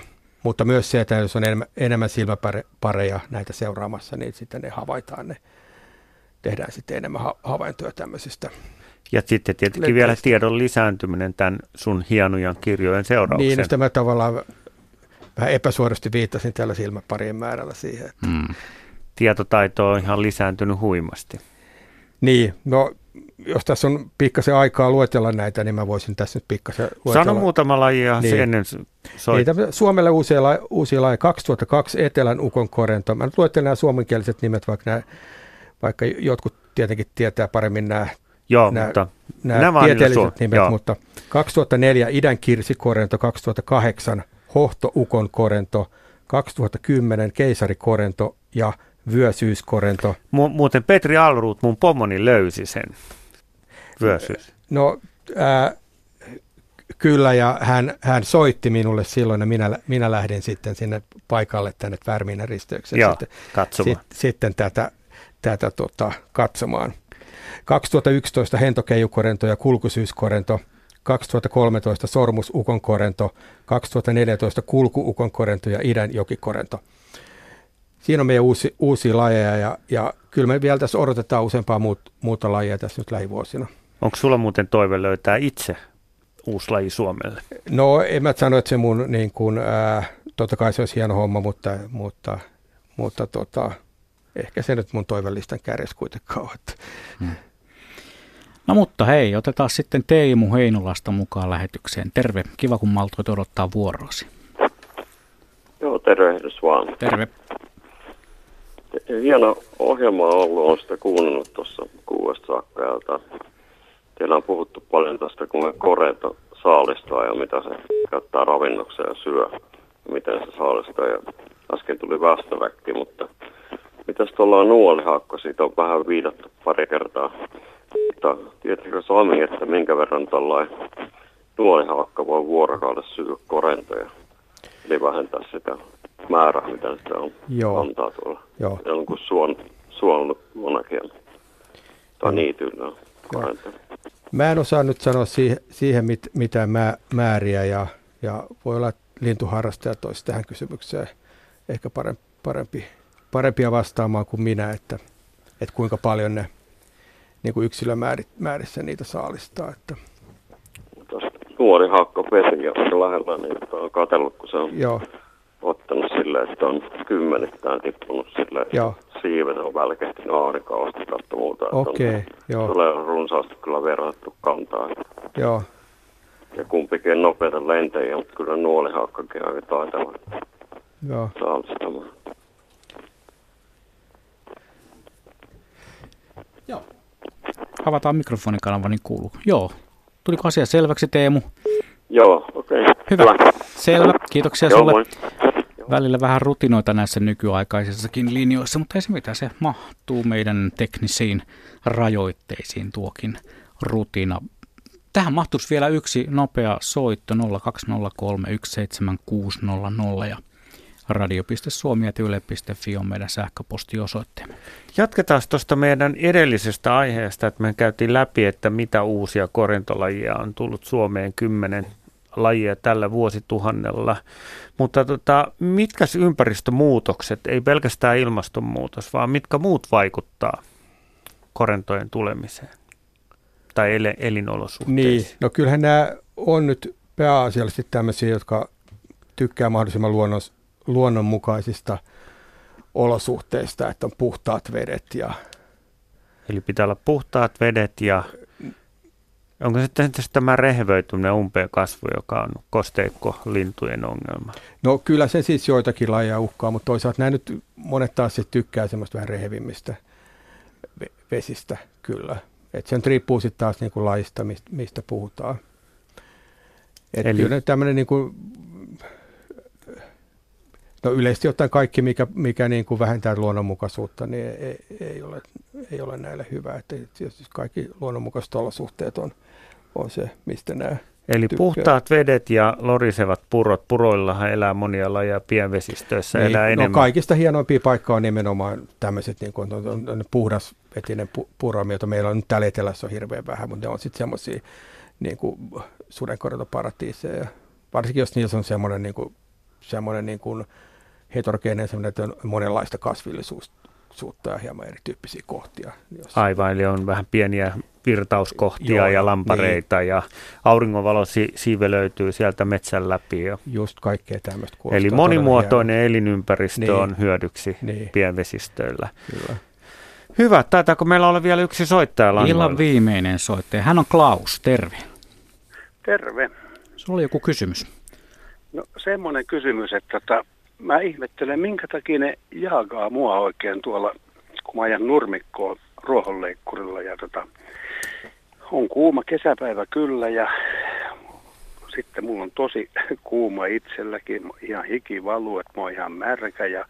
mutta myös se, että jos on enemmän, enemmän silmäpareja näitä seuraamassa, niin sitten ne havaitaan, ne tehdään sitten enemmän ha- havaintoja tämmöisistä. Ja sitten tietenkin lentäistä. vielä tiedon lisääntyminen tämän sun hienojen kirjojen seurauksena. Niin, sitä mä tavallaan vähän epäsuorasti viittasin tällä silmäparien määrällä siihen. Että... Mm. Tietotaito on ihan lisääntynyt huimasti. Niin, no jos tässä on pikkasen aikaa luetella näitä, niin mä voisin tässä nyt pikkasen luetella. Sano muutama lajia niin. ennen soit. Niin, Suomelle uusia, la, uusia lajeja. 2002 Etelän ukon korento. Mä nyt luettelen nämä suomenkieliset nimet, vaikka, nämä, vaikka jotkut tietenkin tietää paremmin nämä, Joo, nämä, mutta nämä, nämä tieteelliset nimet, Joo. mutta 2004 Idän kirsikorento, 2008 Hohto ukon korento, 2010 keisarikorento ja vyösyyskorento. Mu- muuten Petri Alruut, mun pomoni, löysi sen vyösyys. No ää, kyllä, ja hän, hän soitti minulle silloin, ja minä, minä lähdin sitten sinne paikalle tänne Värminen risteykseen Joo, sitten, katsomaan. Sit, sitten tätä, tätä tota, katsomaan. 2011 hentokeijukorento ja kulkusyyskorento, 2013 sormusukonkorento, 2014 kulkuukonkorento ja idän jokikorento siinä on meidän uusi, uusia lajeja ja, ja kyllä me vielä tässä odotetaan useampaa muut, muuta lajia tässä nyt lähivuosina. Onko sulla muuten toive löytää itse uusi laji Suomelle? No en mä sano, että se mun niin kuin, ää, totta kai se olisi hieno homma, mutta, mutta, mutta tota, ehkä se nyt mun toivellistan kärjessä kuitenkaan on. Hmm. No mutta hei, otetaan sitten Teemu Heinolasta mukaan lähetykseen. Terve, kiva kun maltoit odottaa vuoroasi. Joo, terve vaan. Terve hieno ohjelma on ollut, on sitä kuunnellut tuossa kuudesta saakka. Ja teillä on puhuttu paljon tästä, kun me koreita saalistaa ja mitä se käyttää ravinnokseen ja syö. Ja miten se saalistaa. Ja äsken tuli väestöväkki, mutta mitäs tuolla on nuolihakko? Siitä on vähän viidattu pari kertaa. Mutta tietääkö Sami, että minkä verran tällainen nuolihakka voi vuorokaudessa syödä korentoja? Eli vähentää sitä määrä, mitä sitä on, Joo. antaa tuolla. Joo. Jonkun suon, suon monakin. Tai niityllä. Mä en osaa nyt sanoa siihen, siihen mit, mitään mä, määriä ja, ja voi olla, että lintuharrastajat olisi tähän kysymykseen ehkä parempi, parempi, parempia vastaamaan kuin minä, että, että kuinka paljon ne niin kuin yksilömäärissä niitä saalistaa. Että. Nuori hakka pesi aika lähellä, niin on katsellut, kun se on Joo ottanut sille, että on kymmenittäin tippunut sille, että siivet on välkehtinyt aurinkoa asti muuta. Okei, okay, joo. Tulee runsaasti kyllä verrattu kantaa. Joo. Ja kumpikin nopeita lentäjiä, mutta kyllä nuolihakkakin aika taitava. Joo. Saalistamaan. Joo. Avataan mikrofonikanava, niin kuuluu. Joo. Tuliko asia selväksi, Teemu? Joo, okei. Okay. Hyvä. Hyvä. Selvä. Kiitoksia Joo, sulle. Moi välillä vähän rutinoita näissä nykyaikaisissakin linjoissa, mutta ei se mitä, se mahtuu meidän teknisiin rajoitteisiin tuokin rutina. Tähän mahtuisi vielä yksi nopea soitto 020317600 ja radio.suomi.yle.fi on meidän sähköpostiosoitteemme. Jatketaan tuosta meidän edellisestä aiheesta, että me käytiin läpi, että mitä uusia korintolajia on tullut Suomeen kymmenen lajia tällä vuosituhannella. Mutta tota, mitkä ympäristömuutokset, ei pelkästään ilmastonmuutos, vaan mitkä muut vaikuttaa korentojen tulemiseen tai el- elinolosuhteisiin? Niin, no kyllähän nämä on nyt pääasiallisesti tämmöisiä, jotka tykkää mahdollisimman luonnon, luonnonmukaisista olosuhteista, että on puhtaat vedet ja Eli pitää olla puhtaat vedet ja Onko sitten tämä rehevöityminen umpeen kasvu, joka on kosteikko lintujen ongelma? No kyllä se siis joitakin lajeja uhkaa, mutta toisaalta nämä nyt monet taas sitten tykkää semmoista vähän rehevimmistä vesistä kyllä. Et sen riippuu sitten taas niinku lajista, mistä, mistä puhutaan. Et Eli... kyllä tämmöinen niinku, no yleisesti ottaen kaikki, mikä, mikä niin kuin vähentää luonnonmukaisuutta, niin ei, ei, ole, ei ole näille hyvä. Että kaikki luonnonmukaiset olosuhteet on, on se, mistä nämä Eli tykkää. puhtaat vedet ja lorisevat purot. Puroillahan elää monia lajeja pienvesistöissä, niin, elää no enemmän. kaikista hienoimpia paikkaa on nimenomaan tämmöiset niin kuin, on, on, on puhdasvetinen pu, puromi, jota meillä on nyt täällä etelässä on hirveän vähän, mutta ne on sitten semmoisia niin sudenkorjatoparatiiseja. Varsinkin jos niissä on semmoinen, niin kuin, semmoinen niin kuin heterogeeninen, semmoinen, että on monenlaista kasvillisuutta suutta ja hieman erityyppisiä kohtia. Jos... Aivan, eli on vähän pieniä virtauskohtia Joo, ja lampareita niin. ja auringonvalo si- siivelöityy sieltä metsän läpi. Ja... Just kaikkea tämmöistä Eli monimuotoinen elinympäristö niin. on hyödyksi niin. pienvesistöillä. Kyllä. Hyvä. Taitaako meillä olla vielä yksi soittaja langoilla? Illan viimeinen soittaja. Hän on Klaus. Terve. Terve. Sulla oli joku kysymys. No semmoinen kysymys, että tota, mä ihmettelen, minkä takia ne jaakaa mua oikein tuolla, kun mä ajan nurmikkoon ruohonleikkurilla ja tota, on kuuma kesäpäivä kyllä ja sitten mulla on tosi kuuma itselläkin, ihan hiki valuu, että mä oon ihan märkä ja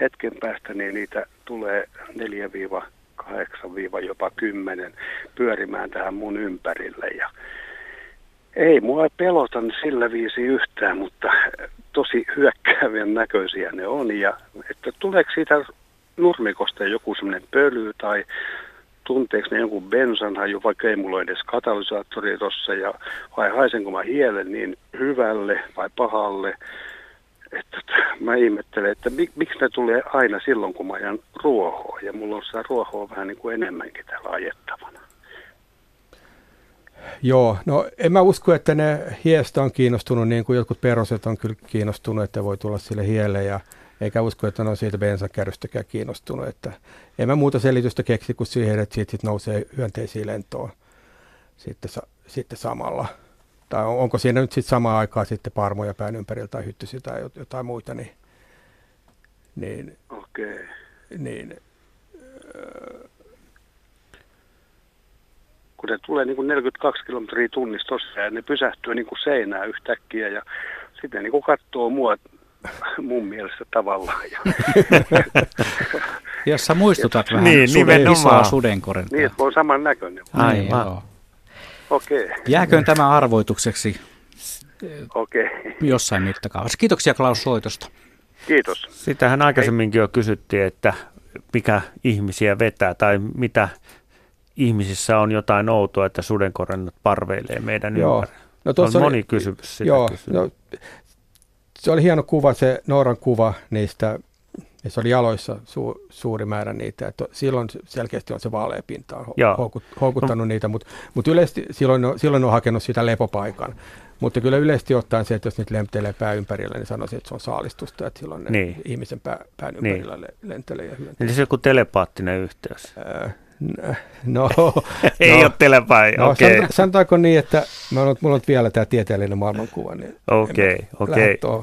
hetken päästä niin niitä tulee 4-8 jopa 10 pyörimään tähän mun ympärille ja ei mua pelota sillä viisi yhtään, mutta tosi hyökkäävien näköisiä ne on. Ja että tuleeko siitä nurmikosta joku semmoinen pöly tai tunteeko ne jonkun bensanhaju, vaikka ei mulla ole edes katalysaattori tuossa, ja vai haisenko mä hielen niin hyvälle vai pahalle. Että, että mä ihmettelen, että mik, miksi ne tulee aina silloin, kun mä ajan ruohoa, ja mulla on sitä ruohoa vähän niin kuin enemmänkin täällä ajettavana. Joo, no en mä usko, että ne hiestä on kiinnostunut niin kuin jotkut peroset on kyllä kiinnostunut, että voi tulla sille hielle ja eikä usko, että ne on siitä bensakärrystäkään kiinnostunut. Että en mä muuta selitystä keksi kuin siihen, että siitä sit nousee hyönteisiä lentoon sitten, sitten samalla. Tai on, onko siinä nyt sitten samaan aikaan sitten parmoja pään ympärillä tai hyttysiä tai jotain muita, niin, niin, okay. niin kun ne tulee niin kuin 42 kilometriä tunnissa tosiaan ja ne pysähtyy niin kuin seinään yhtäkkiä ja sitten ne niin kuin katsoo mua mun mielestä tavallaan. Ja Jos sä muistutat vähän niin, suden, isoa sudenkorentaa. Niin, että on saman näköinen. Ai, joo. Okei. Okay. Jääköön tämä arvoitukseksi Okei. Okay. jossain mittakaavassa. Kiitoksia Klaus soitosta. Kiitos. Sitähän aikaisemminkin jo kysyttiin, että mikä ihmisiä vetää tai mitä ihmisissä on jotain outoa, että sudenkorennot parveilee meidän joo. ympärillä. No, on oli, moni kysymys sitä joo, no, se oli hieno kuva, se Nooran kuva niistä, se oli jaloissa su, suuri määrä niitä. Että silloin selkeästi on se vaalea pinta on houkut, houkuttanut no. niitä, mutta, mutta yleisesti silloin, on, silloin on hakenut sitä lepopaikan. Mutta kyllä yleisesti ottaen se, että jos niitä lentelee pää ympärillä, niin sanoisin, että se on saalistusta, että silloin ne niin. ihmisen pää, pään niin. ympärillä niin. lentelee. Ja Eli se on joku telepaattinen yhteys. Äh, No, ei no, ole telepäin, no, okei. Okay. Sanotaanko niin, että mä on, mulla on vielä tämä tieteellinen maailmankuva. Niin okei, okei. Okay.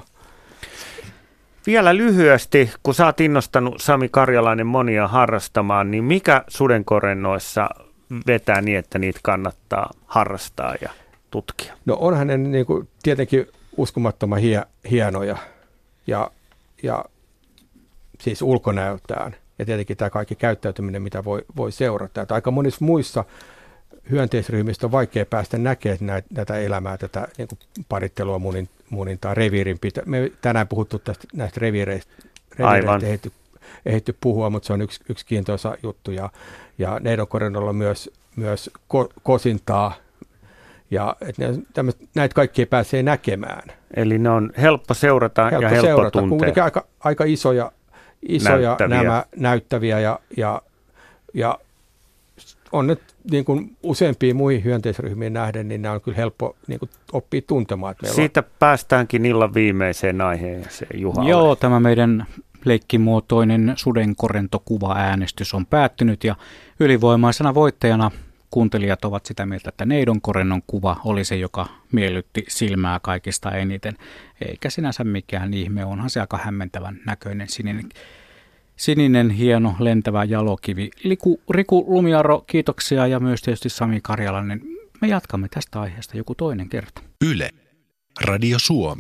Vielä lyhyesti, kun sä oot innostanut Sami Karjalainen monia harrastamaan, niin mikä sudenkorennoissa vetää niin, että niitä kannattaa harrastaa ja tutkia? No onhan ne niin kuin, tietenkin uskomattoman hie, hienoja ja, ja siis ulkonäöltään ja tietenkin tämä kaikki käyttäytyminen, mitä voi, voi seurata. Että aika monissa muissa hyönteisryhmistä on vaikea päästä näkemään näitä, tätä elämää, tätä niin kuin parittelua munin, munintaa, reviirin pitä. Me tänään puhuttu tästä, näistä reviireistä, reviireistä ehditty, ehditty puhua, mutta se on yksi, yksi kiintoisa juttu. Ja, ja neidonkorennolla on myös, myös ko, kosintaa, ja että ne, näitä kaikkia pääsee näkemään. Eli ne on helppo seurata helppo ja helppo seurata, tuntea. Kuitenkin aika, aika isoja isoja näyttäviä. nämä näyttäviä ja, ja, ja on nyt niin kuin useampiin muihin hyönteisryhmiin nähden, niin nämä on kyllä helppo niin kuin oppia tuntemaan. Että Siitä on... päästäänkin illan viimeiseen aiheeseen, Juha. Joo, tämä meidän leikkimuotoinen sudenkorentokuva-äänestys on päättynyt ja ylivoimaisena voittajana kuuntelijat ovat sitä mieltä, että Neidon korennon kuva oli se, joka miellytti silmää kaikista eniten. Eikä sinänsä mikään ihme, onhan se aika hämmentävän näköinen sininen, sininen hieno lentävä jalokivi. Liku, Riku Lumiaro, kiitoksia ja myös tietysti Sami Karjalainen. Me jatkamme tästä aiheesta joku toinen kerta. Yle, Radio Suomi.